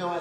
No,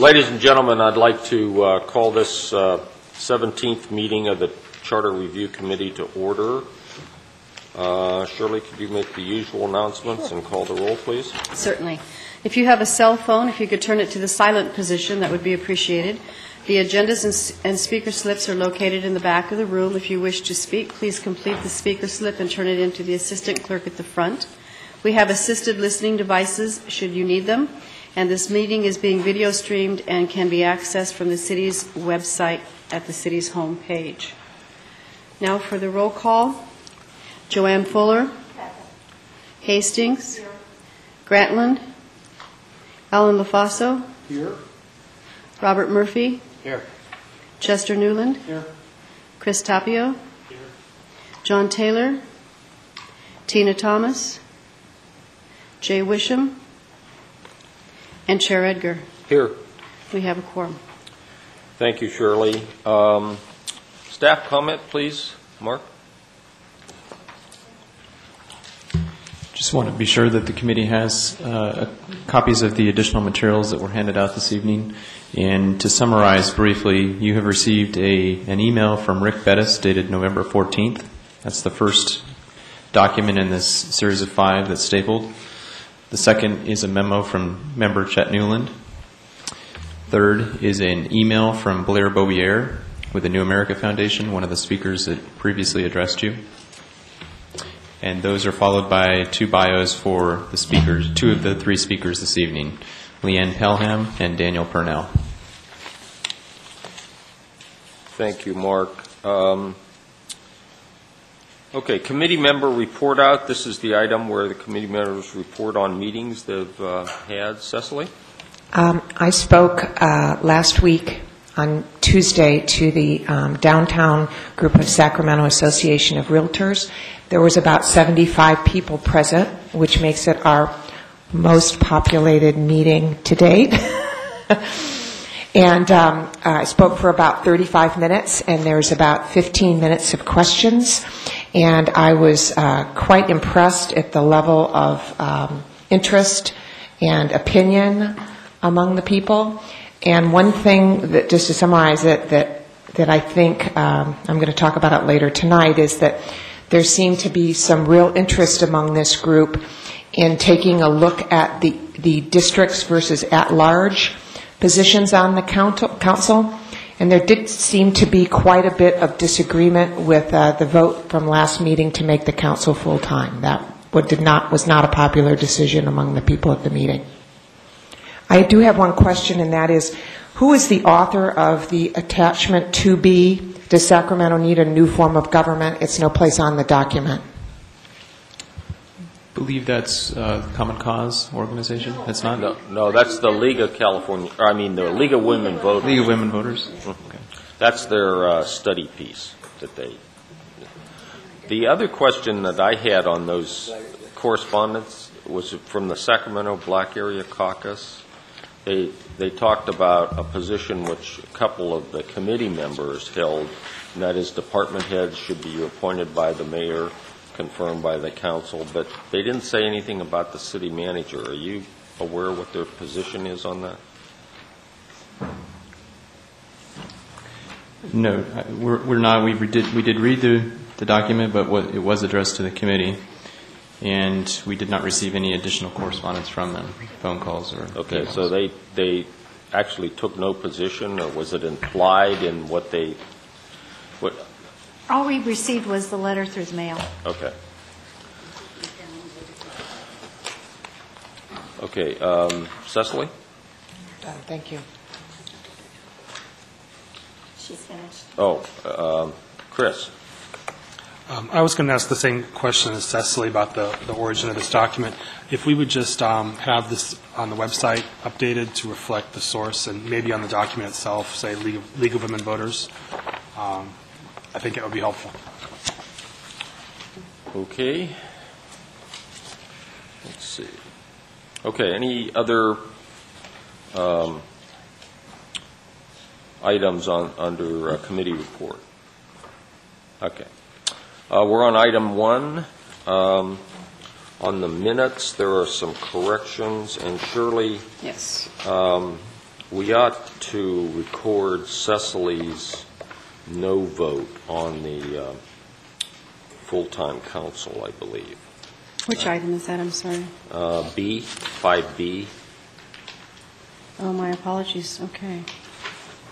ladies and gentlemen, I'd like to uh, call this uh, 17th meeting of the Charter Review Committee to order. Uh, Shirley, could you make the usual announcements and call the roll, please? Certainly. If you have a cell phone, if you could turn it to the silent position, that would be appreciated. The agendas and and speaker slips are located in the back of the room. If you wish to speak, please complete the speaker slip and turn it into the assistant clerk at the front. We have assisted listening devices, should you need them, and this meeting is being video streamed and can be accessed from the city's website at the city's homepage. Now for the roll call. Joanne Fuller. Hastings. Grantland. Alan LaFaso. Here? Robert Murphy. Here. Chester Newland. Here. Chris Tapio. John Taylor. Tina Thomas. Jay Wisham. And Chair Edgar. Here. We have a quorum. Thank you, Shirley. Um, Staff comment, please. Mark? Just want to be sure that the committee has uh, copies of the additional materials that were handed out this evening. And to summarize briefly, you have received a, an email from Rick Bettis dated November 14th. That's the first document in this series of five that's stapled. The second is a memo from member Chet Newland. Third is an email from Blair Bobier with the New America Foundation, one of the speakers that previously addressed you. And those are followed by two bios for the speakers, two of the three speakers this evening, LeeAnn Pelham and Daniel Purnell. Thank you, Mark. Um, Okay, committee member report out. This is the item where the committee members report on meetings they've uh, had. Cecily? Um, I spoke uh, last week on Tuesday to the um, downtown group of Sacramento Association of Realtors. There was about 75 people present, which makes it our most populated meeting to date. and um, I spoke for about 35 minutes, and there's about 15 minutes of questions. And I was uh, quite impressed at the level of um, interest and opinion among the people. And one thing that, just to summarize it, that that I think um, I'm going to talk about it later tonight is that there seemed to be some real interest among this group in taking a look at the the districts versus at large positions on the council. council. And there did seem to be quite a bit of disagreement with uh, the vote from last meeting to make the council full time. That would, did not was not a popular decision among the people at the meeting. I do have one question, and that is, who is the author of the attachment 2B? Does Sacramento need a new form of government? It's no place on the document. Believe that's uh, Common Cause organization. That's not No, no, that's the League of California, or I mean, the League of Women Voters. League of Women Voters. Okay. That's their uh, study piece that they. The other question that I had on those correspondence was from the Sacramento Black Area Caucus. They they talked about a position which a couple of the committee members held, and that is department heads should be appointed by the mayor, confirmed by the council, but they didn't say anything about the city manager. Are you aware what their position is on that? No, I- we're, we're not. We did we did read the, the document, but what, it was addressed to the committee, and we did not receive any additional correspondence from them, phone calls or. Okay, emails. so they, they actually took no position, or was it implied in what they, All we received was the letter through the mail. okay. Okay, um, Cecily? Uh, Thank you. She's finished. Oh, um, Chris? Um, I was going to ask the same question as Cecily about the, the origin of this document. If we would just um, have this on the website updated to reflect the source and maybe on the document itself, say League of, League of Women Voters, um, I think it would be helpful. Okay. Let's see. Okay, any other um, items on, under uh, committee report? Okay. Uh, We're on item one. Um, On the minutes, there are some corrections, and Shirley, Yes. um, we ought to record Cecily's no vote on the uh, full-time council, I believe. Which item is that? I'm sorry. Uh, B, 5B, Oh, my apologies. Okay.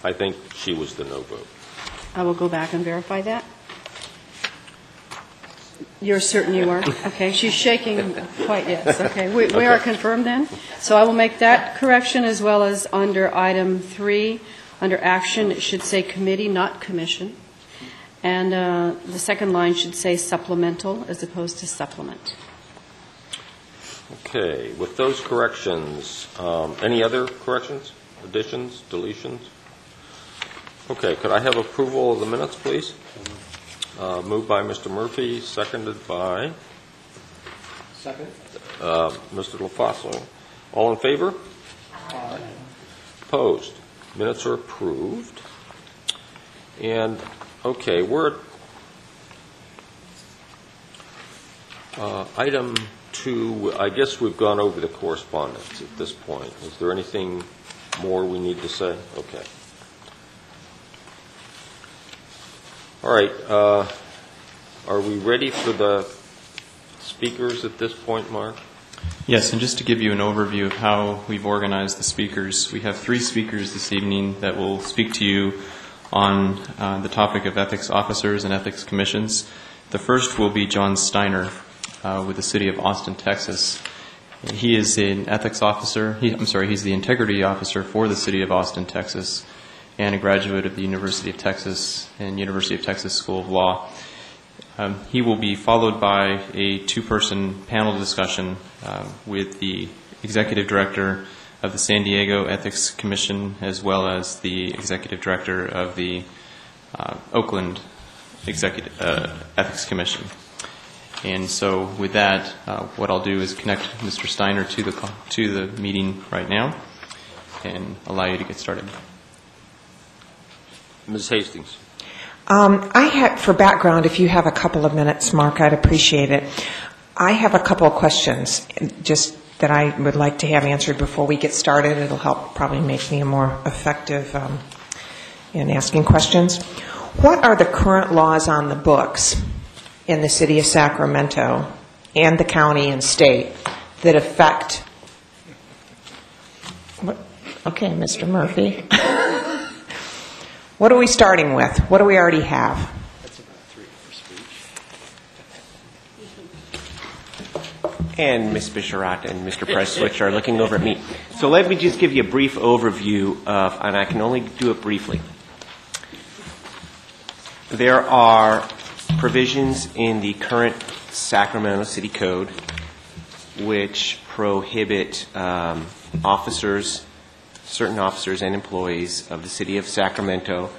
I think she was the no vote. I will go back and verify that. You're certain you are? Okay, she's shaking quite, yes, okay. We we are Okay. confirmed then. So I will make that correction as well as under item three, under action, it should say committee, not commission. And uh, the second line should say supplemental as opposed to supplement. Okay, with those corrections, um, any other corrections, additions, deletions? Okay, could I have approval of the minutes, please? Uh, Moved by Mr. Murphy, seconded by Second? uh, Mr. LaFaso. All in favor? Opposed? Minutes are approved. And, okay, we're, uh, item two, I guess we've gone over the correspondence at this point. Is there anything more we need to say? Okay. All right, uh, are we ready for the speakers at this point, Mark? Yes, and just to give you an overview of how we've organized the speakers, we have three speakers this evening that will speak to you on uh, the topic of ethics officers and ethics commissions. The first will be John Steiner uh, with the City of Austin, Texas. He is an ethics officer, he, I'm sorry, he's the integrity officer for the City of Austin, Texas, and a graduate of the University of Texas and University of Texas School of Law. Um, He will be followed by a two-person panel discussion um, with the Executive Director of the San Diego Ethics Commission, as well as the Executive Director of the uh, Oakland Executive uh, Ethics Commission. And so with that, uh, what I'll do is connect Mr. Steiner to the, to the meeting right now and allow you to get started. Ms. Hastings? Um, I had, for background, if you have a couple of minutes, Mark, I'd appreciate it. I have a couple of questions, just that I would like to have answered before we get started. It'll help probably make me more effective um, in asking questions. What are the current laws on the books in the city of Sacramento and the county and state that affect? What? Okay, Mr. Murphy. What are we starting with? What do we already have? And Ms. Bisharat and Mr. Prestwich are looking over at me. So let me just give you a brief overview of, and I can only do it briefly. There are provisions in the current Sacramento City Code which prohibit um, officers, certain officers and employees of the city of Sacramento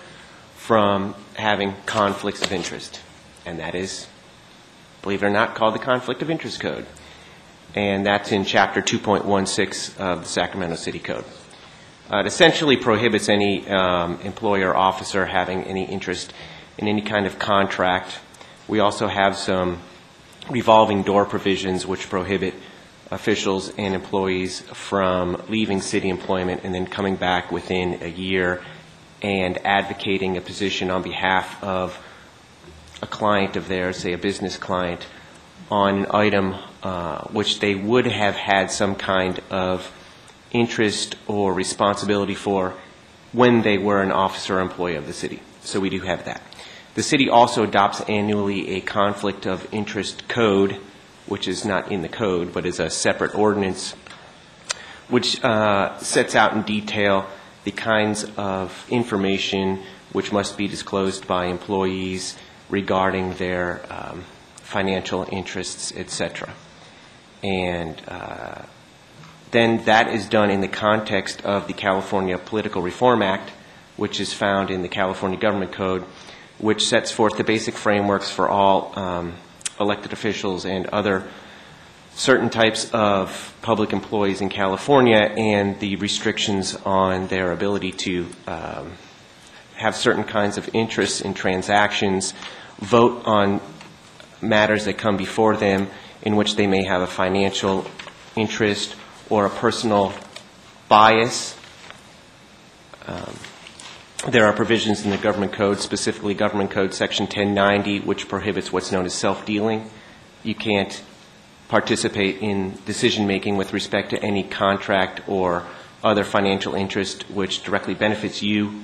from having conflicts of interest. And that is, believe it or not, called the Conflict of Interest Code and that's in Chapter 2.16 of the Sacramento City Code. Uh, It essentially prohibits any um, employer or officer having any interest in any kind of contract. We also have some revolving door provisions which prohibit officials and employees from leaving city employment and then coming back within a year and advocating a position on behalf of a client of theirs, say a business client, on an item uh, which they would have had some kind of interest or responsibility for when they were an officer or employee of the city. So we do have that. The city also adopts annually a conflict of interest code, which is not in the code, but is a separate ordinance, which uh, sets out in detail the kinds of information which must be disclosed by employees regarding their um, financial interests, et cetera. And uh, then that is done in the context of the California Political Reform Act, which is found in the California Government Code, which sets forth the basic frameworks for all um, elected officials and other certain types of public employees in California and the restrictions on their ability to um, have certain kinds of interests in transactions, vote on matters that come before them in which they may have a financial interest or a personal bias. Um, There are provisions in the government code, specifically Government Code Section 1090, which prohibits what's known as self-dealing. You can't participate in decision-making with respect to any contract or other financial interest which directly benefits you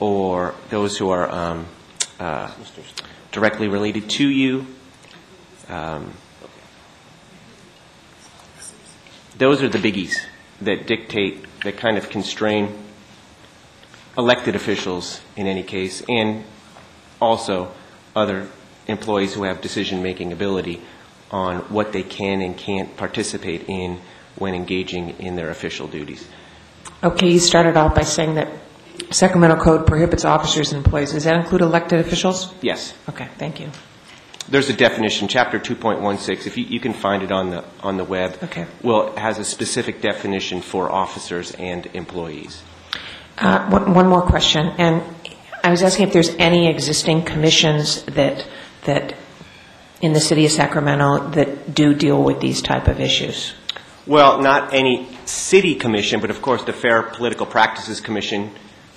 or those who are um, uh, directly related to you. Um, Those are the biggies that dictate, that kind of constrain elected officials in any case, and also other employees who have decision-making ability on what they can and can't participate in when engaging in their official duties. Okay, you started off by saying that Sacramento Code prohibits officers and employees. Does that include elected officials? Yes, Okay, thank you. there's a definition, Chapter 2.16, if you, you can find it on the, on the web. Okay. Well, it has a specific definition for officers and employees. Uh, One one more question, and I was asking if there's any existing commissions that, that, in the city of Sacramento, that do deal with these type of issues? Well, not any city commission, but of course, the Fair Political Practices Commission,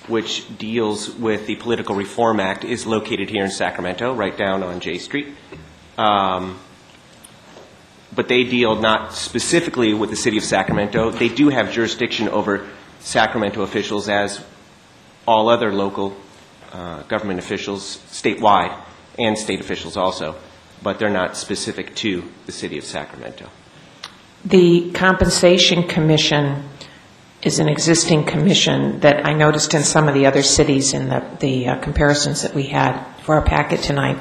which deals with the Political Reform Act, is located here in Sacramento, right down on J Street. Um, But they deal not specifically with the city of Sacramento. They do have jurisdiction over Sacramento officials as all other local uh, government officials statewide, and state officials also, but they're not specific to the city of Sacramento. The Compensation Commission is an existing commission that I noticed in some of the other cities in the, the uh, comparisons that we had for our packet tonight,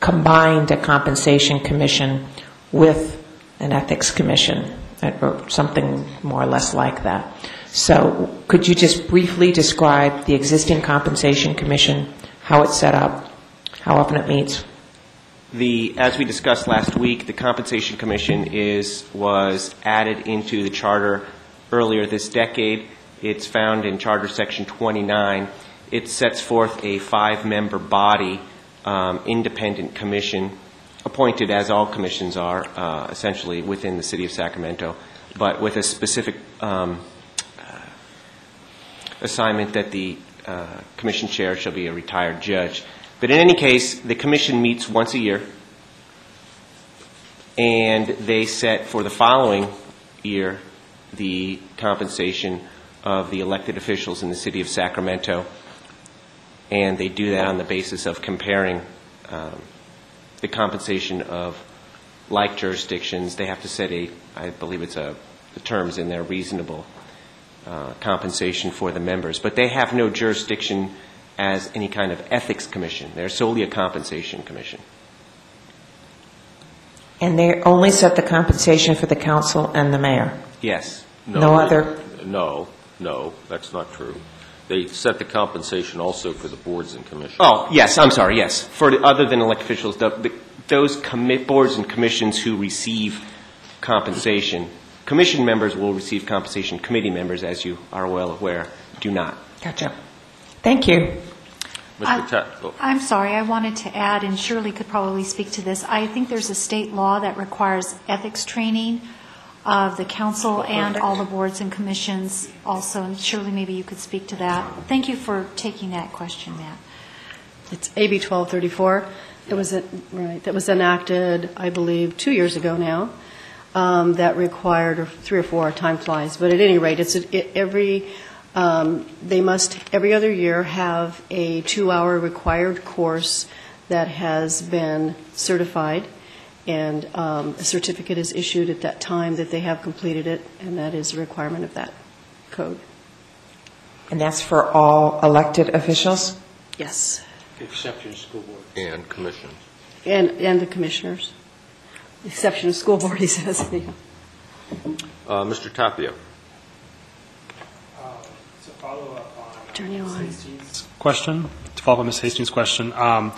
combined a Compensation Commission with an Ethics Commission, or something more or less like that. So could you just briefly describe the existing Compensation Commission, how it's set up, how often it meets? The, as we discussed last week, the Compensation Commission is, was added into the charter earlier this decade. It's found in Charter Section 29. It sets forth a five-member body, um, independent commission, appointed as all commissions are, uh, essentially within the city of Sacramento, but with a specific um, assignment that the uh, commission chair shall be a retired judge. But in any case, the commission meets once a year, and they set for the following year the compensation of the elected officials in the city of Sacramento, and they do that on the basis of comparing um, the compensation of like jurisdictions. They have to set a, I believe it's a, the terms in there, reasonable uh, compensation for the members. But they have no jurisdiction as any kind of ethics commission. They're solely a compensation commission. And they only set the compensation for the council and the mayor? Yes. No other- No, no, that's not true. They set the compensation also for the boards and commissions. Oh, yes, I'm sorry, yes. For, the- other than elected officials, the- the- those commit, boards and commissions who receive compensation, commission members will receive compensation, committee members, as you are well aware, do not. Gotcha. Thank you. I- Mr. Ta- oh, I'm sorry, I wanted to add, and Shirley could probably speak to this, I think there's a state law that requires ethics training of the council and all the boards and commissions also, and Shirley, maybe you could speak to that. Thank you for taking that question, Matt. It's AB 1234. It was, a- right, that was enacted, I believe, two years ago now, um, that required, or three or four, time flies, but at any rate, it's, a- it- every, um, they must, every other year, have a two-hour required course that has been certified, and um, a certificate is issued at that time that they have completed it, and that is a requirement of that code. And that's for all elected officials? Yes. Exception school board. And commissions. And, and the commissioners, exception of school board, he says. yeah. Uh, Mr. Tapia? To follow up on Turn you on. Hastings' question, to follow up on Ms. Hastings' question, um,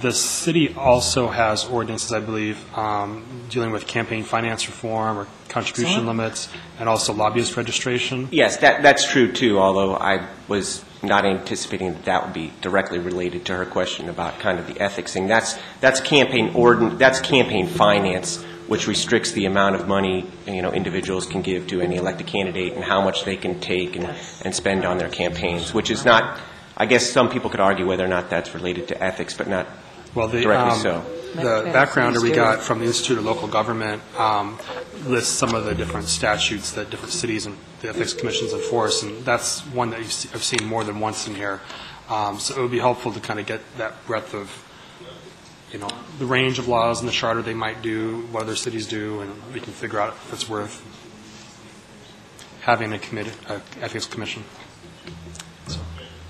the city also has ordinances, I believe, um, dealing with campaign finance reform or contribution limits, and also lobbyist registration. Yes, that, that's true too, although I was not anticipating that that would be directly related to her question about kind of the ethics thing. That's, that's campaign ordin, that's campaign finance, which restricts the amount of money, you know, individuals can give to any elected candidate and how much they can take and, and spend on their campaigns, which is not, I guess some people could argue whether or not that's related to ethics, but not Well, the, directly um, so. The backgrounder we got from the Institute of Local Government um, lists some of the different statutes that different cities and the ethics commissions enforce, and that's one that you've se- I've seen more than once in here. Um, So it would be helpful to kind of get that breadth of, you know, the range of laws in the charter they might do, what other cities do, and we can figure out if it's worth having a committee, a ethics commission.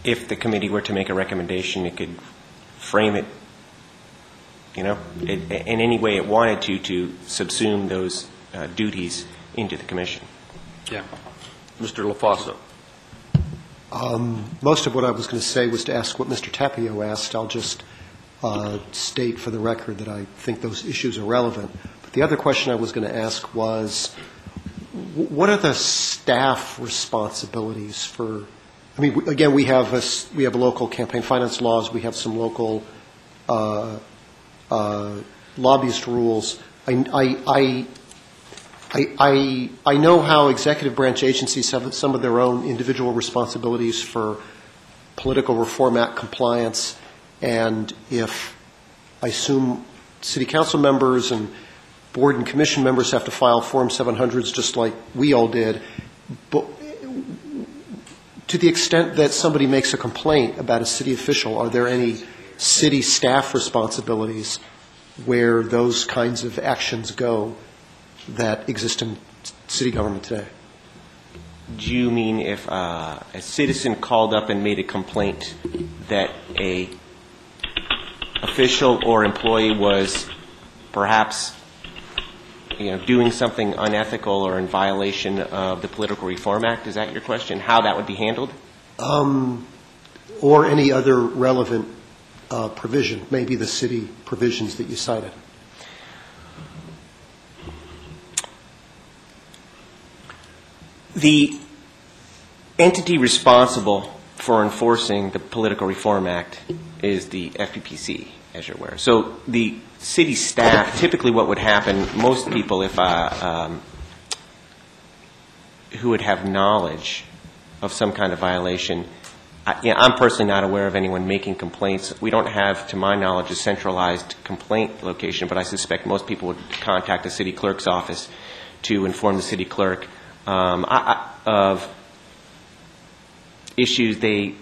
if the committee were to make a recommendation, it could frame it, you know, in in any way it wanted to, to subsume those uh, duties into the commission. Yeah. Mr. LaFaso? Um, Most of what I was going to say was to ask what Mr. Tapio asked. I'll just uh, state for the record that I think those issues are relevant. But the other question I was going to ask was, wh- what are the staff responsibilities for I mean, again, we have, a we have local campaign finance laws, we have some local uh, uh, lobbyist rules. I, I, I- I, know how executive branch agencies have some of their own individual responsibilities for political reform act compliance, and if, I assume, city council members and board and commission members have to file Form 700s just like we all did, but to the extent that somebody makes a complaint about a city official, are there any city staff responsibilities where those kinds of actions go that exist in city government today? Do you mean if uh, a citizen called up and made a complaint that a official or employee was perhaps, you know, doing something unethical or in violation of the Political Reform Act? Is that your question? How that would be handled? Um, Or any other relevant uh, provision, maybe the city provisions that you cited? The entity responsible for enforcing the Political Reform Act is the FPPC, as you're aware. So the city staff, typically what would happen, most people, if, uh, um, who would have knowledge of some kind of violation, I- you know, I'm personally not aware of anyone making complaints. We don't have, to my knowledge, a centralized complaint location, but I suspect most people would contact the city clerk's office to inform the city clerk um, I- I- of issues they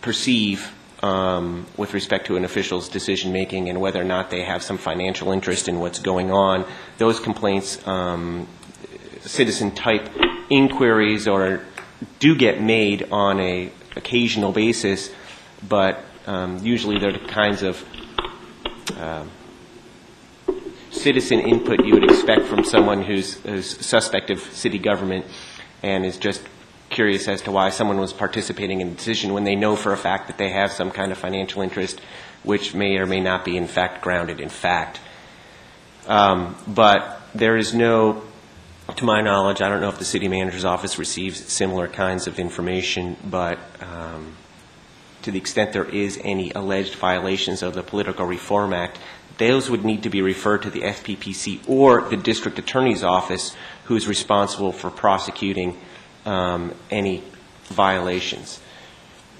perceive um, with respect to an official's decision-making and whether or not they have some financial interest in what's going on. Those complaints, um, citizen-type inquiries or do get made on a occasional basis, but um, usually they're the kinds of um, citizen input you would expect from someone who's, who's suspect of city government and is just curious as to why someone was participating in a decision when they know for a fact that they have some kind of financial interest which may or may not be in fact grounded in fact. Um, but there is no, to my knowledge, I don't know if the city manager's office receives similar kinds of information, but um, to the extent there is any alleged violations of the Political Reform Act, those would need to be referred to the FPPC or the district attorney's office, who is responsible for prosecuting um, any violations.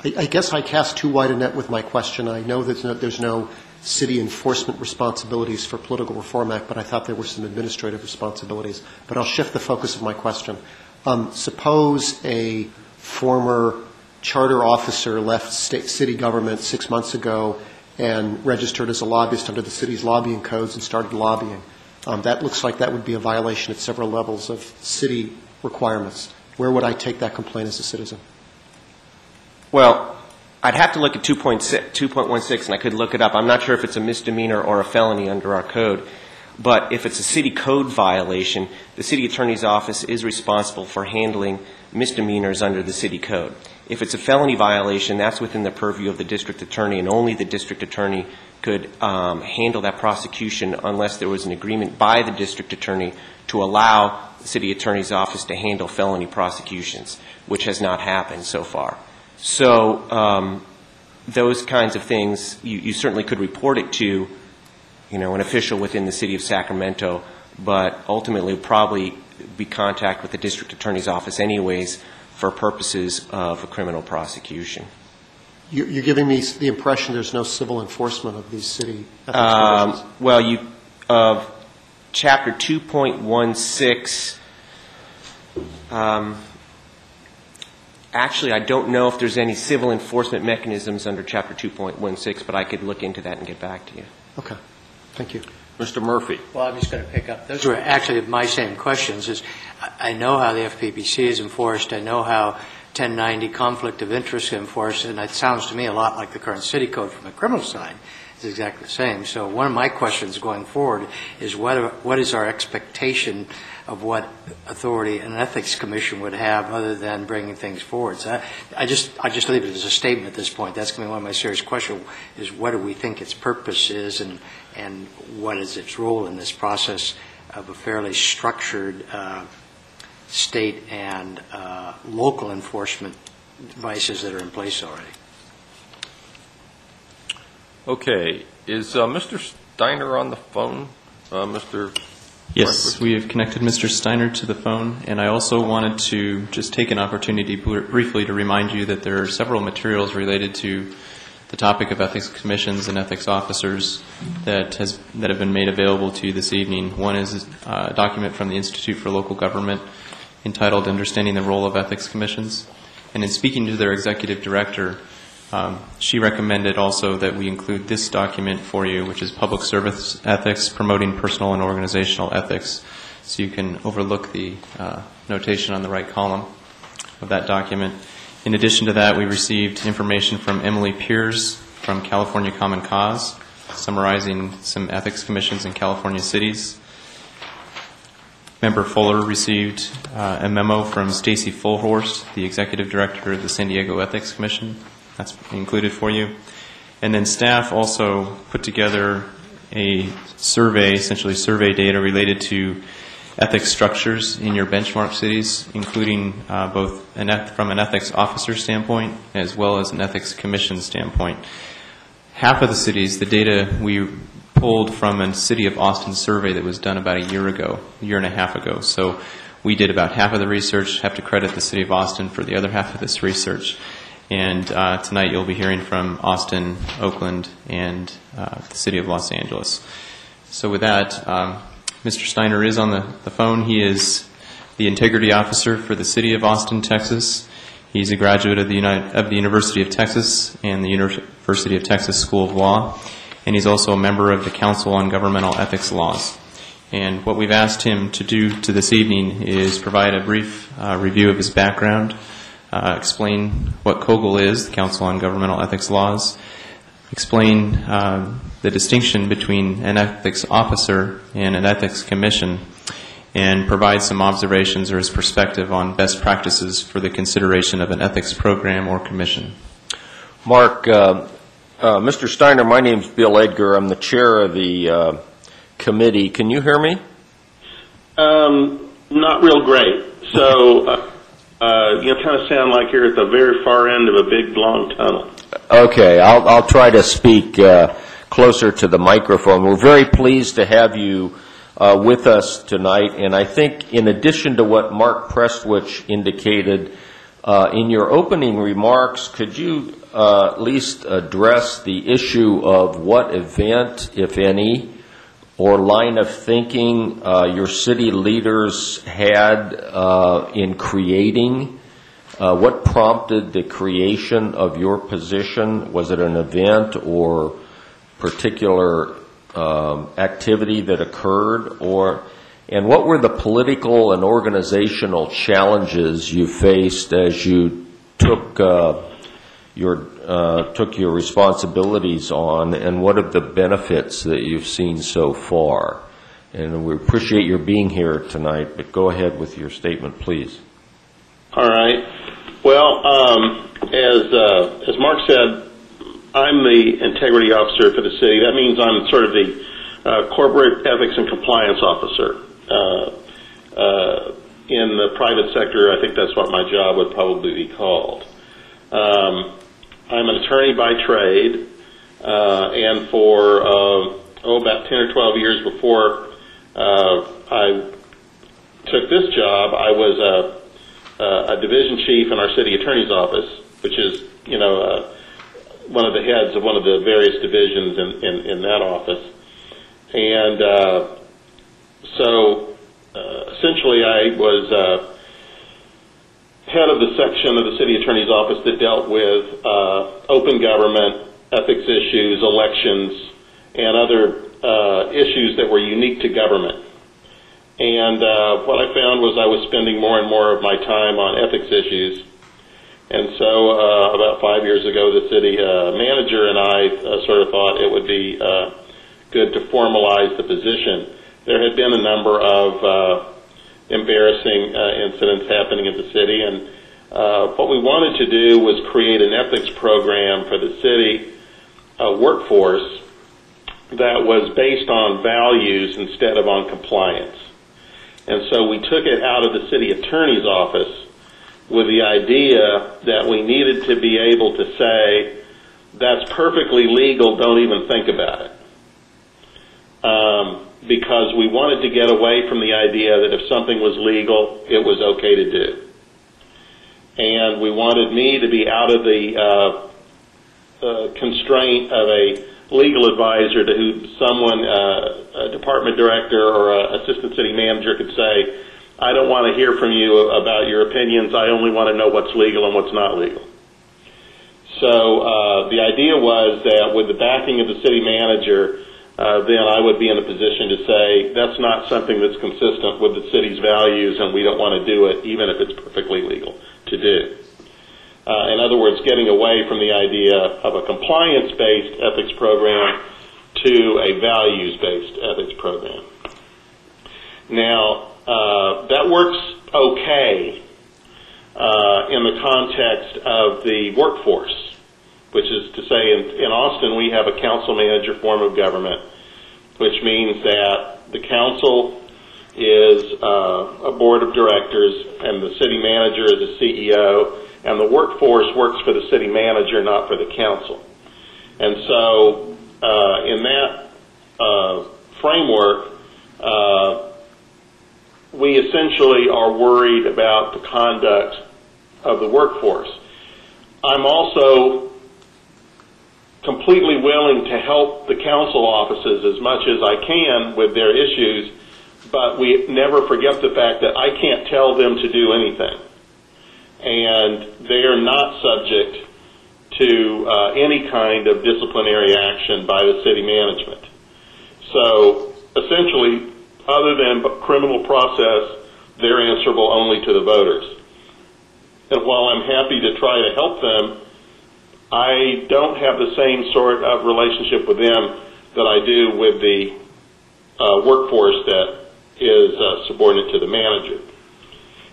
I I guess I cast too wide a net with my question. I know that no- there's no city enforcement responsibilities for Political Reform Act, but I thought there were some administrative responsibilities. But I'll shift the focus of my question. Um, Suppose a former charter officer left state, city government six months ago and registered as a lobbyist under the city's lobbying codes and started lobbying. Um, That looks like that would be a violation at several levels of city requirements. Where would I take that complaint as a citizen? Well, I'd have to look at 2.6 2.16, and I could look it up. I'm not sure if it's a misdemeanor or a felony under our code. But if it's a city code violation, the city attorney's office is responsible for handling misdemeanors under the city code. If it's a felony violation, that's within the purview of the district attorney, and only the district attorney could um, handle that prosecution unless there was an agreement by the district attorney to allow the city attorney's office to handle felony prosecutions, which has not happened so far. So um, those kinds of things, you, you certainly could report it to, you know, an official within the city of Sacramento, but ultimately probably be contact with the district attorney's office anyways for purposes of a criminal prosecution. You- You're giving me the impression there's no civil enforcement of these city ethics Um. Well, you, of chapter 2.16, um, actually, I don't know if there's any civil enforcement mechanisms under chapter 2.16, but I could look into that and get back to you. Okay, thank you. Mr. Murphy? Well, I'm just going to pick up, those were actually my same questions, is I I know how the FPPC is enforced, I know how 1090 conflict of interest is enforced, and it sounds to me a lot like the current city code from the criminal side. It's exactly the same. So one of my questions going forward is what, what is our expectation of what authority an ethics commission would have other than bringing things forward? So I- I just, I just leave it as a statement at this point. That's going to be one of my serious questions, is what do we think its purpose is and, and what is its role in this process of a fairly structured uh, state and uh, local enforcement devices that are in place already. Okay, is uh, Mr. Steiner on the phone? Uh, Mr. Yes, we have connected Mr. Steiner to the phone, and I also wanted to just take an opportunity br- briefly to remind you that there are several materials related to the topic of ethics commissions and ethics officers that has that have been made available to you this evening. One is a document from the Institute for Local Government entitled "Understanding the Role of Ethics Commissions," and in speaking to their executive director, um, she recommended also that we include this document for you, which is Public Service Ethics Promoting Personal and Organizational Ethics. So you can overlook the uh, notation on the right column of that document. In addition to that, we received information from Emily Piers from California Common Cause, summarizing some ethics commissions in California cities. Member Fuller received uh, a memo from Stacey Fulhorst, the executive director of the San Diego Ethics Commission. That's included for you. And then staff also put together a survey, essentially survey data related to ethics structures in your benchmark cities, including uh, both an eth- from an ethics officer standpoint as well as an ethics commission standpoint. Half of the cities, the data we pulled from a City of Austin survey that was done about a year ago, a year and a half ago. So we did about half of the research, have to credit the City of Austin for the other half of this research. And uh, tonight you'll be hearing from Austin, Oakland, and uh, the City of Los Angeles. So with that, um, Mr. Steiner is on the, the phone. He is the integrity officer for the City of Austin, Texas. He's a graduate of the, United, of the University of Texas and the University of Texas School of Law, and he's also a member of the Council on Governmental Ethics Laws. And what we've asked him to do to this evening is provide a brief uh, review of his background, uh, explain what COGEL is, the Council on Governmental Ethics Laws, explain um, the distinction between an ethics officer and an ethics commission, and provide some observations or his perspective on best practices for the consideration of an ethics program or commission. Mark, uh, uh, Mr. Steiner, my name's Bill Edgar. I'm the chair of the uh, committee. Can you hear me? Um, not real great. So, uh, uh, you kind of sound like you're at the very far end of a big, long tunnel. Okay, I'll, I'll try to speak uh, closer to the microphone. We're very pleased to have you uh, with us tonight, and I think in addition to what Mark Prestwich indicated, uh, in your opening remarks, could you uh, at least address the issue of what event, if any, or line of thinking uh, your city leaders had uh, in creating? Uh, what prompted the creation of your position? Was it an event or particular um, activity that occurred, or and what were the political and organizational challenges you faced as you took uh, your uh, took your responsibilities on, and what are the benefits that you've seen so far? And we appreciate your being here tonight, but go ahead with your statement, please. All right. Well, um, as uh, as Mark said, I'm the integrity officer for the city. That means I'm sort of the uh, corporate ethics and compliance officer. Uh, uh, in the private sector, I think that's what my job would probably be called. Um, I'm an attorney by trade, uh, and for uh, oh about ten or twelve years before uh, I took this job, I was a, a division chief in our city attorney's office, which is you know one of the heads of one of the various divisions in, in, in that office, and uh, so uh, essentially I was. Uh, head of the section of the city attorney's office that dealt with uh, open government, ethics issues, elections, and other uh, issues that were unique to government. And uh, what I found was I was spending more and more of my time on ethics issues. And so uh, about five years ago, the city uh, manager and I uh, sort of thought it would be uh, good to formalize the position. There had been a number of uh, embarrassing uh, incidents happening in the city. And uh, what we wanted to do was create an ethics program for the city uh, workforce that was based on values instead of on compliance. And so we took it out of the city attorney's office with the idea that we needed to be able to say, that's perfectly legal, don't even think about it. Um, because we wanted to get away from the idea that if something was legal, it was okay to do. And we wanted me to be out of the uh, uh, constraint of a legal advisor to who someone, uh, a department director or assistant city manager could say, I don't want to hear from you about your opinions. I only want to know what's legal and what's not legal. So uh, the idea was that with the backing of the city manager, uh, then I would be in a position to say that's not something that's consistent with the city's values, and we don't want to do it, even if it's perfectly legal to do. Uh, in other words, getting away from the idea of a compliance-based ethics program to a values-based ethics program. Now, uh, that works okay uh, in the context of the workforce, which is to say, in, in Austin, we have a council manager form of government, which means that the council is uh, a board of directors and the city manager is a CEO and the workforce works for the city manager, not for the council. And so, uh, in that uh, framework, uh, we essentially are worried about the conduct of the workforce. I'm also completely willing to help the council offices as much as I can with their issues, but we never forget the fact that I can't tell them to do anything and they are not subject to uh, any kind of disciplinary action by the city management. So essentially, other than criminal process, they're answerable only to the voters. And while I'm happy to try to help them, I don't have the same sort of relationship with them that I do with the uh, workforce that is uh, subordinate to the manager.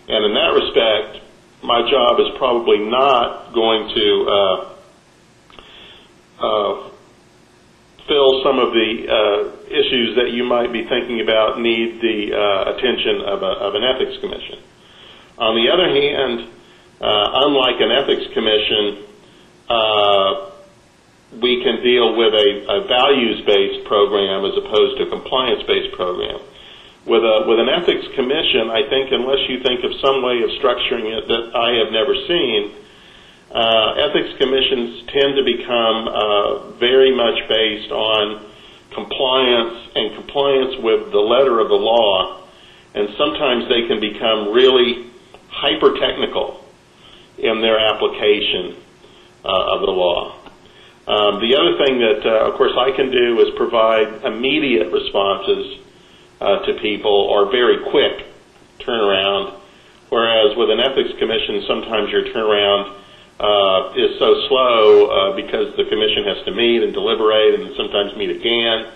And in that respect, my job is probably not going to uh uh, fill some of the uh, issues that you might be thinking about need the uh, attention of, a, of, an ethics commission. On the other hand, uh, unlike an ethics commission, uh, we can deal with a, a values-based program as opposed to a compliance-based program with a with an ethics commission, I think unless you think of some way of structuring it that I have never seen, uh, ethics commissions tend to become uh, very much based on compliance and compliance with the letter of the law, and sometimes they can become really hyper technical in their application uh, of the law. Um, the other thing that, uh, of course, I can do is provide immediate responses uh, to people or very quick turnaround. Whereas with an ethics commission, sometimes your turnaround uh, is so slow uh, because the commission has to meet and deliberate and sometimes meet again.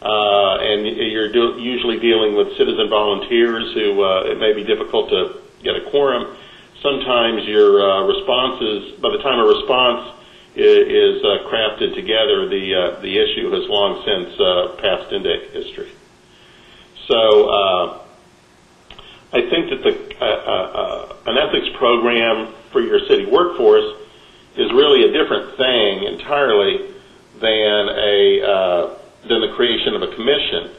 Uh, and you're do- usually dealing with citizen volunteers who uh, it may be difficult to get a quorum. Sometimes your uh, responses, by the time a response is, is uh, crafted together, the uh, the issue has long since uh, passed into history. So uh, I think that the, uh, uh, an ethics program for your city workforce is really a different thing entirely than a uh, than the creation of a commission.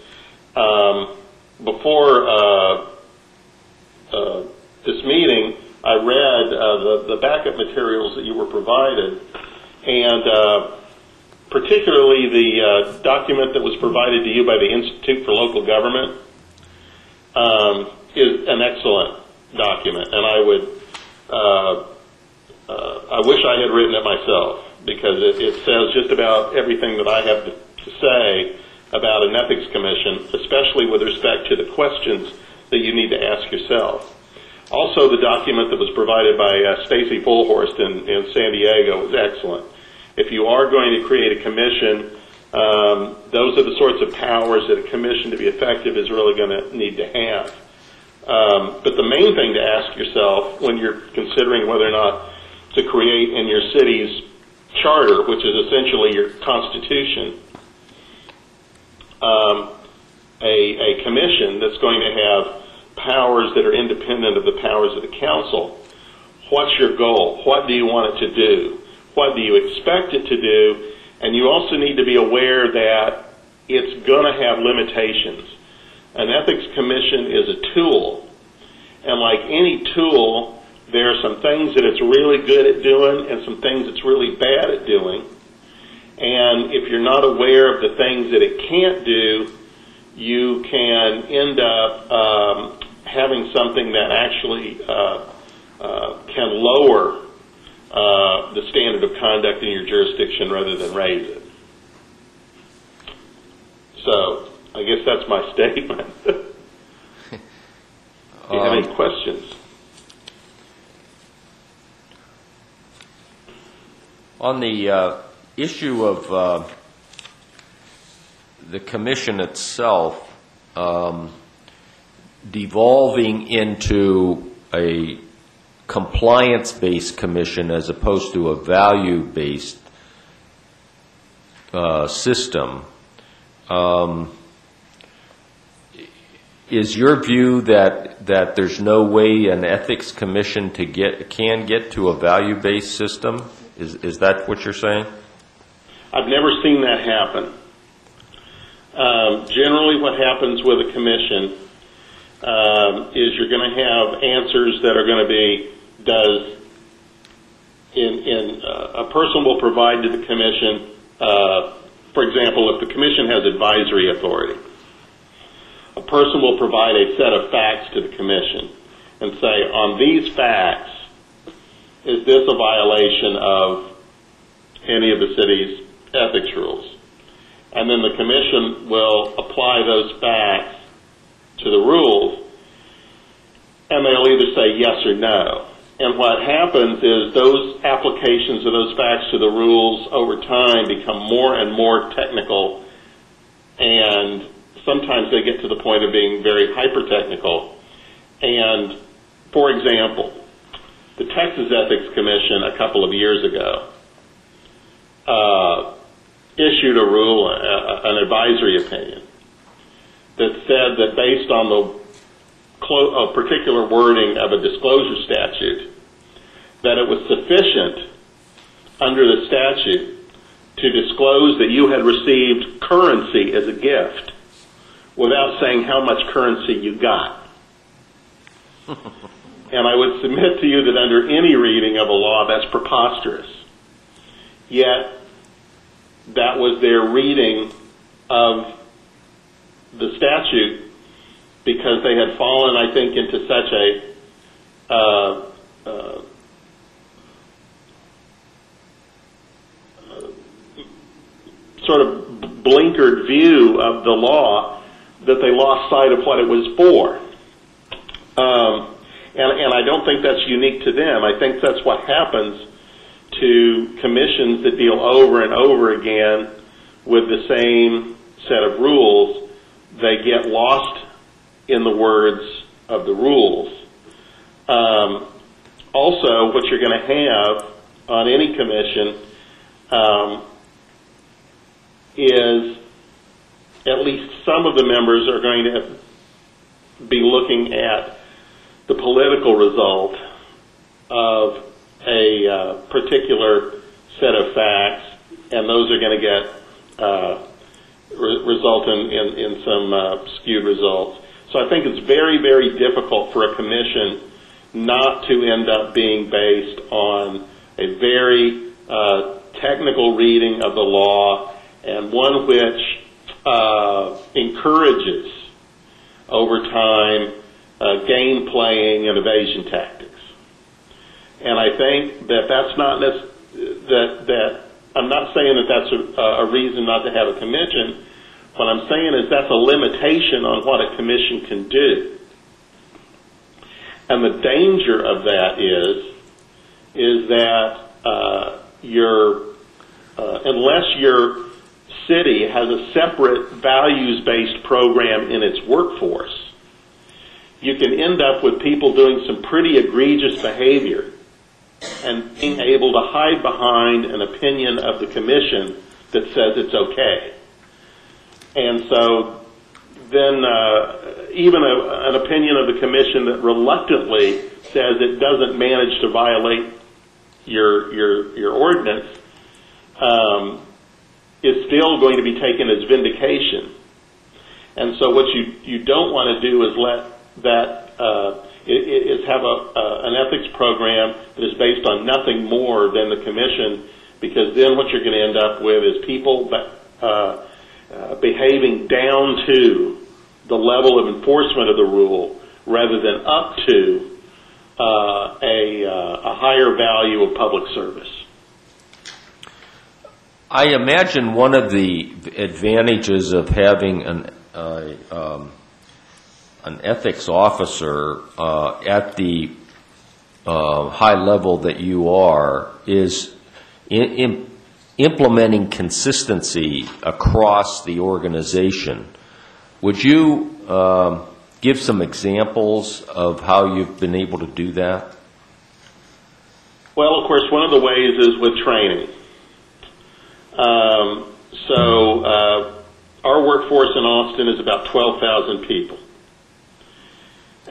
Um, before uh, uh, this meeting, I read uh, the, the backup materials that you were provided, and uh, particularly the uh, document that was provided to you by the Institute for Local Government, um, is an excellent document, and I would, uh, uh, I wish I had written it myself because it, it says just about everything that I have to, to say about an ethics commission, especially with respect to the questions that you need to ask yourself. Also, the document that was provided by uh, Stacey Fulhorst in, in San Diego was excellent if you are going to create a commission, um, those are the sorts of powers that a commission to be effective is really going to need to have. Um, but the main thing to ask yourself when you're considering whether or not to create in your city's charter, which is essentially your constitution, um, a, a commission that's going to have powers that are independent of the powers of the council. what's your goal? What do you want it to do? What do you expect it to do? And you also need to be aware that it's going to have limitations. An ethics commission is a tool. And like any tool, there are some things that it's really good at doing and some things it's really bad at doing. And if you're not aware of the things that it can't do, you can end up um, having something that actually uh, uh, can lower uh, the standard of conduct in your jurisdiction rather than raise it. So I guess that's my statement. Do you have any Um, questions? On the uh, issue of uh, the commission itself um, devolving into a compliance-based commission as opposed to a value-based uh, system, um, is your view that, that there's no way an ethics commission to get, can get to a value-based system? Is, is that what you're saying? I've never seen that happen. Um, generally, what happens with a commission um, is you're going to have answers that are going to be does in in uh, a person will provide to the commission. Uh, for example, if the commission has advisory authority, a person will provide a set of facts to the commission and say, on these facts, is this a violation of any of the city's ethics rules? And then the commission will apply those facts to the rules, and they'll either say yes or no. And what happens is those applications of those facts to the rules over time become more and more technical, and sometimes they get to the point of being very hyper-technical. And, for example, the Texas Ethics Commission a couple of years ago uh, issued a rule, uh, an advisory opinion, that said that based on the clo- a particular wording of a disclosure statute, that it was sufficient under the statute to disclose that you had received currency as a gift without saying how much currency you got. And I would submit to you that under any reading of a law, that's preposterous. Yet, that was their reading of the statute because they had fallen, I think, into such a uh, uh, sort of blinkered view of the law that they lost sight of what it was for. Um, and, and I don't think that's unique to them. I think that's what happens to commissions that deal over and over again with the same set of rules. They get lost in the words of the rules. Um, also, what you're going to have on any commission um, is at least some of the members are going to be looking at the political result of a uh, particular set of facts, and those are going to get uh, re- result in, in, in some uh, skewed results. So I think it's very, very difficult for a commission not to end up being based on a very uh, technical reading of the law and one which uh, encourages over time uh, game playing and evasion tactics. And I think that that's not that that I'm not saying that that's a, a reason not to have a commission. What I'm saying is that's a limitation on what a commission can do. And the danger of that is is that uh, your uh, unless your city has a separate values-based program in its workforce, you can end up with people doing some pretty egregious behavior and being able to hide behind an opinion of the commission that says it's okay. And so then uh, even a, an opinion of the commission that reluctantly says it doesn't manage to violate your, your, your ordinance, um, is still going to be taken as vindication. And so what you, you don't want to do is let that, uh, is have a, uh, an ethics program that is based on nothing more than the commission, because then what you're going to end up with is people uh, uh, behaving down to the level of enforcement of the rule rather than up to uh, a, uh, a higher value of public service. I imagine one of the advantages of having an, uh, um, an ethics officer uh, at the uh, high level that you are is in, in implementing consistency across the organization. Would you um, give some examples of how you've been able to do that? Well, of course, one of the ways is with training. Um, so uh, our workforce in Austin is about 12,000 people.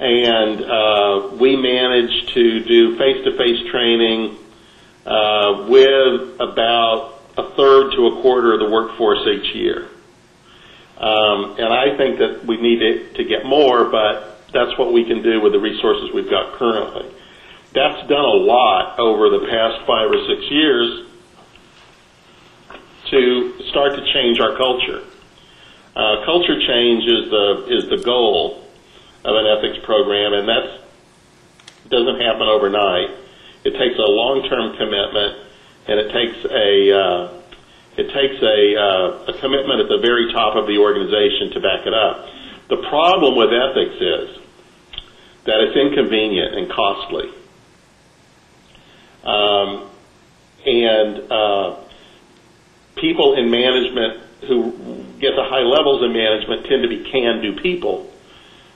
And uh, we manage to do face-to-face training uh, with about a third to a quarter of the workforce each year. Um, and I think that we need to, to get more, but that's what we can do with the resources we've got currently. That's done a lot over the past five or six years to start to change our culture. Uh, culture change is the is the goal of an ethics program, and that doesn't happen overnight. It takes a long-term commitment, and it takes a uh, it takes a, uh, a commitment at the very top of the organization to back it up. The problem with ethics is that it's inconvenient and costly. Um, and uh, people in management who get to high levels in management tend to be can-do people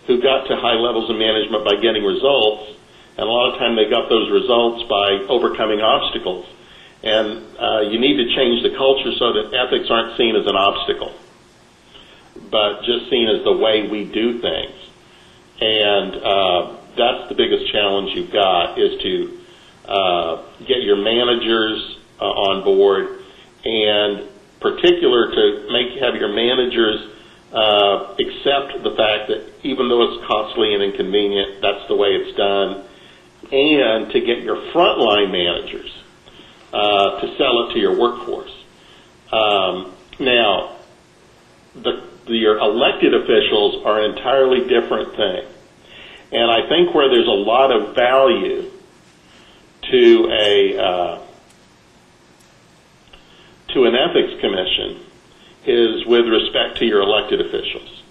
who got to high levels of management by getting results, and a lot of time they got those results by overcoming obstacles. And uh, you need to change the culture so that ethics aren't seen as an obstacle, but just seen as the way we do things. And uh, that's the biggest challenge you've got is to uh, get your managers uh, on board, and particular to make have your managers uh, accept the fact that even though it's costly and inconvenient, that's the way it's done, and to get your frontline managers uh, to sell it to your workforce. Um, now, the, the, your elected officials are an entirely different thing. And I think where there's a lot of value to a uh, to an ethics commission is with respect to your elected officials,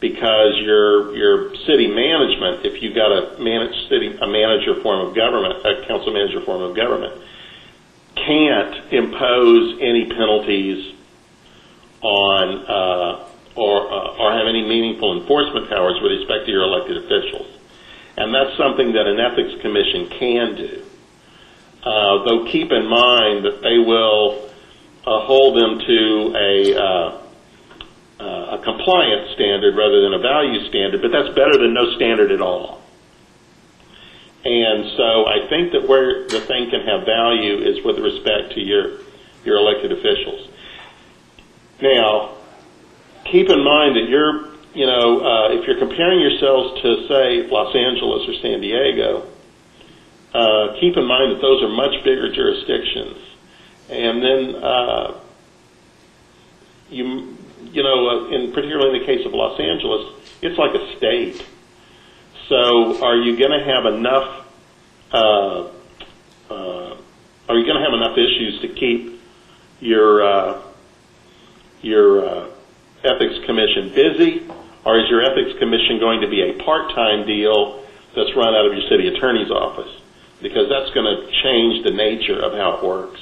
because your your city management, if you've got a managed city a manager form of government, a council manager form of government, can't impose any penalties on uh, or uh, or have any meaningful enforcement powers with respect to your elected officials, and that's something that an ethics commission can do. Uh, though keep in mind that they will uh, hold them to a, uh, uh, a compliance standard rather than a value standard, but that's better than no standard at all. And so I think that where the thing can have value is with respect to your, your elected officials. Now, keep in mind that you're, you know, uh, if you're comparing yourselves to, say, Los Angeles or San Diego, uh, keep in mind that those are much bigger jurisdictions. And then, uh, you, you know, uh, in particularly in the case of Los Angeles, it's like a state. So, are you going to have enough? Uh, uh, are you going to have enough issues to keep your uh, your uh, ethics commission busy, or is your ethics commission going to be a part-time deal that's run out of your city attorney's office? Because that's going to change the nature of how it works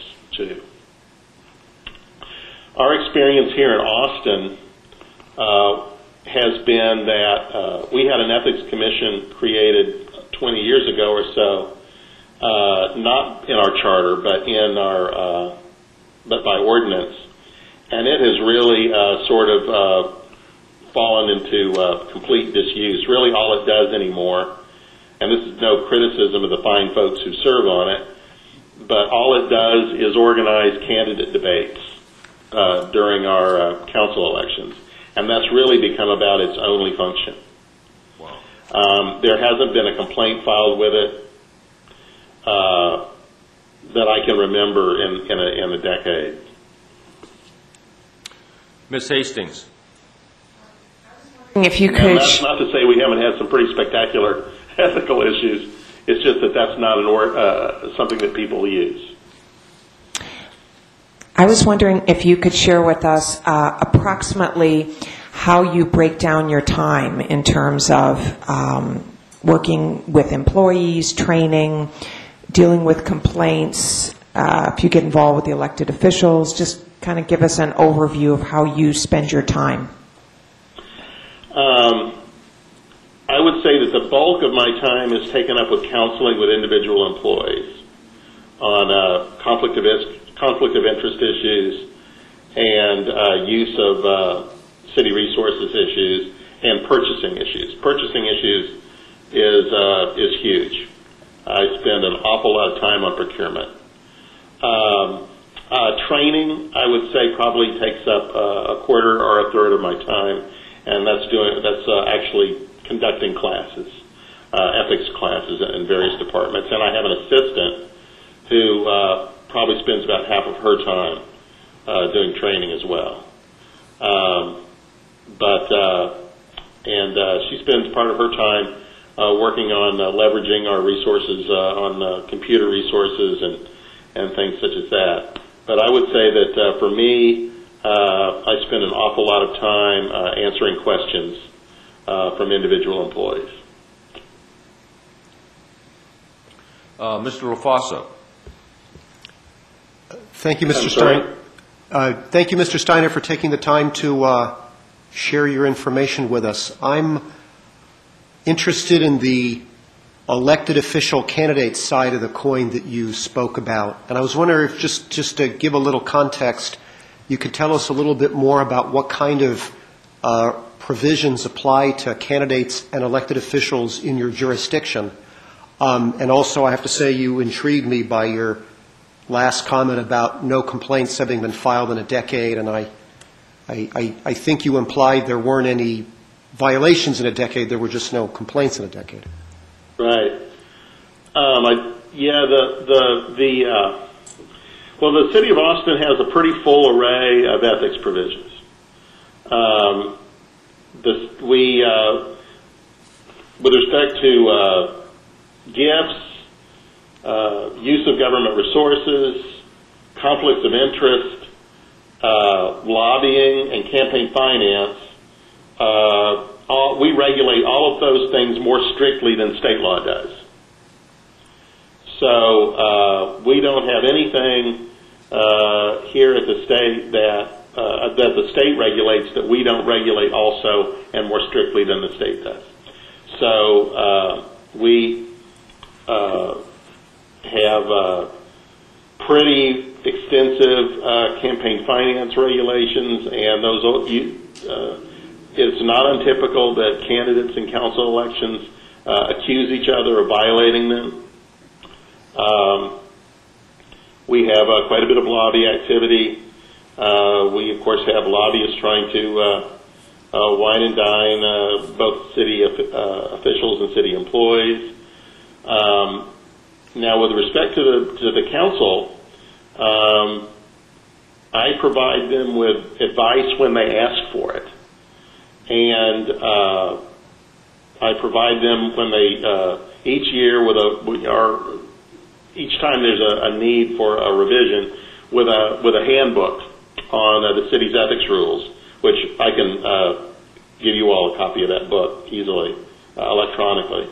too. Our experience here in Austin uh, has been that uh, we had an ethics commission created 20 years ago or so, uh, not in our charter, but in our, uh, but by ordinance, and it has really uh, sort of uh, fallen into complete disuse. Really, all it does anymore and this is no criticism of the fine folks who serve on it, but all it does is organize candidate debates uh, during our uh, council elections, and that's really become about its only function. Um, there hasn't been a complaint filed with it uh, that I can remember in, in, a, in a decade. Ms. Hastings? If you And could, that's not to say we haven't had some pretty spectacular ethical issues. It's just that that's not an or, uh, something that people use. I was wondering if you could share with us uh, approximately how you break down your time in terms of um, working with employees, training, dealing with complaints, uh, if you get involved with the elected officials, just kind of give us an overview of how you spend your time. Um, I would say that the bulk of my time is taken up with counseling with individual employees on uh, conflict of conflict of interest issues and uh, use of uh, city resources issues and purchasing issues. Purchasing issues is uh, is huge. I spend an awful lot of time on procurement. Um, uh, training, I would say, probably takes up uh, a quarter or a third of my time, and that's doing that's uh, actually conducting classes, uh, ethics classes in various departments. And I have an assistant who uh, probably spends about half of her time uh, doing training as well. Um, but uh, and uh, she spends part of her time uh, working on uh, leveraging our resources uh, on uh, computer resources and and things such as that. But I would say that uh, for me, uh, I spend an awful lot of time uh, answering questions from individual employees. Uh, Mr. Rofaso? Thank you, Mr. Steiner. Uh, Thank you, Mr. Steiner, for taking the time to uh, share your information with us. I'm interested in the elected official candidate side of the coin that you spoke about. And I was wondering if, just, just to give a little context, you could tell us a little bit more about what kind of uh, provisions apply to candidates and elected officials in your jurisdiction. Um, And also, I have to say, you intrigued me by your last comment about no complaints having been filed in a decade, and I, I, I- I think you implied there weren't any violations in a decade, there were just no complaints in a decade. Right. Um, I, yeah, the, the, the, uh, well, the city of Austin has a pretty full array of ethics provisions. Um, the, we, uh, with respect to, uh, gifts, uh, use of government resources, conflicts of interest, uh, lobbying, and campaign finance, uh, all, we regulate all of those things more strictly than state law does. So uh, we don't have anything uh, here at the state that uh, that the state regulates that we don't regulate also and more strictly than the state does. So uh, we uh, have uh, pretty extensive uh, campaign finance regulations, and those you, uh, it's not untypical that candidates in council elections uh, accuse each other of violating them. Um, we have uh, quite a bit of lobby activity. Uh, we, of course, have lobbyists trying to uh, uh, wine and dine both city of- officials and city employees. Um, now, with respect to the to the council, um, I provide them with advice when they ask for it, and uh, I provide them when they uh, each year with a are each time there's a, a need for a revision with a with a handbook on uh, the city's ethics rules, which I can uh, give you all a copy of that book easily uh, electronically.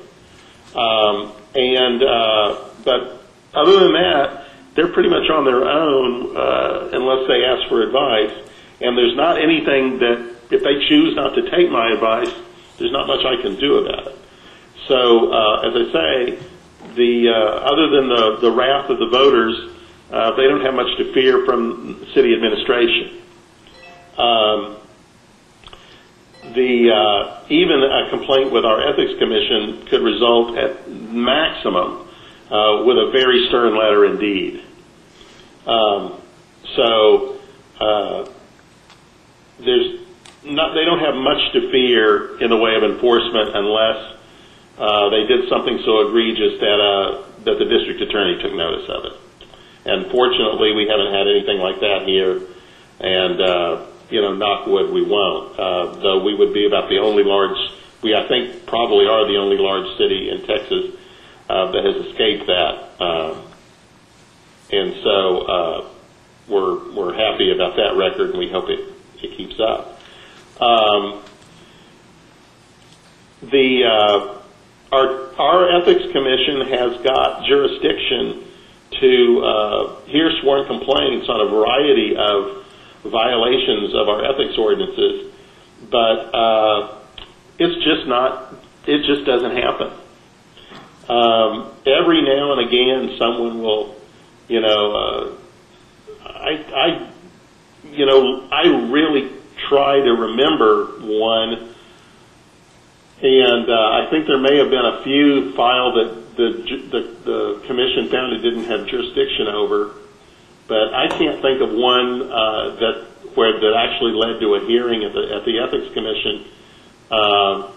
Um, and uh, but other than that, they're pretty much on their own uh, unless they ask for advice. And there's not anything that if they choose not to take my advice, there's not much I can do about it. So uh, as I say, the uh, other than the the wrath of the voters, uh, they don't have much to fear from city administration. Um, the uh, even a complaint with our ethics commission could result at maximum uh, with a very stern letter indeed. Um, so uh, there's not, they don't have much to fear in the way of enforcement unless uh, they did something so egregious that uh, that the district attorney took notice of it. And fortunately, we haven't had anything like that here. And uh, you know, knock wood, we won't. Uh, though we would be about the only large, we I think probably are the only large city in Texas uh, that has escaped that. Um, and so uh, we're we're happy about that record, and we hope it it keeps up. Um, the uh, our our ethics commission has got jurisdiction to uh, hear sworn complaints on a variety of violations of our ethics ordinances, but uh, it's just not. It just doesn't happen. Um, every now and again, someone will, you know, uh, I, I, you know, I really try to remember one, and uh, I think there may have been a few filed that the, the the commission found it didn't have jurisdiction over, but I can't think of one uh, that where that actually led to a hearing at the at the ethics commission uh,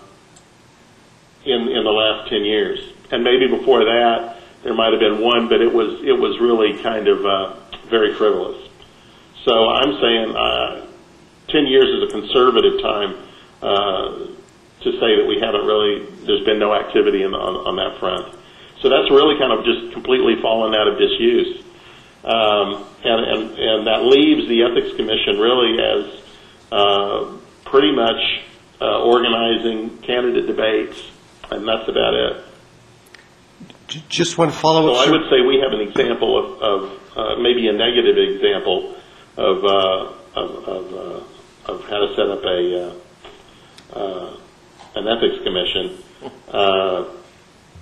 in in the last ten years, and maybe before that there might have been one, but it was it was really kind of uh, very frivolous. So I'm saying uh, ten years is a conservative time uh, to say that we haven't really there's been no activity in, on on that front. So that's really kind of just completely fallen out of disuse. Um, and, and, and that leaves the Ethics Commission really as uh, pretty much uh, organizing candidate debates, and that's about it. Just one follow-up. So I would say we have an example of, of uh, maybe a negative example of, uh, of, of, uh, of how to set up a uh, uh, an ethics commission. Uh,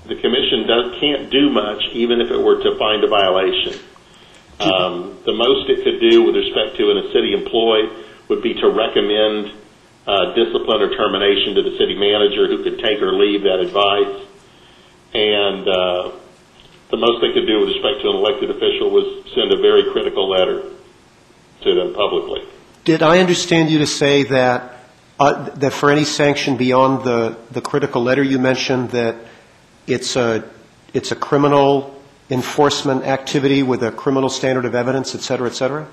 the commission does, can't do much, even if it were to find a violation. Um, the most it could do with respect to a city employee would be to recommend uh, discipline or termination to the city manager who could take or leave that advice. And uh, the most they could do with respect to an elected official was send a very critical letter to them publicly. Did I understand you to say that, that for any sanction beyond the, the critical letter you mentioned, that it's a, it's a criminal enforcement activity with a criminal standard of evidence, et cetera, et cetera?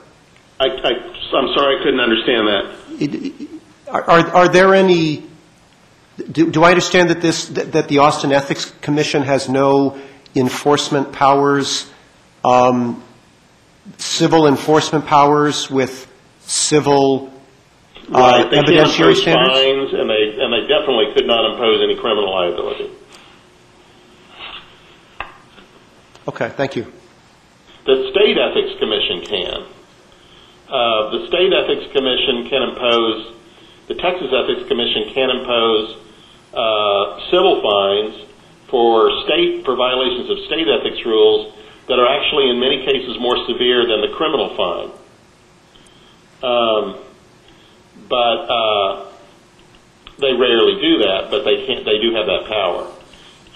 I, I, I'm sorry I couldn't understand that. Are, are are there any, do, do I understand that this, that that the Austin Ethics Commission has no enforcement powers, um, civil enforcement powers with civil uh, Right, they can't evidentiary impose standards? fines, and they, and they definitely could not impose any criminal liability. Okay, thank you. The state ethics commission can. Uh, the state ethics commission can impose, the Texas ethics commission can impose uh, civil fines for state for violations of state ethics rules that are actually in many cases more severe than the criminal fine. Um, but uh, they rarely do that, but they can They do have that power.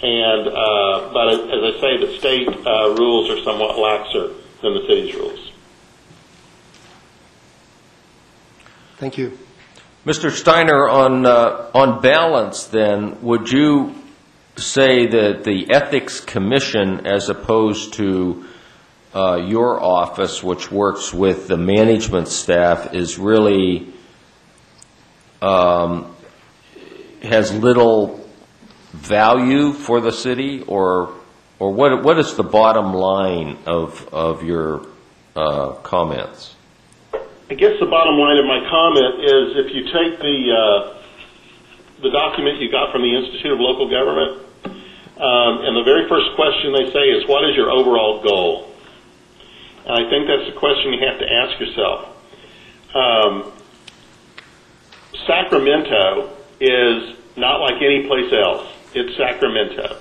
And uh, but as I say, the state uh, rules are somewhat laxer than the city's rules. Thank you. Mr. Steiner, on, uh, on balance then, would you say that the Ethics Commission, as opposed to uh, your office, which works with the management staff, is really, um, has little value for the city, or, or what, what is the bottom line of, of your uh, comments? I guess the bottom line of my comment is if you take the uh, the document you got from the Institute of Local Government, um, and the very first question they say is, "What is your overall goal?" And I think that's the question you have to ask yourself. Um, Sacramento is not like any place else. It's Sacramento.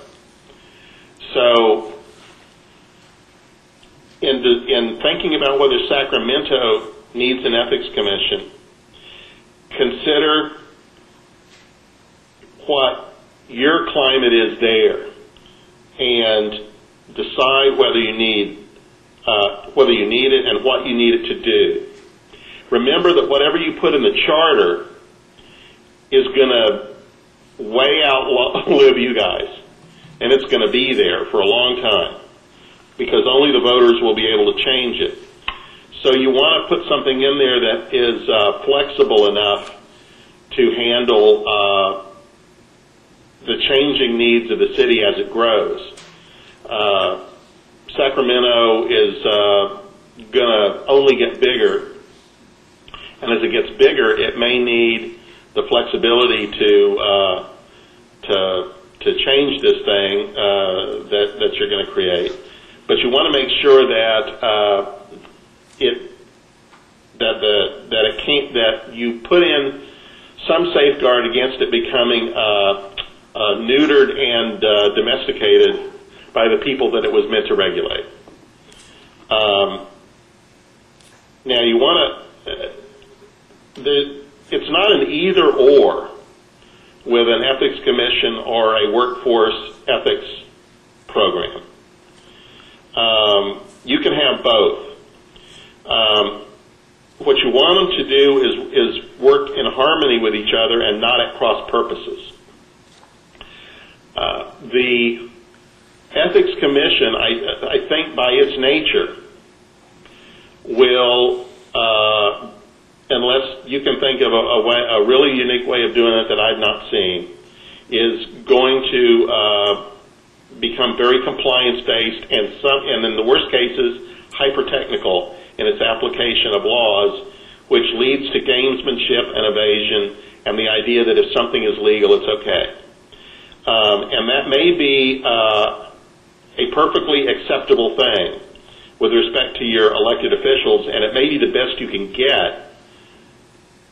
So, in, the, in thinking about whether Sacramento needs an ethics commission, consider what your climate is there and decide whether you need uh, whether you need it and what you need it to do. Remember that whatever you put in the charter is going to way outlive you guys, and it's going to be there for a long time because only the voters will be able to change it. So you want to put something in there that is uh, flexible enough to handle uh, the changing needs of the city as it grows. Uh, Sacramento is uh, going to only get bigger, and as it gets bigger, it may need the flexibility to uh, to to change this thing uh, that that you're going to create. But you want to make sure that uh, it that the that it can't that you put in some safeguard against it becoming uh, uh, neutered and uh, domesticated by the people that it was meant to regulate. Um, now you want to. The, it's not an either or with an ethics commission or a workforce ethics program. Um, you can have both. Um, what you want them to do is is work in harmony with each other and not at cross purposes. Uh, the ethics commission, I, I think, by its nature, will, uh, unless you can think of a, a, way, a really unique way of doing it that I've not seen, is going to uh, become very compliance based and some, and in the worst cases, hyper technical in its application of laws, which leads to gamesmanship and evasion and the idea that if something is legal, it's okay. Um, and that may be uh, a perfectly acceptable thing with respect to your elected officials, and it may be the best you can get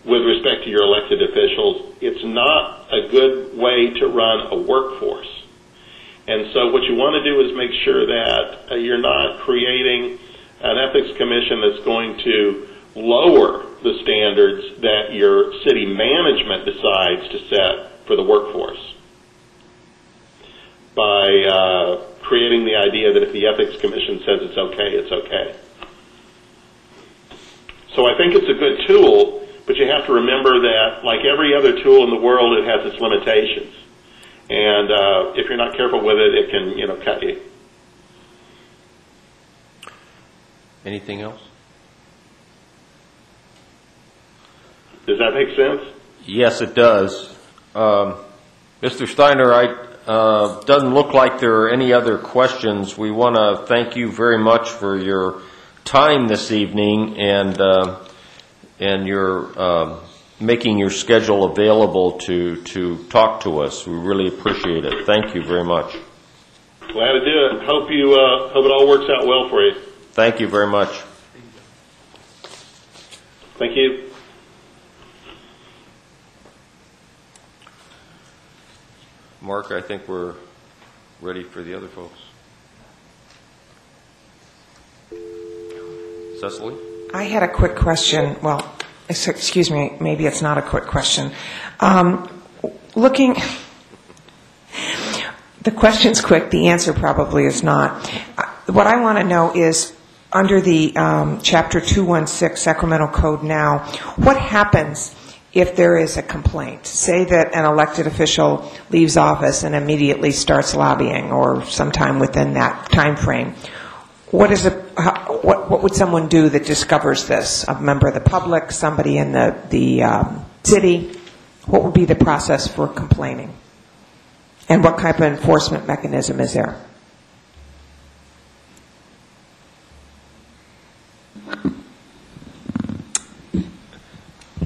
with respect to your elected officials. It's not a good way to run a workforce. And so what you want to do is make sure that uh, you're not creating an ethics commission that's going to lower the standards that your city management decides to set for the workforce by uh, creating the idea that if the ethics commission says it's okay, it's okay. So I think it's a good tool, but you have to remember that, like every other tool in the world, it has its limitations. And uh, if you're not careful with it, it can, you know, cut you. Anything else? Does that make sense? Yes, it does. Um, Mr. Steiner, I, uh, doesn't look like there are any other questions. We want to thank you very much for your time this evening and, uh, and your, um, making your schedule available to, to talk to us. We really appreciate it. Thank you very much. Glad to do it. Hope you, uh, hope it all works out well for you. Thank you very much. Thank you. Mark, I think we're ready for the other folks. Cecily? I had a quick question. Well, excuse me, maybe it's not a quick question. Um, looking, the question's quick, the answer probably is not. Uh, What I want to know is, under the um, Chapter 216 Sacramento Code now, what happens if there is a complaint? Say that an elected official leaves office and immediately starts lobbying, or sometime within that time frame. What is a, how, what, what would someone do that discovers this? A member of the public, somebody in the, the um, city? What would be the process for complaining? And what type of enforcement mechanism is there?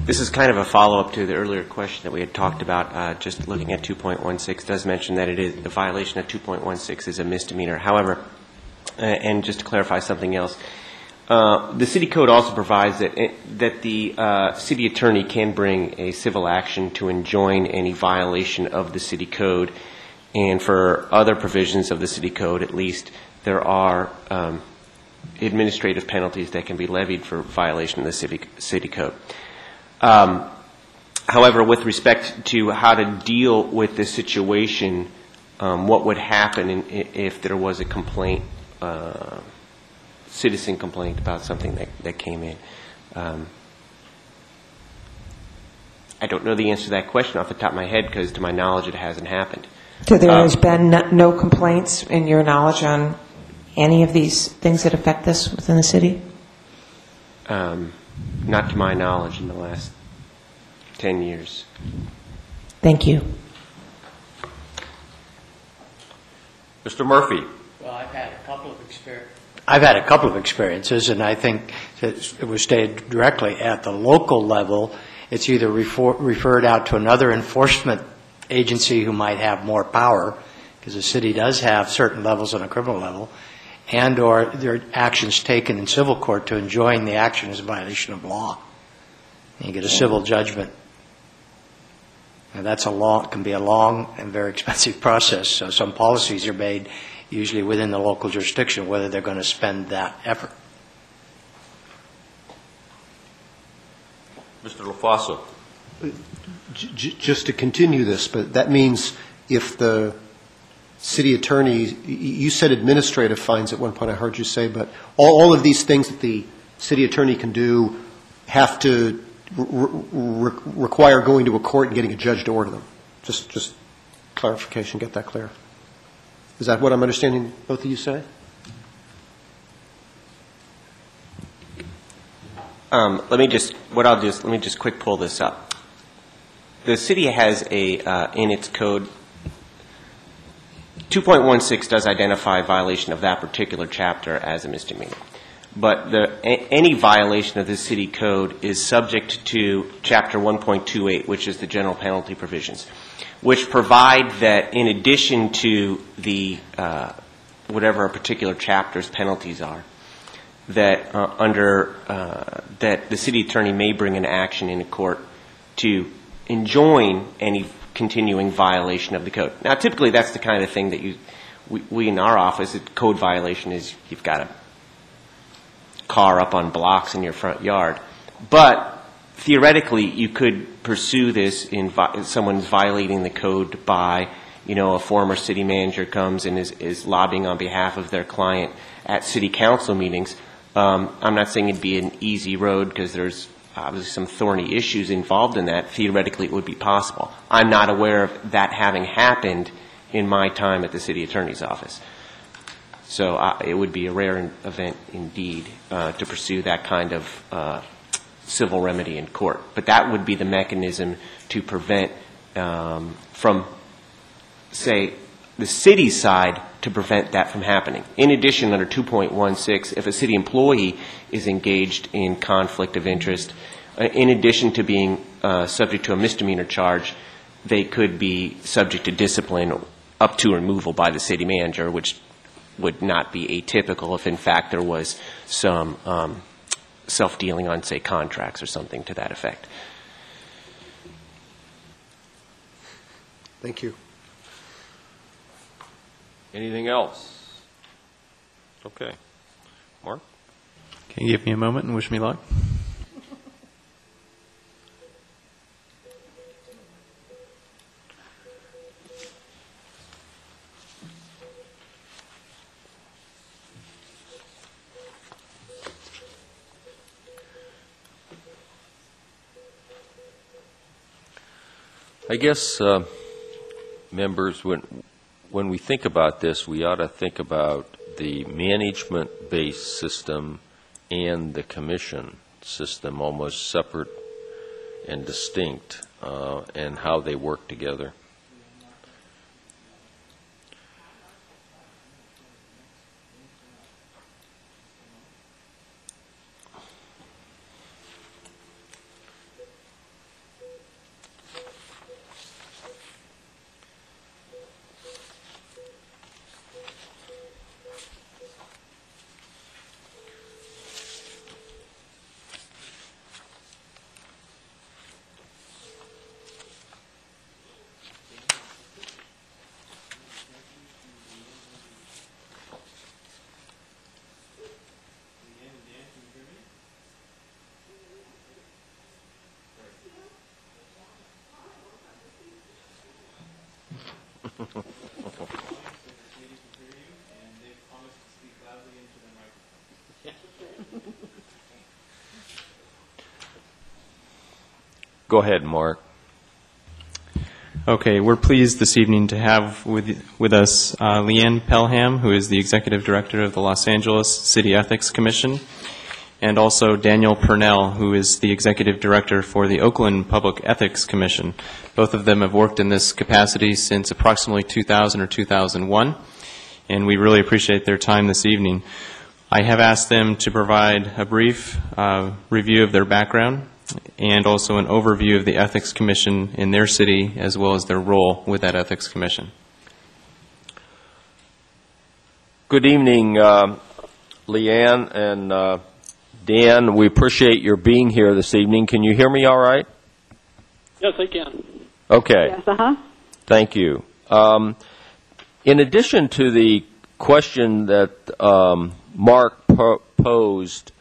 This is kind of a follow-up to the earlier question that we had talked about. Uh, just looking at 2.16 does mention that it is the violation of 2.16 is a misdemeanor. However, and just to clarify something else, uh, the city code also provides that that the uh, city attorney can bring a civil action to enjoin any violation of the city code, and for other provisions of the city code, at least, there are um, administrative penalties that can be levied for violation of the city city code. Um, However, with respect to how to deal with this situation, um, what would happen in- if there was a complaint, uh, citizen complaint about something that that came in? Um, I don't know the answer to that question off the top of my head, because to my knowledge, it hasn't happened. So there Um, has been no- no complaints, in your knowledge, on any of these things that affect this within the city? Um, Not to my knowledge in the last 10 years. Thank you. Mr. Murphy? I've had a couple of experiences. I've had a couple of experiences, and I think that it was stated directly at the local level, it's either refor- referred out to another enforcement agency who might have more power, because the city does have certain levels on a criminal level, and/or there are actions taken in civil court to enjoin the action as a violation of law. And you get a civil judgment. And that's a long, can be a long and very expensive process, so some policies are made usually within the local jurisdiction, whether they're going to spend that effort. Mr. LaFosse? J- j- Just to continue this, but that means if the city attorney, you said administrative fines at one point, I heard you say, but all, all of these things that the city attorney can do have to re- re- require going to a court and getting a judge to order them? Just, just clarification, get that clear. Is that what I'm understanding both of you say? Um, Let me just, what I'll do is, let me just quick pull this up. The city has a, uh, in its code, 2.16 does identify violation of that particular chapter as a misdemeanor. But the, a- any violation of the city code is subject to Chapter 1.28, which is the general penalty provisions, which provide that in addition to the, uh, whatever a particular chapter's penalties are, that uh, under, uh, that the city attorney may bring an action in court to enjoin any continuing violation of the code. Now, typically, that's the kind of thing that you, we, we in our office, code violation is you've got a car up on blocks in your front yard. But theoretically, you could pursue this in, vi- if someone's violating the code by, you know, a former city manager comes and is, is lobbying on behalf of their client at city council meetings. Um, I'm not saying it'd be an easy road because there's obviously some thorny issues involved in that. Theoretically, it would be possible. I'm not aware of that having happened in my time at the city attorney's office. So uh, it would be a rare in- event indeed uh, to pursue that kind of uh, civil remedy in court. But that would be the mechanism to prevent um, from, say, the city side to prevent that from happening. In addition, under 2.16, if a city employee is engaged in conflict of interest, uh, in addition to being uh, subject to a misdemeanor charge, they could be subject to discipline up to removal by the city manager, which would not be atypical if in fact there was some um, self-dealing on, say, contracts or something to that effect. Thank you. Anything else? Okay. Mark? Can you give me a moment and wish me luck? I guess, uh, members, when, when we think about this, we ought to think about the management-based system and the commission system almost separate and distinct, uh, and how they work together. Go ahead, Mark. Okay, we're pleased this evening to have with, with us uh, LeeAnn Pelham, who is the Executive Director of the Los Angeles City Ethics Commission, and also Daniel Purnell, who is the Executive Director for the Oakland Public Ethics Commission. Both of them have worked in this capacity since approximately 2000 or 2001, and we really appreciate their time this evening. I have asked them to provide a brief uh, review of their background and also an overview of the Ethics Commission in their city as well as their role with that Ethics Commission. Good evening, uh, LeeAnn and uh, Dan. We appreciate your being here this evening. Can you hear me all right? Yes, I can. Okay. Yes, uh-huh. Thank you. Um, in addition to the question that um, Mark po- posed,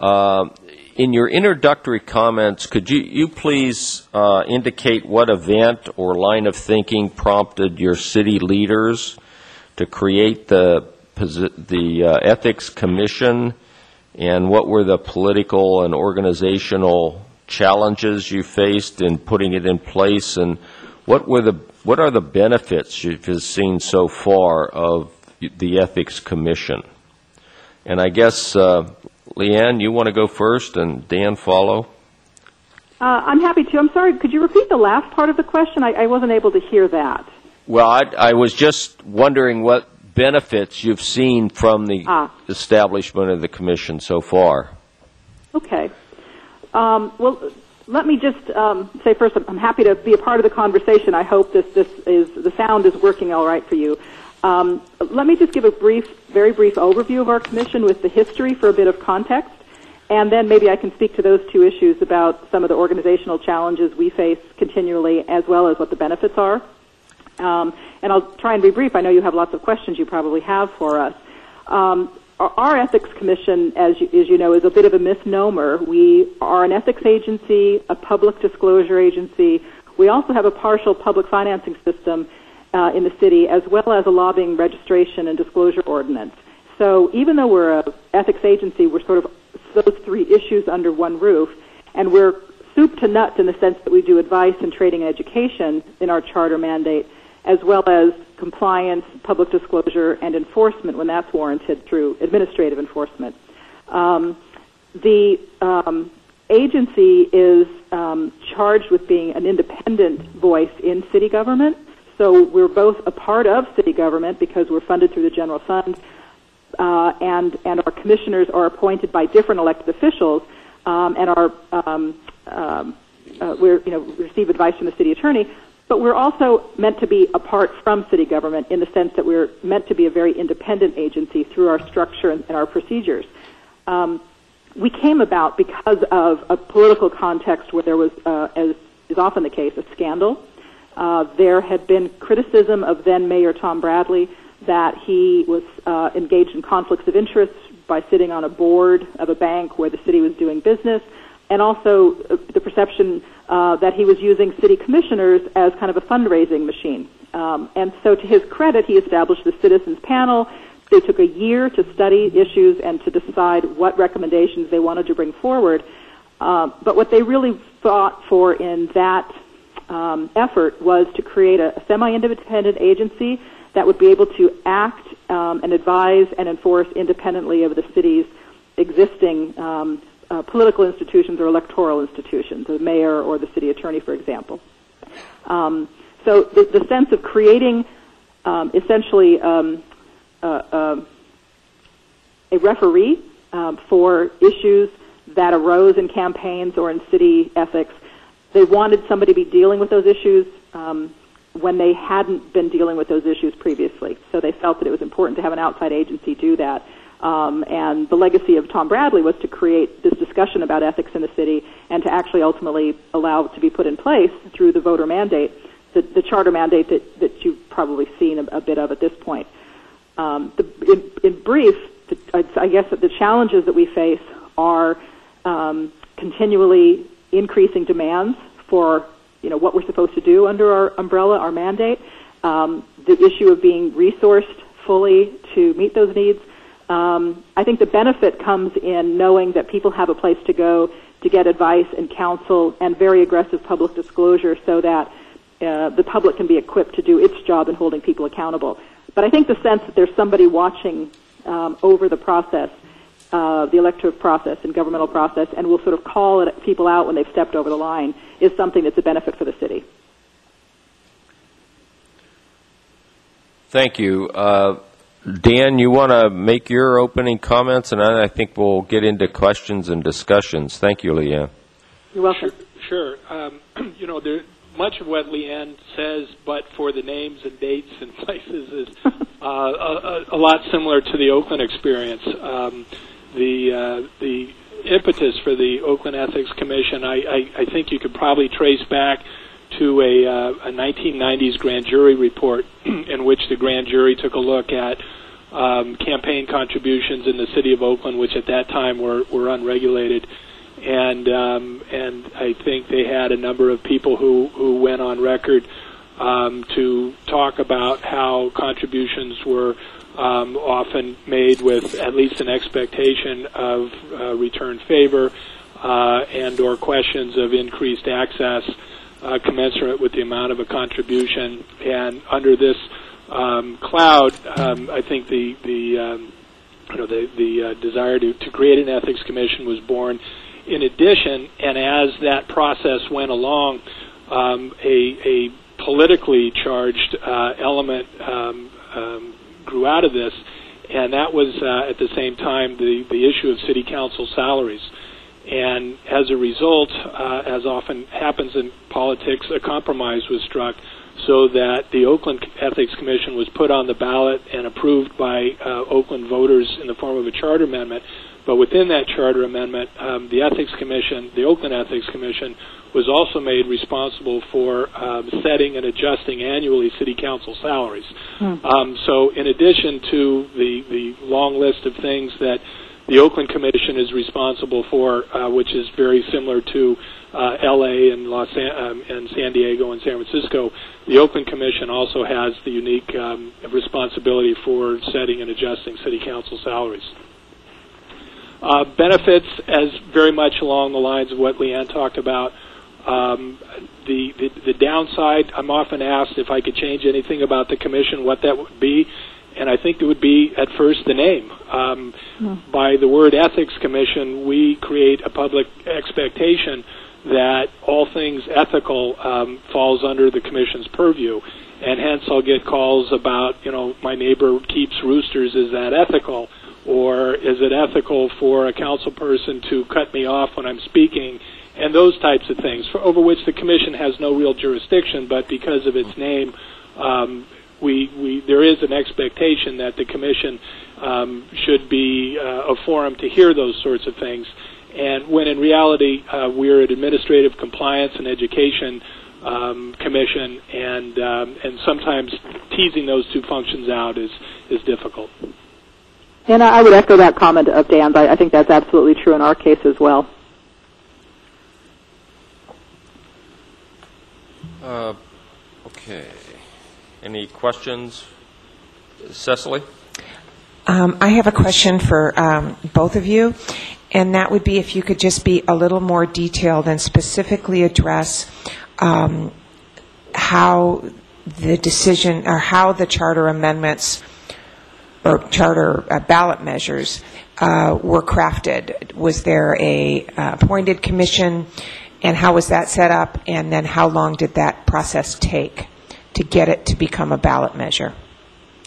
uh, in your introductory comments, could you, you please uh, indicate what event or line of thinking prompted your city leaders to create the the uh, ethics commission, and what were the political and organizational challenges you faced in putting it in place, and what were the what are the benefits you've seen so far of the ethics commission? And I guess, uh, LeeAnn, you want to go first, and Dan follow. Uh, I'm happy to. I'm sorry, could you repeat the last part of the question? I, I wasn't able to hear that. Well, I, I was just wondering what benefits you've seen from the Ah. establishment of the commission so far. Okay. Um, well, let me just um, say first, I'm happy to be a part of the conversation. I hope this, this is the sound is working all right for you. Um, let me just give a brief, very brief overview of our commission with the history for a bit of context, and then maybe I can speak to those two issues about some of the organizational challenges we face continually, as well as what the benefits are. Um, and I'll try and be brief. I know you have lots of questions you probably have for us. Um, our, ethics commission, as you, as you know, is a bit of a misnomer. We are an ethics agency, a public disclosure agency. We also have a partial public financing system uh, in the city, as well as a lobbying registration and disclosure ordinance. So even though we're an ethics agency, we're sort of those three issues under one roof, and we're soup to nuts in the sense that we do advice and training and education in our charter mandate, as well as compliance, public disclosure, and enforcement when that's warranted through administrative enforcement. Um, the um, agency is um, charged with being an independent voice in city government. So we're both a part of city government because we're funded through the general fund, uh, and and our commissioners are appointed by different elected officials, um, and are um, um, uh, we're you know receive advice from the city attorney. But we're also meant to be apart from city government in the sense that we're meant to be a very independent agency through our structure and, and our procedures. Um, we came about because of a political context where there was, uh, as is often the case, a scandal. Uh, there had been criticism of then Mayor Tom Bradley that he was uh, engaged in conflicts of interest by sitting on a board of a bank where the city was doing business, and also uh, the perception uh, that he was using city commissioners as kind of a fundraising machine. Um, and so, to his credit, he established the citizens panel. They took a year to study issues and to decide what recommendations they wanted to bring forward. Uh, but what they really fought for in that um, effort was to create a, semi-independent agency that would be able to act um, and advise and enforce independently of the city's existing um, uh, political institutions or electoral institutions, the mayor or the city attorney, for example. Um, so the, the sense of creating um, essentially um, uh, uh, a referee um, for issues that arose in campaigns or in city ethics. They wanted somebody to be dealing with those issues um, when they hadn't been dealing with those issues previously. So they felt that it was important to have an outside agency do that. Um, and the legacy of Tom Bradley was to create this discussion about ethics in the city and to actually ultimately allow it to be put in place through the voter mandate, the, the charter mandate that, that you've probably seen a, a bit of at this point. Um, the, in, in brief, the, I guess that the challenges that we face are um, continually increasing demands for you know what we're supposed to do under our umbrella, our mandate, um, the issue of being resourced fully to meet those needs. Um, I think the benefit comes in knowing that people have a place to go to get advice and counsel and very aggressive public disclosure so that uh, the public can be equipped to do its job in holding people accountable. But I think the sense that there's somebody watching um, over the process, uh, the elective process and governmental process, and will sort of call it, people out when they've stepped over the line, is something that's a benefit for the city. Thank you. Uh, Dan, you want to make your opening comments, and I think we'll get into questions and discussions. Thank you, LeeAnn. You're welcome. Sure. Um, you know, there, much of what LeeAnn says, but for the names and dates and places, is uh, a, a lot similar to the Oakland experience. Um, the uh, the impetus for the Oakland Ethics Commission, I, I, I think you could probably trace back to a, uh, a 1990s grand jury report in which the grand jury took a look at um, campaign contributions in the city of Oakland, which at that time were, were unregulated. And um, and I think they had a number of people who, who went on record um, to talk about how contributions were um, often made with at least an expectation of uh, return favor uh, and or questions of increased access uh, commensurate with the amount of a contribution. And under this um, cloud, um, I think the the um, you know the the uh, desire to, to create an ethics commission was born. In addition, and as that process went along, um, a, a politically charged uh, element um, um, grew out of this, and that was uh, at the same time the the issue of city council salaries. And as a result, uh, as often happens in politics, a compromise was struck so that the Oakland Ethics Commission was put on the ballot and approved by uh, Oakland voters in the form of a charter amendment. But within that charter amendment, um, the Ethics Commission, the Oakland Ethics Commission, was also made responsible for um, setting and adjusting annually city council salaries. Hmm. Um, so, in addition to the the long list of things that the Oakland Commission is responsible for, uh, which is very similar to uh, L.A. and Los An- um, and San Diego and San Francisco. The Oakland Commission also has the unique um, responsibility for setting and adjusting city council salaries. Uh, benefits, as very much along the lines of what LeeAnn talked about. Um, the, the the downside, I'm often asked if I could change anything about the commission, what that would be and I think it would be at first the name. Um, By the word ethics commission, we create a public expectation that all things ethical um, falls under the commission's purview, and hence I'll get calls about, you know, my neighbor keeps roosters. Is that ethical? Or is it ethical for a council person to cut me off when I'm speaking? And those types of things, for, over which the commission has no real jurisdiction, but because of its name, um, we, we there is an expectation that the commission um, should be uh, a forum to hear those sorts of things. And when in reality uh, we're an administrative compliance and education um, commission, and um, and sometimes teasing those two functions out is is difficult. And I I would echo that comment of Dan's. I, I think that's absolutely true in our case as well. Uh, okay. Any questions? Cecily? Um, I have a question for um, both of you, and that would be if you could just be a little more detailed and specifically address um, how the decision or how the charter amendments or charter uh, ballot measures uh, were crafted. Was there a uh, appointed commission, and how was that set up? And then how long did that process take to get it to become a ballot measure?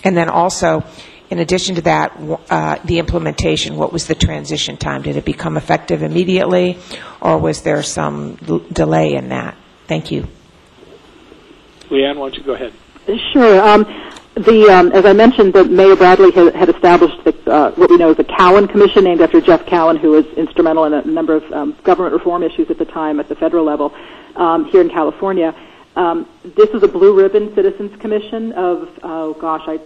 And then also, in addition to that, uh, the implementation. What was the transition time? Did it become effective immediately, or was there some l- delay in that? Thank you. LeeAnn, why don't you go ahead? Sure. Um, the um, as I mentioned, that Mayor Bradley had, had established the, uh, what we know as the Cowan Commission, named after Jeff Cowan, who was instrumental in a number of um, government reform issues at the time at the federal level um, here in California. Um, this is a blue ribbon citizens commission of oh gosh, I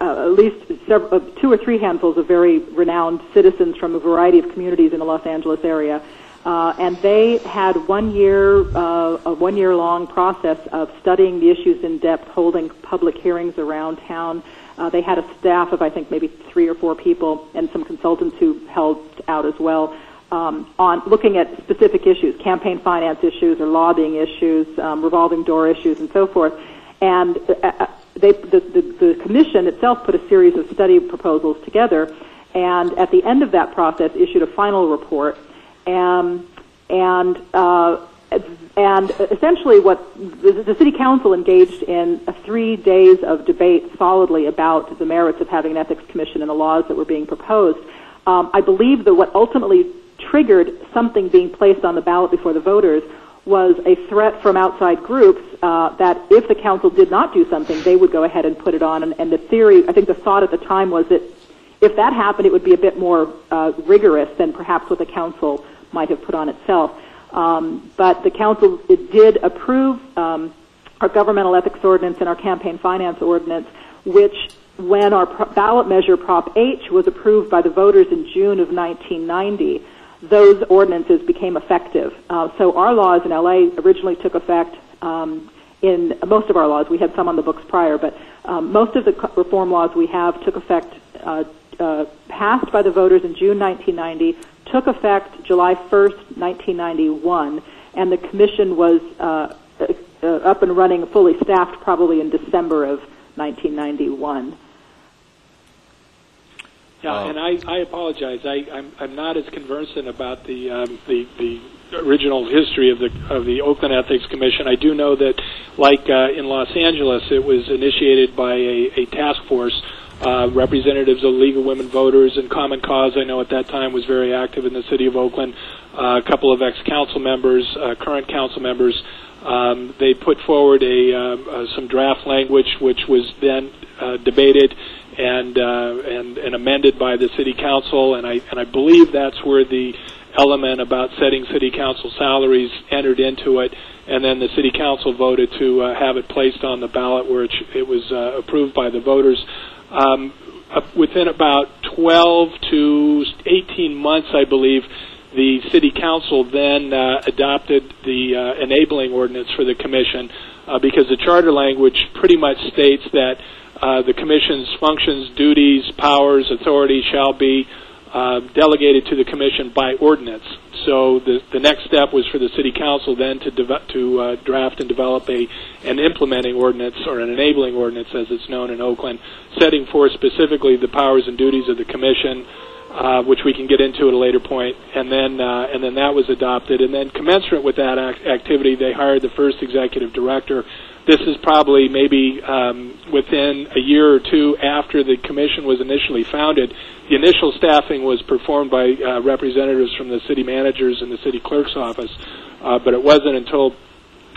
uh, at least several, uh, two or three handfuls of very renowned citizens from a variety of communities in the Los Angeles area. Uh, and they had one year, uh, a one year long process of studying the issues in depth, holding public hearings around town. Uh, they had a staff of, I think, maybe three or four people and some consultants who helped out as well um, on looking at specific issues, campaign finance issues or lobbying issues, um, revolving door issues, and so forth. And uh, uh, they, the, the, the commission itself put a series of study proposals together, and at the end of that process, issued a final report. Um, and uh, and essentially, what the, the city council engaged in three days of debate solidly about the merits of having an ethics commission and the laws that were being proposed. Um, I believe that what ultimately triggered something being placed on the ballot before the voters was a threat from outside groups uh, that if the council did not do something, they would go ahead and put it on. And, and the theory, I think the thought at the time was that if that happened, it would be a bit more uh, rigorous than perhaps what the council might have put on itself. Um, but the council did approve um, our governmental ethics ordinance and our campaign finance ordinance, which when our pro- ballot measure Prop H was approved by the voters in June of 1990, those ordinances became effective. Uh, so our laws in LA originally took effect um, in most of our laws. We had some on the books prior, but um, most of the reform laws we have took effect, uh, uh, passed by the voters in June 1990, took effect July 1st, 1991, and the commission was uh, uh, up and running, fully staffed, probably in December of 1991. Yeah, and I, I apologize. I, I'm, I'm not as conversant about the, um, the the original history of the of the Oakland Ethics Commission. I do know that, like uh, in Los Angeles, it was initiated by a, a task force. Uh, representatives of League of Women Voters and Common Cause, I know at that time was very active in the city of Oakland. Uh, a couple of ex-council members, uh, current council members, um, they put forward a, uh, uh, some draft language, which was then uh, debated and, uh, and and amended by the city council, and I and I believe that's where the element about setting city council salaries entered into it, and then the city council voted to uh, have it placed on the ballot, where it, it was uh, approved by the voters. Um, within about 12 to 18 months, I believe, the city council then uh, adopted the uh, enabling ordinance for the commission uh, because the charter language pretty much states that uh, the commission's functions, duties, powers, authority shall be uh, delegated to the commission by ordinance. So the the next step was for the city council then to to uh, draft and develop a an implementing ordinance or an enabling ordinance, as it's known in Oakland, setting forth specifically the powers and duties of the commission. Uh, which we can get into at a later point. point, and then uh, and then that was adopted, and then commensurate with that act- activity, they hired the first executive director, this is probably maybe um, within a year or two after the commission was initially founded. The initial staffing was performed by uh, representatives from the city managers and the city clerk's office, uh, but it wasn't until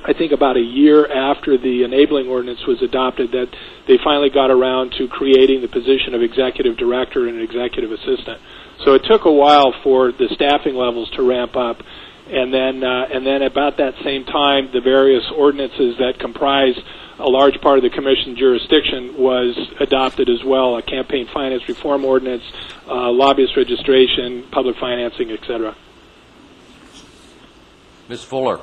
I think about a year after the enabling ordinance was adopted that they finally got around to creating the position of executive director and executive assistant. So it took a while for the staffing levels to ramp up and then uh, and then about that same time, the various ordinances that comprise a large part of the commission jurisdiction was adopted as well: a campaign finance reform ordinance, uh, lobbyist registration, public financing, etc. Ms. Fuller.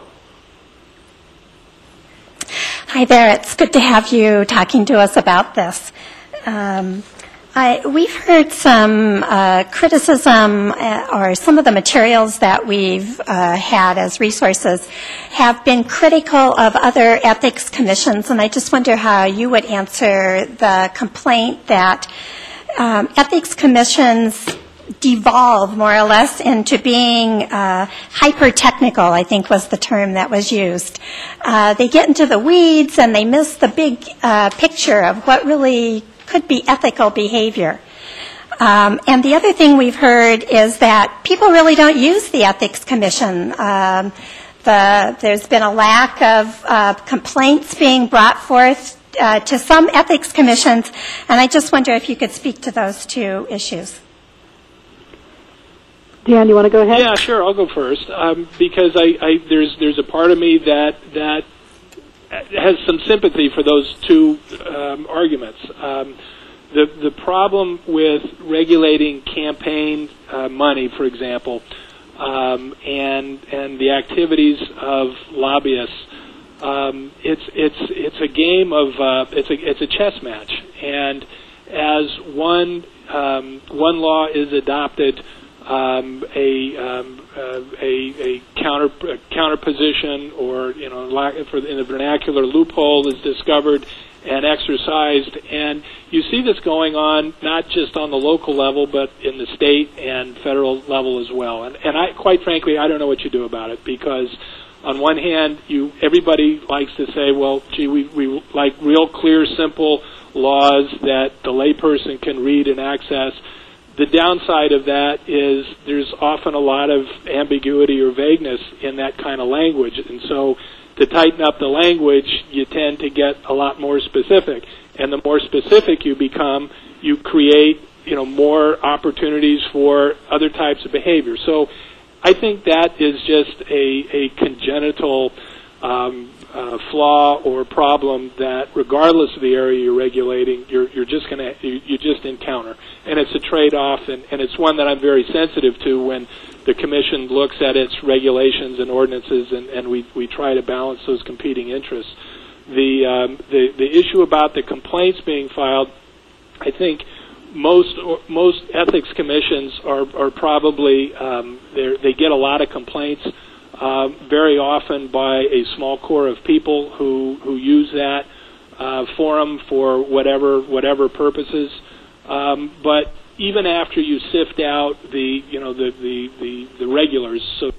Hi there. It's good to have you talking to us about this. Um, I, we've heard some uh, criticism, uh, or some of the materials that we've uh, had as resources have been critical of other ethics commissions, and I just wonder how you would answer the complaint that um, ethics commissions devolve more or less into being uh, hyper technical, I think was the term that was used. Uh, they get into the weeds and they miss the big uh, picture of what really could be ethical behavior. Um, and the other thing we've heard is that people really don't use the Ethics Commission. Um, the, there's been a lack of uh, complaints being brought forth uh, to some ethics commissions, and I just wonder if you could speak to those two issues. Dan, you want to go ahead? Yeah, sure. I'll go first um, because I, I there's there's a part of me that that has some sympathy for those two um, arguments. Um, the the problem with regulating campaign uh, money, for example, um, and and the activities of lobbyists. Um, it's it's it's a game of uh, it's a it's a chess match, and as one um, one law is adopted, um, a, um, uh, a a counter a counterposition or you know lack, for in the vernacular loophole is discovered and exercised, and you see this going on not just on the local level, but in the state and federal level as well. And, and I, quite frankly, I don't know what you do about it because on one hand, you everybody likes to say, well, gee, we, we like real clear, simple laws that the layperson can read and access. The downside of that is there's often a lot of ambiguity or vagueness in that kind of language, and so to tighten up the language, you tend to get a lot more specific. And the more specific you become, you create, you know, more opportunities for other types of behavior. So I think that is just a, a congenital um, uh, flaw or problem that, regardless of the area you're regulating, you're, you're just going to you, you just encounter, and it's a trade-off, and, and it's one that I'm very sensitive to when the commission looks at its regulations and ordinances, and, and we we try to balance those competing interests. The um, the the issue about the complaints being filed, I think most most ethics commissions are are probably um, they they get a lot of complaints uh, very often by a small core of people who who use that uh, forum for whatever whatever purposes. Um, but even after you sift out the you know the the the, the regulars, so.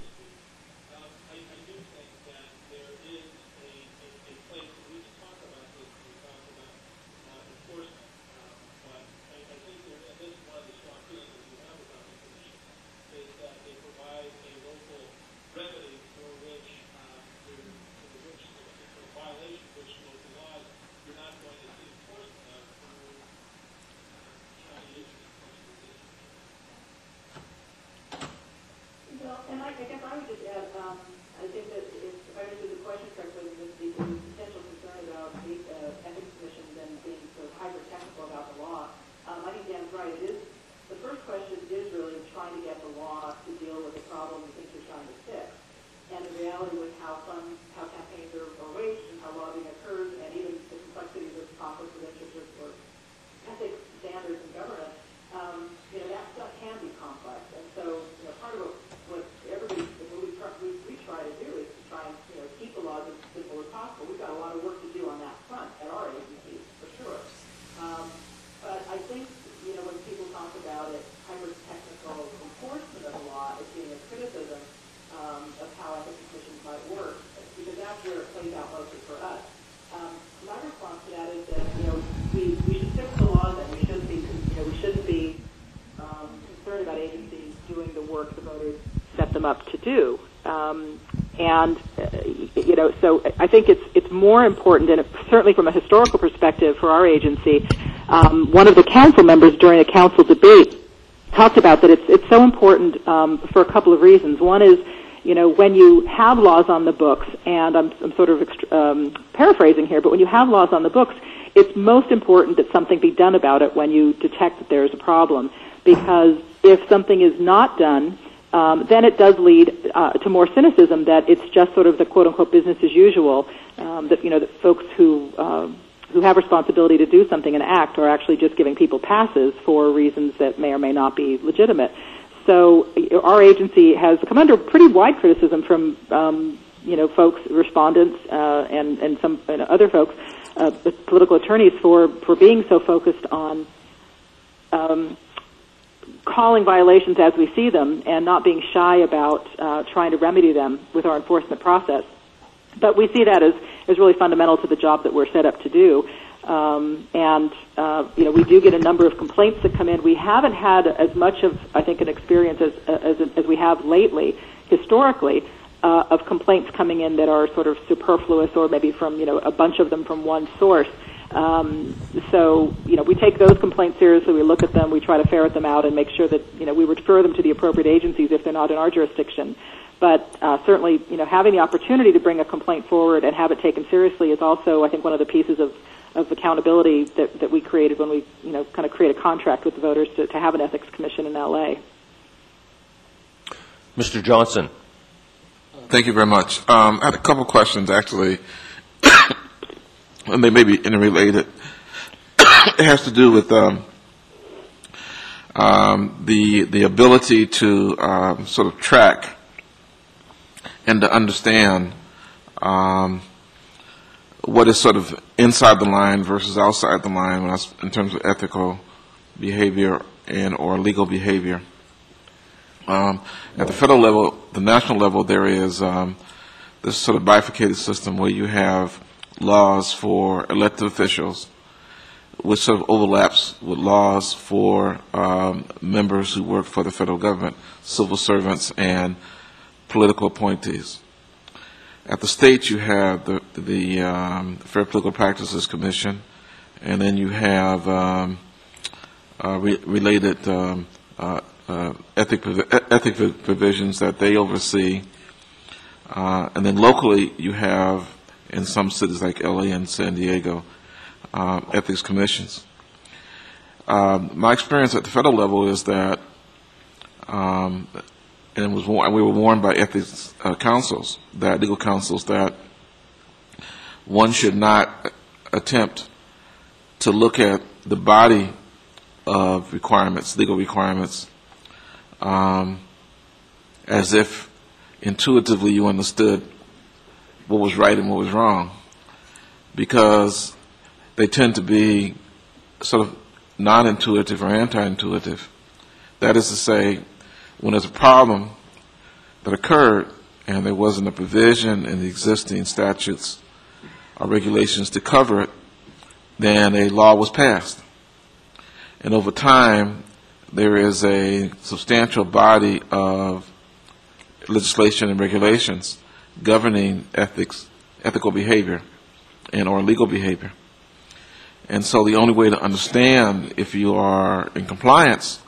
Well, and I, I guess I would just add, um, I think that if, if I understood the question correctly, the, the potential concern about the uh, ethics commission then being sort of hyper technical about the law, um, I think Dan's right. It is the first question is really trying to get the law to deal with the problem you think you're trying to fix. And the reality with how funds, how campaigns are, are waged and how lobbying occurs, and even the complexities of conflicts of interest or ethics standards in government, um, you know, that stuff can be complex. And so, you know, part of what, what everybody, what we try, we, we try to do is to try and, you know, keep the laws as simple as possible. We've got a lot of work to do on that front at our agency, for sure. Um, but I think, you know, when people talk about it, hyper-technical enforcement of the law as being a criticism um, of how ethics commissions might work, because that's where it plays out mostly for us. Um, my response to that is that, you know, we, we should fix the laws and we shouldn't be, you know, we shouldn't be um, concerned about agencies doing the work the voters set them up to do. Um, and uh, you know, so I think it's it's more important, and certainly from a historical perspective for our agency, um, one of the council members during a council debate talked about that it's it's so important um, for a couple of reasons. One is, you know, when you have laws on the books, and I'm, I'm sort of ext- um, paraphrasing here, but when you have laws on the books, it's most important that something be done about it when you detect that there is a problem, because if something is not done, um, then it does lead uh, to more cynicism that it's just sort of the quote unquote business as usual. Um, that you know that folks who um, who have responsibility to do something and act are actually just giving people passes for reasons that may or may not be legitimate. So our agency has come under pretty wide criticism from um, you know folks, respondents, uh, and and some and other folks, uh, political attorneys for for being so focused on. Um, calling violations as we see them and not being shy about uh, trying to remedy them with our enforcement process. But we see that as, as really fundamental to the job that we're set up to do. Um, and uh, you know, we do get a number of complaints that come in. We haven't had as much of, I think, an experience as as, as we have lately, historically, uh, of complaints coming in that are sort of superfluous, or maybe from you know a bunch of them from one source. Um, so, you know, we take those complaints seriously. We look at them. We try to ferret them out and make sure that, you know, we refer them to the appropriate agencies if they're not in our jurisdiction. But uh, certainly, you know, having the opportunity to bring a complaint forward and have it taken seriously is also, I think, one of the pieces of, of accountability that, that we created when we, you know, kind of create a contract with the voters to, to have an ethics commission in LA. Mr. Johnson? Thank you very much. Um, I had a couple questions, actually, and they may be interrelated. it has to do with um, um, the the ability to um, sort of track and to understand um, what is sort of inside the line versus outside the line I in terms of ethical behavior and or legal behavior. Um, at the federal level, the national level, there is um, this sort of bifurcated system where you have laws for elected officials, which sort of overlaps with laws for um, members who work for the federal government, civil servants, and political appointees. At the state, you have the, the um, Fair Political Practices Commission, and then you have um, uh, re- related um, uh, uh, ethic, ethic provisions that they oversee. Uh, and then locally, you have in some cities like LA and San Diego, um, ethics commissions. Um, my experience at the federal level is that, um, and was war- we were warned by ethics uh, counsels, that legal counsels, that one should not attempt to look at the body of requirements, legal requirements, um, as if intuitively you understood what was right and what was wrong, because they tend to be sort of non-intuitive or anti-intuitive. That is to say, when there's a problem that occurred and there wasn't a provision in the existing statutes or regulations to cover it, then a law was passed. And over time, there is a substantial body of legislation and regulations governing ethics, ethical behavior, and or legal behavior. And so the only way to understand if you are in compliance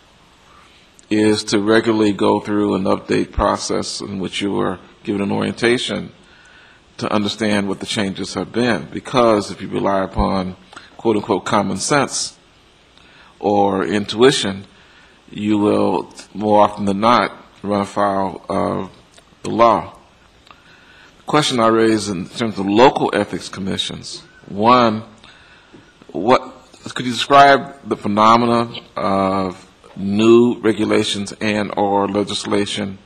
is to regularly go through an update process in which you are given an orientation to understand what the changes have been. Because if you rely upon quote unquote common sense or intuition, you will more often than not run afoul of the law. The question I raise in terms of local ethics commissions, one, what could you describe the phenomena of new regulations and or legislation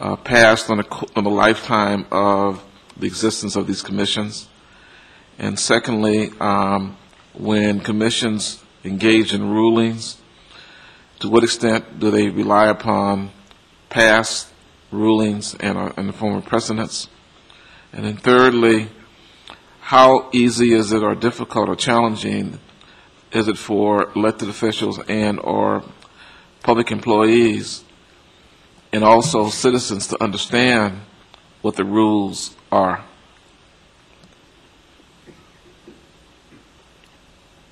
uh, passed on co- on a lifetime of the existence of these commissions? And secondly, um, when commissions engage in rulings, to what extent do they rely upon past rulings and, uh, and the form of precedents? And then thirdly, how easy is it or difficult or challenging is it for elected officials and or public employees and also citizens to understand what the rules are?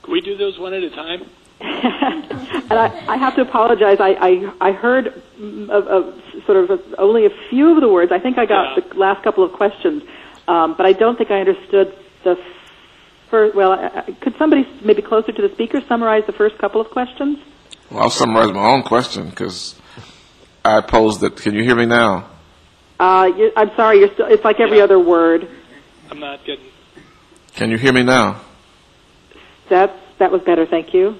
Can we do those one at a time? And I, I have to apologize. I, I, I heard of, of sort of a, only a few of the words. I think I got the last couple of questions, um, but I don't think I understood the first. Well, I, I- could somebody maybe closer to the speaker summarize the first couple of questions? Well, I'll summarize my own question because I posed it. Can you hear me now? Uh, you, I'm sorry. You're still. It's like every other word. I'm not getting. Can you hear me now? That that was better. Thank you.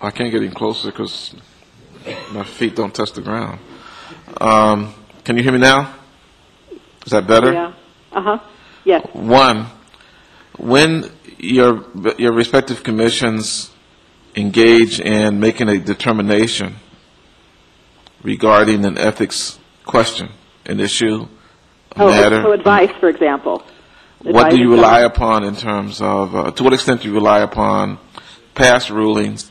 I can't get any closer because my feet don't touch the ground. Um, can you hear me now? Is that better? Yeah. Uh huh. Yes. One, when your your respective commissions engage in making a determination regarding an ethics question, an issue, a Oh, matter, so advice, for example. what do you rely upon in terms of, uh, to what extent do you rely upon past rulings,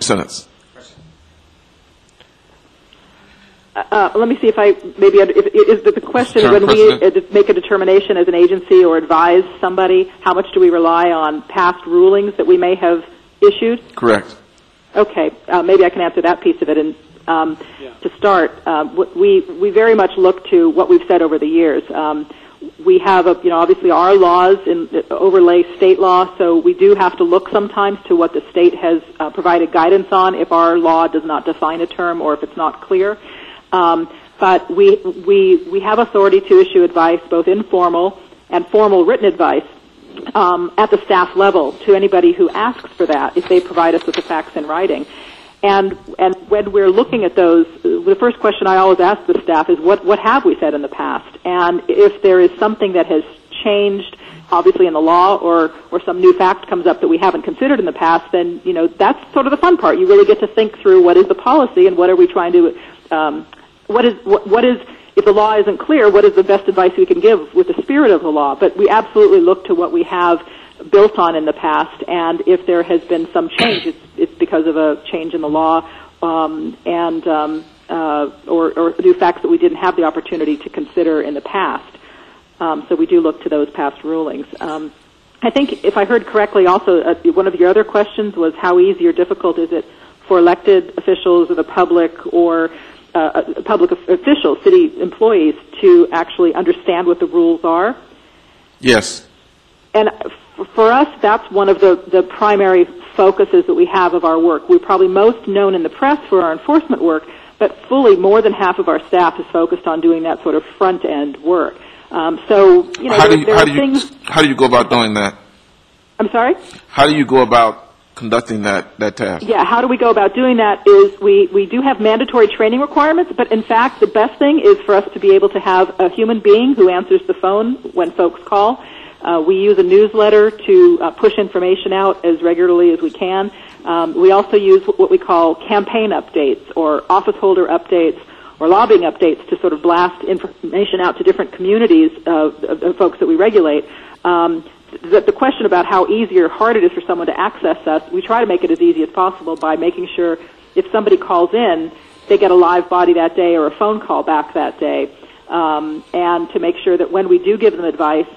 sentence? Uh, let me see if I maybe if, is the- the question Term when we uh, make a determination as an agency or advise somebody, how much do we rely on past rulings that we may have issued? Correct. Okay, uh, maybe I can answer that piece of it. And um, to start, um, w- we we very much look to what we've said over the years. Um, we we have, a, you know, obviously our laws in, overlay state law, so we do have to look sometimes to what the state has uh, provided guidance on if our law does not define a term or if it's not clear. Um, but we, we, we have authority to issue advice, both informal and formal written advice, um, at the staff level to anybody who asks for that if they provide us with the facts in writing. And, and when we're looking at those, the first question I always ask the staff is what, what have we said in the past? And if there is something that has changed, obviously in the law, or, or some new fact comes up that we haven't considered in the past, then, you know, that's sort of the fun part. You really get to think through what is the policy and what are we trying to, um, what is, what, what is, if the law isn't clear, what is the best advice we can give with the spirit of the law? But we absolutely look to what we have built on in the past, and if there has been some change, it's, it's because of a change in the law um, and um, uh, or, or new facts that we didn't have the opportunity to consider in the past. Um, so we do look to those past rulings. Um, I think, if I heard correctly, also uh, one of your other questions was how easy or difficult is it for elected officials or the public or uh, public officials, city employees, to actually understand what the rules are. Yes. And for us, that's one of the, the primary focuses that we have of our work. We're probably most known in the press for our enforcement work, but fully more than half of our staff is focused on doing that sort of front end work. Um, so, you know, how there, do you, there how are do you, things. How do you go about doing that? I'm sorry? How do you go about conducting that, that task? Yeah, how do we go about doing that is we, we do have mandatory training requirements, but in fact, the best thing is for us to be able to have a human being who answers the phone when folks call uh, we use a newsletter to uh, push information out as regularly as we can. Um, we also use what we call campaign updates or office holder updates or lobbying updates to sort of blast information out to different communities of, of, of folks that we regulate. Um, the, the question about how easy or hard it is for someone to access us, we try to make it as easy as possible by making sure if somebody calls in, they get a live body that day or a phone call back that day. Um, and to make sure that when we do give them advice,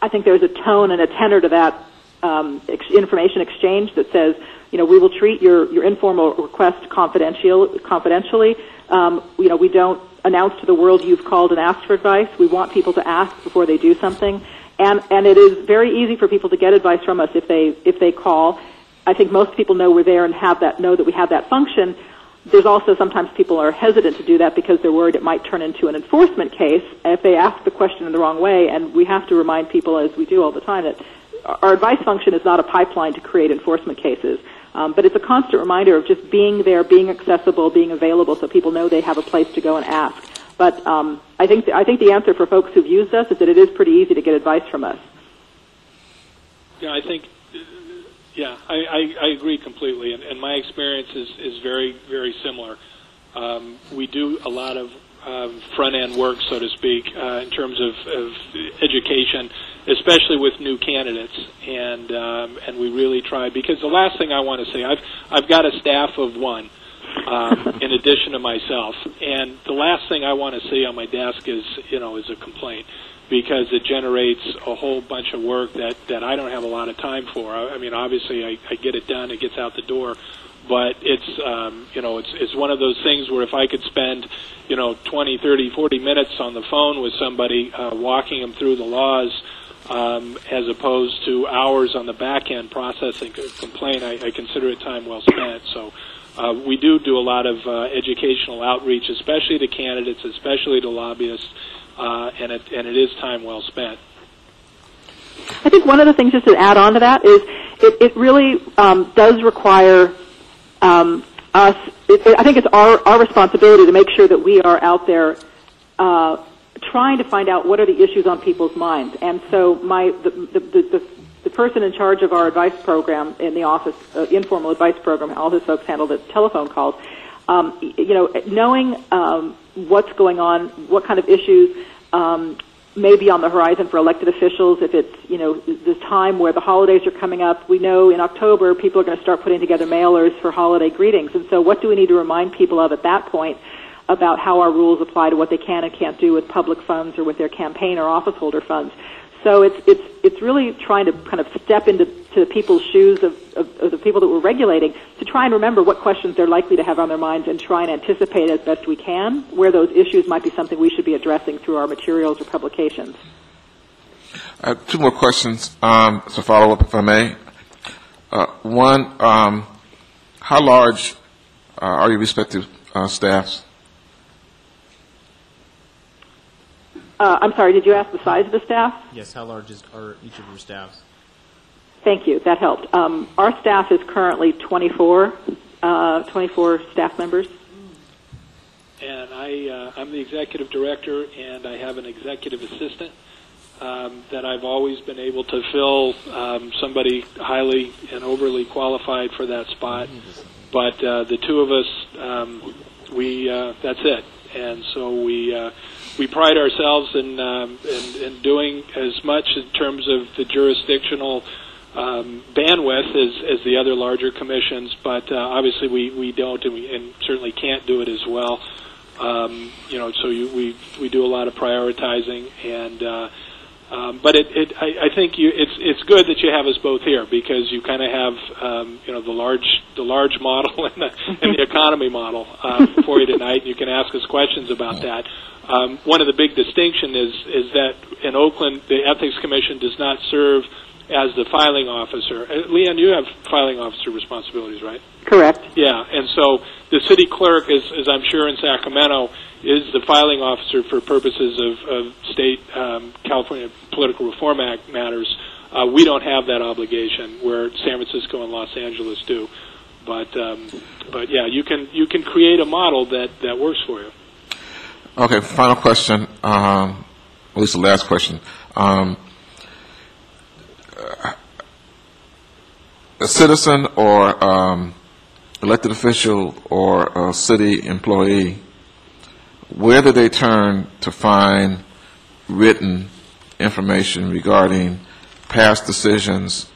I think there's a tone and a tenor to that um, ex- information exchange that says, you know, we will treat your, your informal request confidential, confidentially. Um, you know, we don't announce to the world you've called and asked for advice. We want people to ask before they do something. And, and it is very easy for people to get advice from us if they, if they call. I think most people know we're there and have that, know that we have that function there's also sometimes people are hesitant to do that because they're worried it might turn into an enforcement case if they ask the question in the wrong way. And we have to remind people, as we do all the time, that our advice function is not a pipeline to create enforcement cases. Um, but it's a constant reminder of just being there, being accessible, being available, so people know they have a place to go and ask. But um, I think the, I think the answer for folks who've used us is that it is pretty easy to get advice from us. Yeah, I think yeah, I, I, I agree completely, and, and my experience is, is very, very similar. Um, we do a lot of um, front end work, so to speak, uh, in terms of, of education, especially with new candidates, and um, and we really try because the last thing I want to say, I've I've got a staff of one. Um, in addition to myself, and the last thing I want to see on my desk is, you know, is a complaint because it generates a whole bunch of work that, that I don't have a lot of time for. I, I mean, obviously, I, I get it done, it gets out the door, but it's um, you know it's it's one of those things where if I could spend you know 20, 30, 40 minutes on the phone with somebody uh, walking them through the laws. Um, as opposed to hours on the back end processing a complaint, I, I consider it time well spent. So uh, we do do a lot of uh, educational outreach, especially to candidates, especially to lobbyists, uh, and it and it is time well spent. I think one of the things just to add on to that is it, it really um, does require um, us. It, I think it's our our responsibility to make sure that we are out there. Uh, trying to find out what are the issues on people's minds. And so my the the, the, the person in charge of our advice program in the office, uh, informal advice program, all his folks handle the telephone calls. Um, you know, knowing um, what's going on, what kind of issues um, may be on the horizon for elected officials. If it's you know the time where the holidays are coming up, we know in October people are going to start putting together mailers for holiday greetings. And so, what do we need to remind people of at that point? about how our rules apply to what they can and can't do with public funds or with their campaign or office holder funds. So it's it's it's really trying to kind of step into to the people's shoes of, of, of the people that we're regulating to try and remember what questions they're likely to have on their minds and try and anticipate as best we can where those issues might be something we should be addressing through our materials or publications. Have two more questions um, to follow up, if I may. Uh, One, um, how large uh, are your respective uh, staffs? Uh, I'm sorry, did you ask the size of the staff? Yes, how large is, are each of your staffs? Thank you, that helped. Um, our staff is currently 24, uh, 24 staff members. And I, uh, I'm the executive director, and I have an executive assistant um, that I've always been able to fill um, somebody highly and overly qualified for that spot. But uh, the two of us, um, we uh, that's it. And so we uh, we pride ourselves in, um, in in doing as much in terms of the jurisdictional um, bandwidth as, as the other larger commissions, but uh, obviously we, we don't and, we, and certainly can't do it as well. Um, you know, so you, we we do a lot of prioritizing, and uh, um, but it, it I, I think you it's it's good that you have us both here because you kind of have um, you know the large the large model and the and the economy model uh, for you tonight. You can ask us questions about that. Um, one of the big distinction is is that in Oakland the Ethics Commission does not serve as the filing officer. Uh, LeeAnn, you have filing officer responsibilities, right? Correct. Yeah, and so the city clerk, as, as I'm sure in Sacramento, is the filing officer for purposes of, of state um, California Political Reform Act matters. Uh, we don't have that obligation, where San Francisco and Los Angeles do. But um, but yeah, you can you can create a model that, that works for you. Okay, final question, um, at least the last question. Um, a citizen or um, elected official or a city employee, where do they turn to find written information regarding past decisions,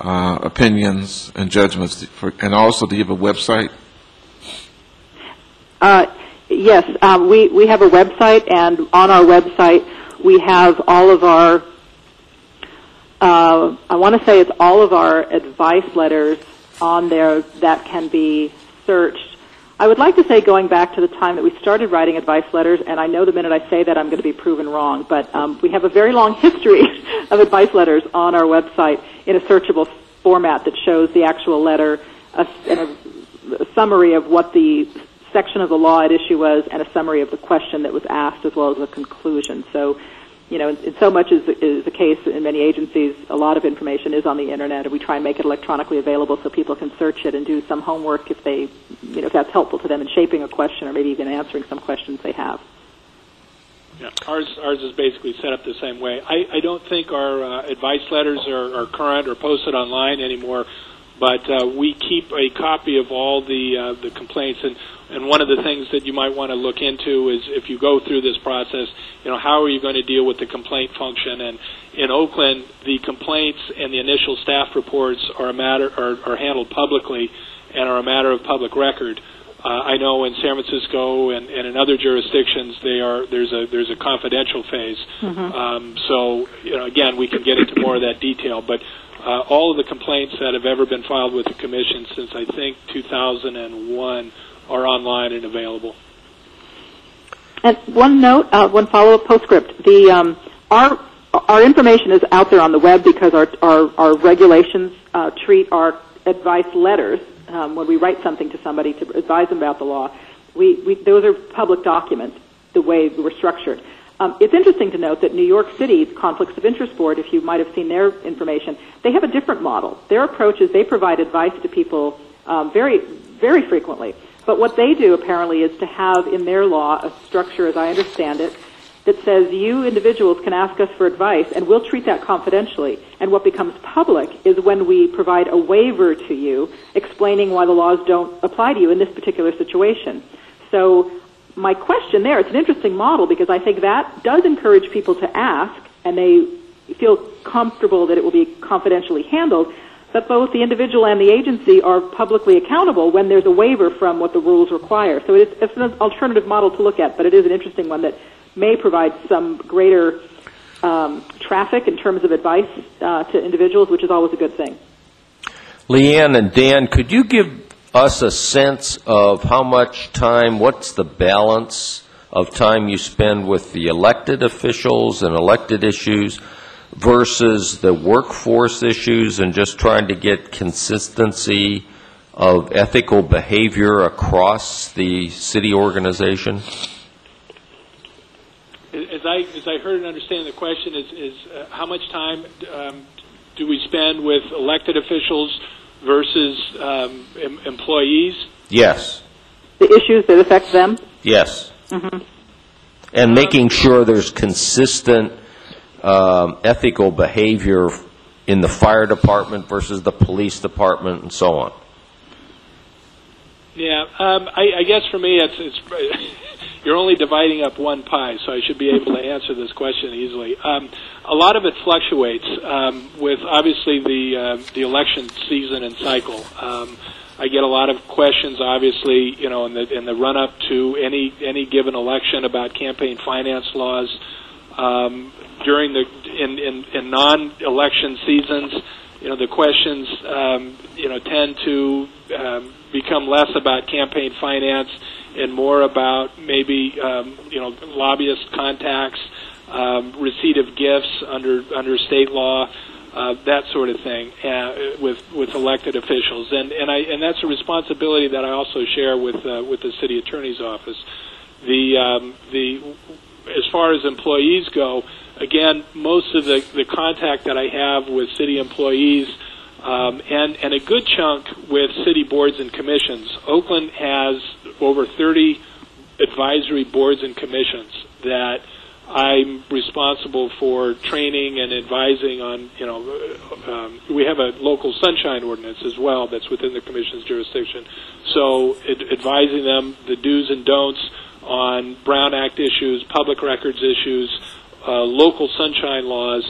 uh, opinions, and judgments? For, and also, do you have a website? Uh, yes, um, we, we have a website, and on our website we have all of our, uh, I want to say it's all of our advice letters on there that can be searched. I would like to say going back to the time that we started writing advice letters, and I know the minute I say that I'm going to be proven wrong, but um, we have a very long history of advice letters on our website in a searchable format that shows the actual letter a, and a, a summary of what the section of the law at issue was and a summary of the question that was asked as well as the conclusion. So, you know, in so much is, is the case in many agencies, a lot of information is on the internet and we try and make it electronically available so people can search it and do some homework if they, you know, if that's helpful to them in shaping a question or maybe even answering some questions they have. Yeah, ours ours is basically set up the same way. I, I don't think our uh, advice letters are, are current or posted online anymore, but uh, we keep a copy of all the uh, the complaints. And and one of the things that you might want to look into is if you go through this process, you know, how are you going to deal with the complaint function? And in Oakland, the complaints and the initial staff reports are a matter are, are handled publicly and are a matter of public record. Uh, I know in San Francisco and, and in other jurisdictions, they are there's a there's a confidential phase. Mhm. Um, so you know, again, we can get into more of that detail, but uh, all of the complaints that have ever been filed with the commission since I think 2001 are online and available. And one note, uh, one follow-up postscript. The um, our our information is out there on the web because our our, our regulations uh, treat our advice letters um, when we write something to somebody to advise them about the law. We, we those are public documents. The way we're structured. Um, it's interesting to note that New York City's Conflicts of Interest Board, if you might have seen their information, they have a different model. Their approach is they provide advice to people um, very, very frequently. But what they do apparently is to have in their law a structure, as I understand it, that says you individuals can ask us for advice and we'll treat that confidentially. And what becomes public is when we provide a waiver to you explaining why the laws don't apply to you in this particular situation. So my question there, it's an interesting model because I think that does encourage people to ask and they feel comfortable that it will be confidentially handled, but both the individual and the agency are publicly accountable when there's a waiver from what the rules require. So it's, it's an alternative model to look at, but it is an interesting one that may provide some greater um, traffic in terms of advice uh, to individuals, which is always a good thing. LeeAnn and Dan, could you give us a sense of how much time, what's the balance of time you spend with the elected officials and elected issues versus the workforce issues and just trying to get consistency of ethical behavior across the city organization? As I, as I heard and understand the question is, is uh, how much time um, do we spend with elected officials versus um, em- employees? Yes, The issues that affect them? yes. Mhm. And making sure there's consistent um, ethical behavior in the fire department versus the police department and so on. Yeah, um, I, I guess for me, it's, it's you're only dividing up one pie, so I should be able to answer this question easily. Um, a lot of it fluctuates um, with obviously the uh, the election season and cycle. Um, I get a lot of questions, obviously, you know, in the in the run up to any any given election about campaign finance laws. Um, during the in, in, in non-election seasons, you know, the questions um, you know tend to um, become less about campaign finance and more about maybe um, you know lobbyist contacts, um, receipt of gifts under under state law, uh, that sort of thing uh, with with elected officials, and and I and that's a responsibility that I also share with uh, with the city attorney's office. The um, the as far as employees go, again, most of the the contact that I have with city employees. Um, and, and a good chunk with city boards and commissions. Oakland has over 30 advisory boards and commissions that I'm responsible for training and advising on, you know, um, we have a local sunshine ordinance as well that's within the commission's jurisdiction. So ad- advising them the do's and don'ts on Brown Act issues, public records issues, uh, local sunshine laws,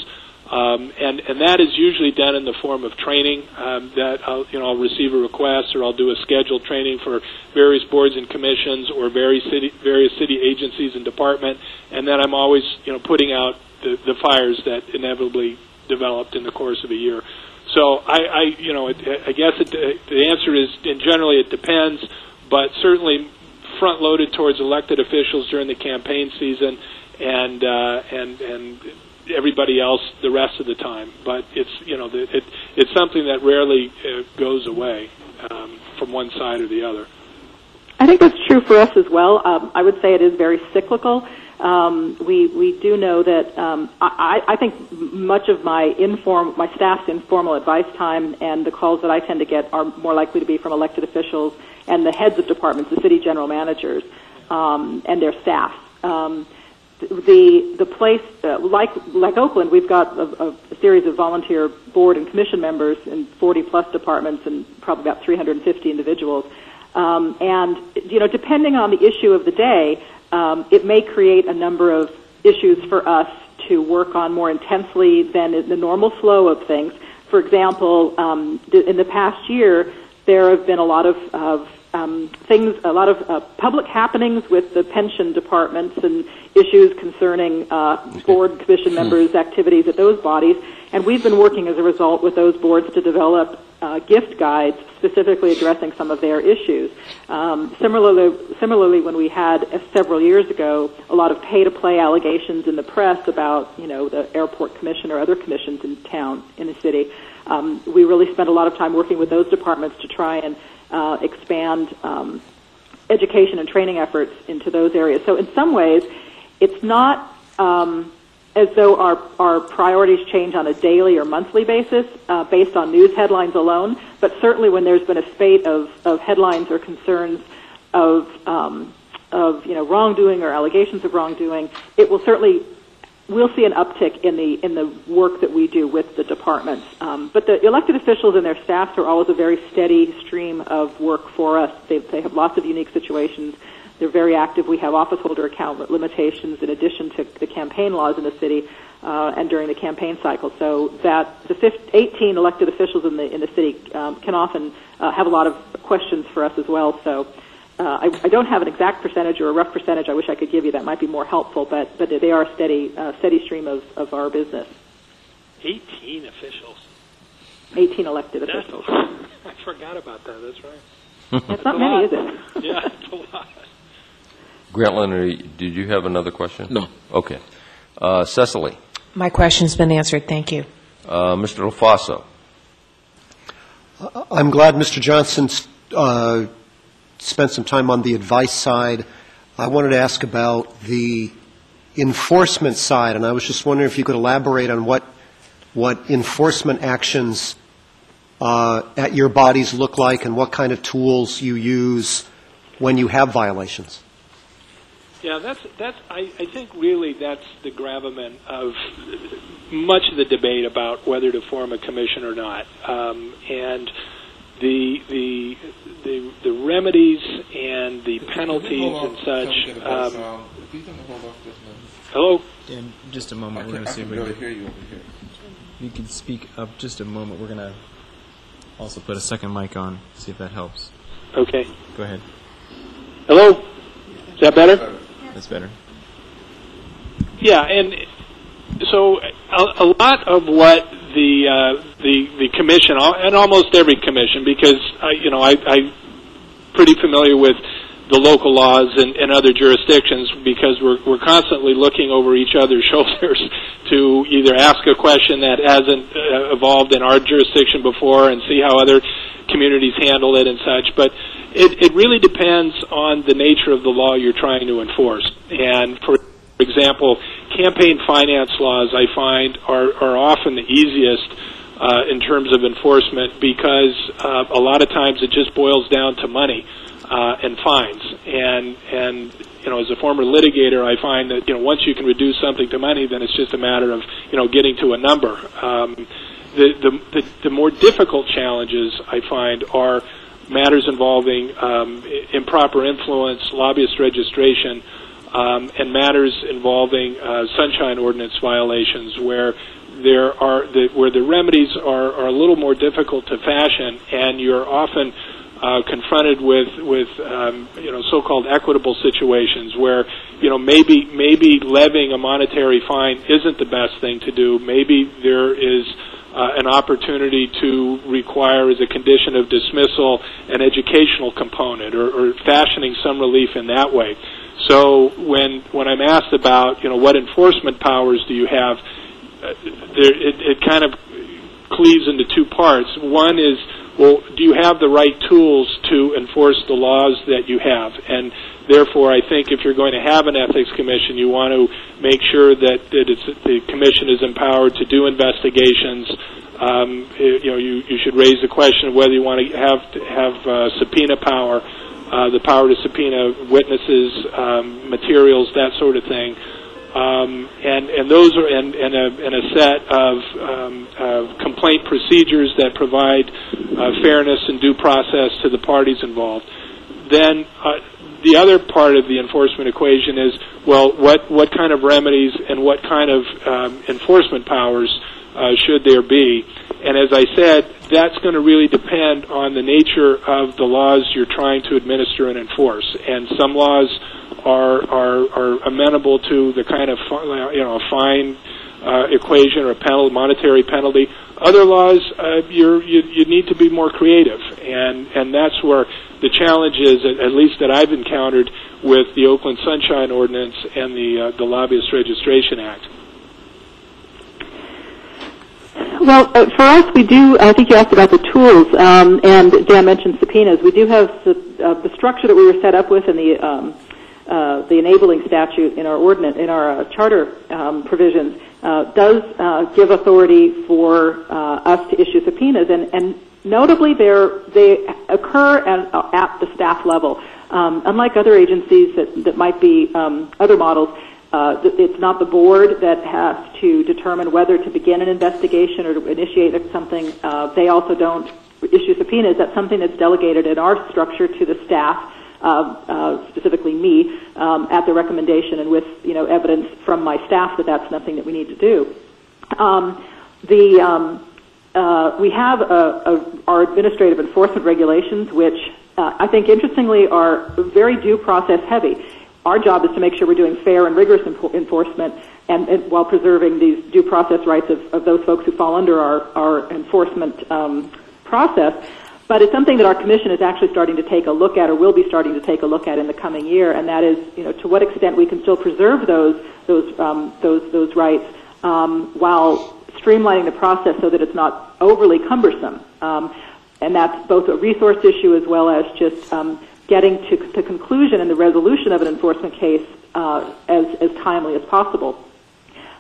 um, and and that is usually done in the form of training. Um, that I'll, you know I'll receive a request or I'll do a scheduled training for various boards and commissions or various city various city agencies and department, and then I'm always you know putting out the, the fires that inevitably developed in the course of a year. So I, I you know I guess it, the answer is in generally it depends, but certainly front loaded towards elected officials during the campaign season, and uh, and and everybody else the rest of the time. But it's you know it it's something that rarely uh, goes away um, from one side or the other. I think that's true for us as well. Um, I would say it is very cyclical. Um, we we do know that um, I, I think much of my inform my staff's informal advice time and the calls that I tend to get are more likely to be from elected officials and the heads of departments, the city general managers, um, and their staff. Um, the the place uh, like like Oakland, we've got a, a series of volunteer board and commission members in 40 plus departments and probably about 350 individuals. Um, and you know, depending on the issue of the day, um, it may create a number of issues for us to work on more intensely than in the normal flow of things. For example, um, in the past year, there have been a lot of, of um, things, a lot of uh, public happenings with the pension departments and issues concerning uh, board commission members' activities at those bodies. And we've been working as a result with those boards to develop uh, gift guides specifically addressing some of their issues. Um, similarly, similarly, when we had uh, several years ago a lot of pay-to-play allegations in the press about, you know, the airport commission or other commissions in town in the city, um, we really spent a lot of time working with those departments to try and uh, expand um, education and training efforts into those areas. So in some ways, it's not um, as though our, our priorities change on a daily or monthly basis uh, based on news headlines alone, but certainly when there's been a spate of, of headlines or concerns of, um, of you know, wrongdoing or allegations of wrongdoing, it will certainly we'll see an uptick in the in the work that we do with the departments. Um, but the elected officials and their staffs are always a very steady stream of work for us. They, they have lots of unique situations. They're very active. We have office holder account limitations in addition to the campaign laws in the city uh, and during the campaign cycle. So that the 15, 18 elected officials in the in the city um, can often uh, have a lot of questions for us as well. So. Uh, I, I don't have an exact percentage or a rough percentage. I wish I could give you. That might be more helpful, but but they are a steady uh, steady stream of, of our business. 18 officials. 18 elected That's- officials. I forgot about that. That's right. It's not many, is it? Yeah, it's a lot. Grant Leonard, did you have another question? No. Okay. Uh, Cecily? My question's been answered, thank you. Uh, Mr. LaFaso? I'm glad Mr. Johnson uh, spent some time on the advice side. I wanted to ask about the enforcement side, and I was just wondering if you could elaborate on what, what enforcement actions uh, at your bodies look like and what kind of tools you use when you have violations. Yeah, that's that's. I, I think really that's the gravamen of much of the debate about whether to form a commission or not, um, and the the the the remedies and the penalties and such. Um, hello. Dan, just a moment. We're going to see if we can hear you over here. You can speak up just a moment. We're going to also put a second mic on. See if that helps. Okay. Go ahead. Hello. Is that better? That's better. Yeah, and so a, a lot of what the uh, the the commission and almost every commission, because I, you know I, I'm pretty familiar with the local laws and, and other jurisdictions because we're we're constantly looking over each other's shoulders to either ask a question that hasn't uh, evolved in our jurisdiction before and see how other communities handle it and such. But it, it really depends on the nature of the law you're trying to enforce. And for example, campaign finance laws I find are, are often the easiest uh, in terms of enforcement because uh, a lot of times it just boils down to money uh, and fines. And and you know, as a former litigator, I find that you know once you can reduce something to money, then it's just a matter of you know getting to a number. Um, the, the, the, the more difficult challenges I find are matters involving um, improper influence, lobbyist registration, um, and matters involving uh, sunshine ordinance violations, where there are the, where the remedies are, are a little more difficult to fashion, and you're often uh, confronted with with um, you know so-called equitable situations where you know maybe maybe levying a monetary fine isn't the best thing to do. Maybe there is uh, an opportunity to require as a condition of dismissal an educational component or, or fashioning some relief in that way. So when when I'm asked about you know what enforcement powers do you have, uh, there, it, it kind of cleaves into two parts. One is well, do you have the right tools to enforce the laws that you have? And therefore, I think if you're going to have an ethics commission, you want to make sure that, that it's, the commission is empowered to do investigations. Um, you know, you, you should raise the question of whether you want to have have uh, subpoena power, uh, the power to subpoena witnesses, um, materials, that sort of thing. Um, and and those are and, and, a, a set of um, uh, complaint procedures that provide uh, fairness and due process to the parties involved. Then uh, the other part of the enforcement equation is well, what what kind of remedies and what kind of um, enforcement powers uh, should there be? And as I said, that's going to really depend on the nature of the laws you're trying to administer and enforce. And some laws are are, are amenable to the kind of you know a fine uh, equation or a penalty, monetary penalty. Other laws, uh, you you need to be more creative, and and that's where the challenge is, at, at least that I've encountered with the Oakland Sunshine Ordinance and the uh, the Lobbyist Registration Act. Well, uh, for us, we do. I think you asked about the tools, um, and Dan mentioned subpoenas. We do have the, uh, the structure that we were set up with, and the um, uh, the enabling statute in our ordinance, in our uh, charter um, provisions, uh, does uh, give authority for us to issue subpoenas, and, and notably, they occur at, at, the staff level. Um, unlike other agencies that, that might be um, other models, uh, it's not the board that has to determine whether to begin an investigation or to initiate something. they also don't issue subpoenas. That's something that's delegated in our structure to the staff uh, uh, specifically me, um, at the recommendation and with you know evidence from my staff that that's nothing that we need to do. Um, the um, uh, we have a, a, our administrative enforcement regulations, which uh, I think interestingly are very due process heavy. Our job is to make sure we're doing fair and rigorous enfor- enforcement, and, and, while preserving these due process rights of, of, those folks who fall under our, our enforcement um, process. But it's something that our commission is actually starting to take a look at, or will be starting to take a look at in the coming year, and that is, you know, to what extent we can still preserve those those um, those those rights um, while streamlining the process so that it's not overly cumbersome. Um, and that's both a resource issue as well as just um, getting to the conclusion and the resolution of an enforcement case uh, as, as timely as possible.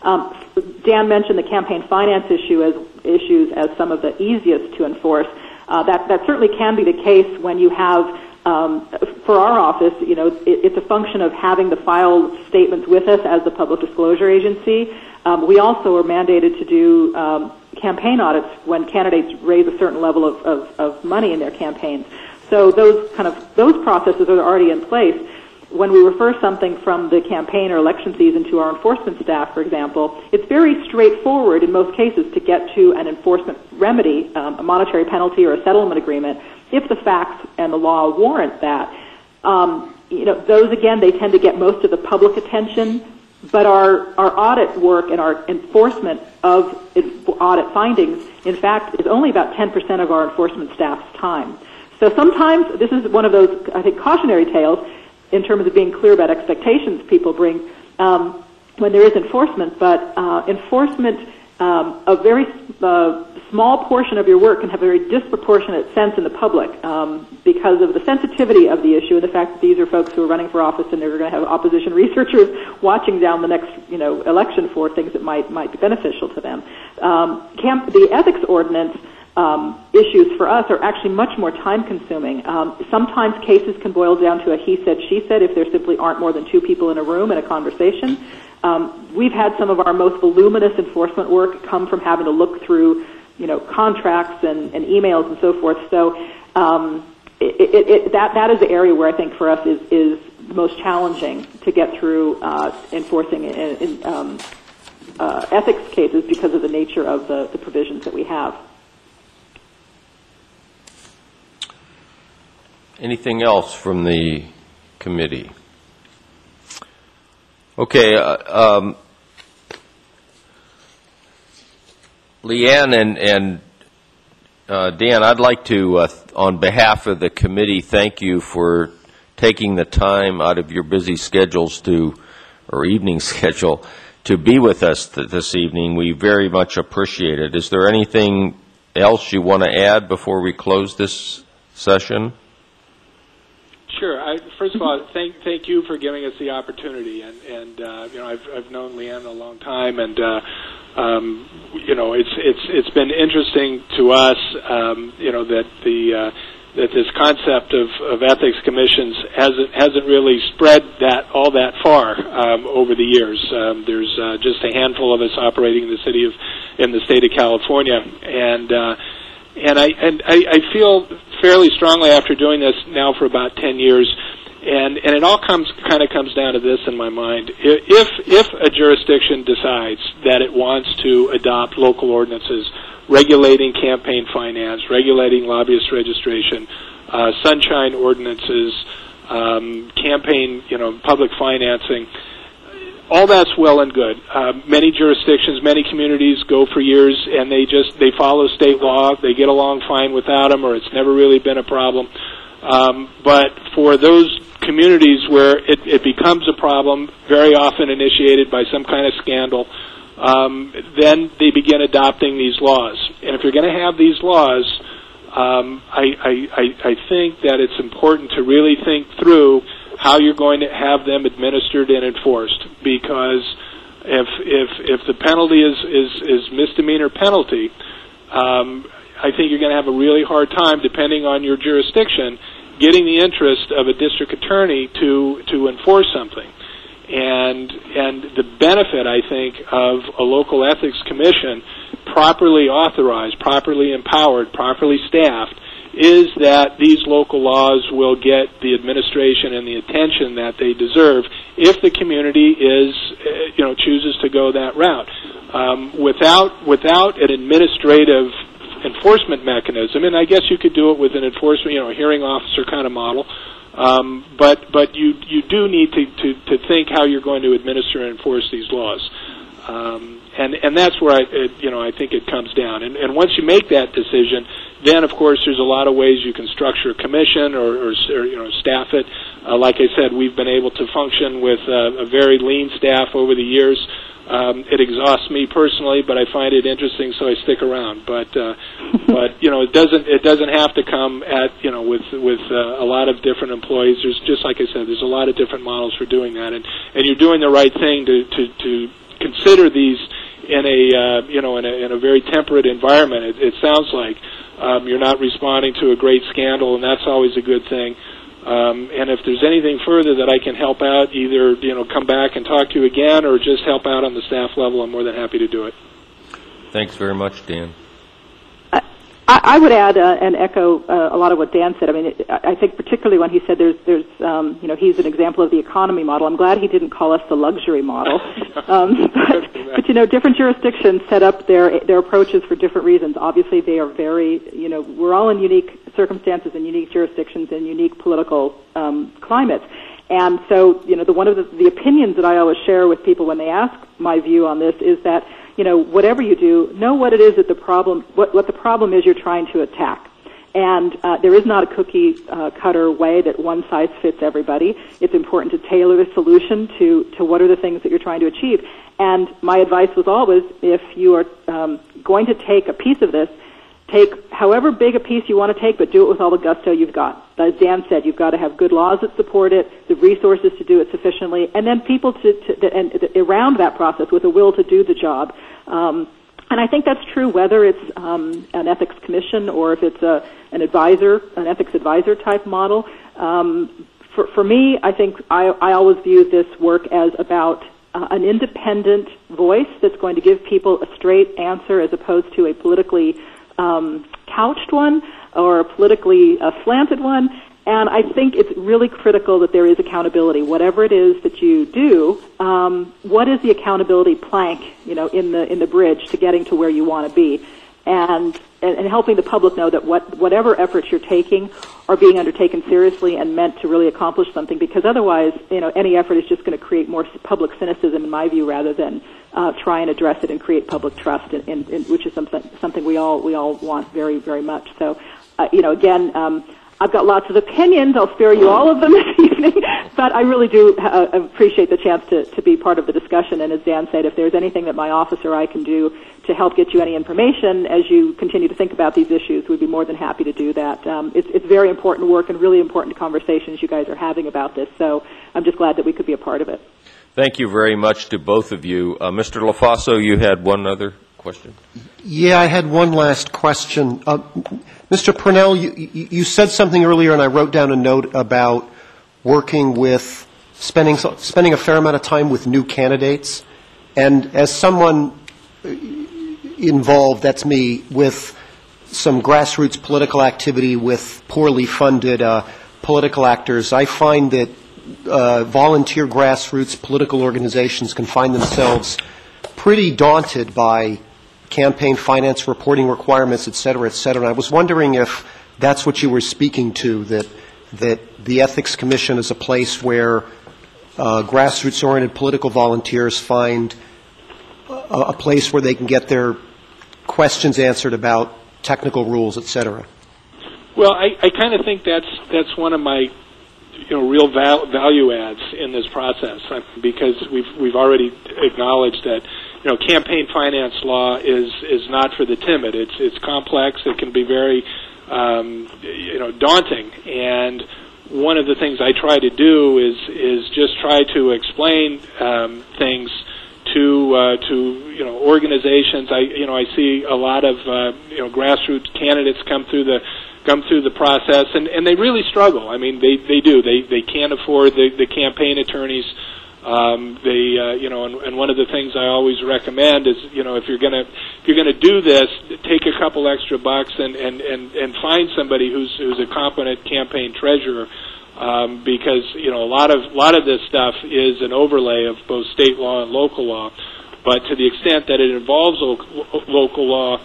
Um, Dan mentioned the campaign finance issue as issues as some of the easiest to enforce. Uh, that that certainly can be the case when you have. Um, for our office, you know, it, it's a function of having the filed statements with us as the public disclosure agency. Um, we also are mandated to do um, campaign audits when candidates raise a certain level of, of, of money in their campaigns. So those kind of those processes are already in place when we refer something from the campaign or election season to our enforcement staff, for example, it's very straightforward in most cases to get to an enforcement remedy, um, a monetary penalty or a settlement agreement, if the facts and the law warrant that. Um, you know, those again, they tend to get most of the public attention, but our, our audit work and our enforcement of audit findings, in fact, is only about 10% of our enforcement staff's time. So sometimes this is one of those, I think, cautionary tales in terms of being clear about expectations people bring um, when there is enforcement, but uh, enforcement, um, a very uh, small portion of your work can have a very disproportionate sense in the public um, because of the sensitivity of the issue and the fact that these are folks who are running for office and they're going to have opposition researchers watching down the next you know election for things that might might be beneficial to them. Um, camp, the ethics ordinance um, issues for us are actually much more time consuming. Um, sometimes cases can boil down to a he said, she said if there simply aren't more than two people in a room in a conversation. Um, we've had some of our most voluminous enforcement work come from having to look through, you know, contracts and, and emails and so forth. So um, it, it, it, that that is the area where I think for us is is most challenging to get through uh, enforcing in, in, um, uh, ethics cases because of the nature of the, the provisions that we have. Anything else from the committee? Okay, uh, um, LeeAnn and, and uh, Dan, I'd like to, uh, on behalf of the committee, thank you for taking the time out of your busy schedules to, or evening schedule, to be with us th- this evening. We very much appreciate it. Is there anything else you want to add before we close this session? Sure. I, first of all, thank thank you for giving us the opportunity. And and uh, you know, I've I've known LeeAnn a long time, and uh, um, you know, it's it's it's been interesting to us, um, you know, that the uh, that this concept of, of ethics commissions hasn't hasn't really spread that all that far um, over the years. Um, there's uh, just a handful of us operating in the city of in the state of California, and uh, and I and I, I feel fairly strongly after doing this now for about 10 years, and and it all comes kind of comes down to this in my mind. If if a jurisdiction decides that it wants to adopt local ordinances regulating campaign finance, regulating lobbyist registration, uh, sunshine ordinances, um, campaign, you know, public financing, all that's well and good. Uh, many jurisdictions, many communities go for years, and they just they follow state law. They get along fine without them, or it's never really been a problem. Um, but for those communities where it, it becomes a problem, very often initiated by some kind of scandal, um, then they begin adopting these laws. And if you're going to have these laws, um, I, I, I think that it's important to really think through how you're going to have them administered and enforced because if if if the penalty is is is misdemeanor penalty um, I think you're going to have a really hard time depending on your jurisdiction getting the interest of a district attorney to to enforce something. And and the benefit I think of a local ethics commission properly authorized properly empowered properly staffed is that these local laws will get the administration and the attention that they deserve if the community is, uh, you know, chooses to go that route. Um, without without an administrative enforcement mechanism, and I guess you could do it with an enforcement, you know, hearing officer kind of model. Um, but but you you do need to, to, to think how you're going to administer and enforce these laws. Um, and and that's where I it, you know I think it comes down. And, and once you make that decision, then of course there's a lot of ways you can structure a commission or, or, or you know staff it. Uh, like I said, we've been able to function with uh, a very lean staff over the years. Um, it exhausts me personally, but I find it interesting, so I stick around. But uh, but you know, it doesn't it doesn't have to come at you know with with uh, a lot of different employees. There's just like I said, there's a lot of different models for doing that, and and you're doing the right thing to to, to consider these in a uh, you know in a, in a very temperate environment. It, it sounds like um, you're not responding to a great scandal, and that's always a good thing. Um, and if there's anything further that I can help out, either you know come back and talk to you again, or just help out on the staff level, I'm more than happy to do it. Thanks very much, Dan. I, I would add uh, and echo uh, a lot of what Dan said. I mean, it, I I think particularly when he said there's, there's, um, you know, he's an example of the economy model. I'm glad he didn't call us the luxury model. Um, but, but you know, different jurisdictions set up their their approaches for different reasons. Obviously, they are very, you know, we're all in unique circumstances and unique jurisdictions and unique political um, climates. And so, you know, the one of the, the opinions that I always share with people when they ask my view on this is that you know, whatever you do, know what it is that the problem, what, what the problem is you're trying to attack. And uh, there is not a cookie uh, cutter way that one size fits everybody. It's important to tailor the solution to, to what are the things that you're trying to achieve. And my advice was always, if you are um, going to take a piece of this, take however big a piece you want to take, but do it with all the gusto you've got. As Dan said, you've got to have good laws that support it, the resources to do it sufficiently, and then people to, to and around that process with a will to do the job. Um, and I think that's true whether it's um, an ethics commission or if it's a, an advisor, an ethics advisor type model. Um, for, for me, I think I, I always view this work as about uh, an independent voice that's going to give people a straight answer as opposed to a politically um, couched one or a politically uh, slanted one. And I think it's really critical that there is accountability. Whatever it is that you do, um, what is the accountability plank, you know, in the in the bridge to getting to where you want to be, and, and and helping the public know that what whatever efforts you're taking are being undertaken seriously and meant to really accomplish something. Because otherwise, you know, any effort is just going to create more public cynicism, in my view, rather than uh, try and address it and create public trust, in, in, in, which is something something we all we all want very very much. So, uh, you know, again. Um, I've got lots of opinions. I'll spare you all of them this evening, but I really do uh, appreciate the chance to, to be part of the discussion. And as Dan said, if there's anything that my office or I can do to help get you any information as you continue to think about these issues, we'd be more than happy to do that. Um, it's, it's very important work and really important conversations you guys are having about this. So I'm just glad that we could be a part of it. Thank you very much to both of you. Uh, Mr. LaFaso, you had one other question. Yeah, I had one last question. Uh, Mr. Purnell, you, you, said something earlier, and I wrote down a note about working with spending spending a fair amount of time with new candidates. And as someone involved, that's me, with some grassroots political activity with poorly funded uh, political actors, I find that uh, volunteer grassroots political organizations can find themselves pretty daunted by campaign finance reporting requirements, et cetera, et cetera. And I was wondering if that's what you were speaking to, that, that the Ethics Commission is a place where uh, grassroots-oriented political volunteers find a, a, place where they can get their questions answered about technical rules, et cetera. Well, I, I kind of think that's that's one of my you know real val- value adds in this process because we've we've already acknowledged that you know, campaign finance law is is not for the timid. It's it's complex. It can be very, um, you know, daunting. And one of the things I try to do is is just try to explain um, things to uh, to you know organizations. I you know I see a lot of uh, you know grassroots candidates come through the come through the process and, and they really struggle. I mean they, they do. They they can't afford the, the campaign attorneys um, they, uh, you know, and, and one of the things I always recommend is, you know, if you're gonna if you're gonna do this, take a couple extra bucks and and and, and find somebody who's who's a competent campaign treasurer. Um, because you know a lot of a lot of this stuff is an overlay of both state law and local law, but to the extent that it involves lo- local law,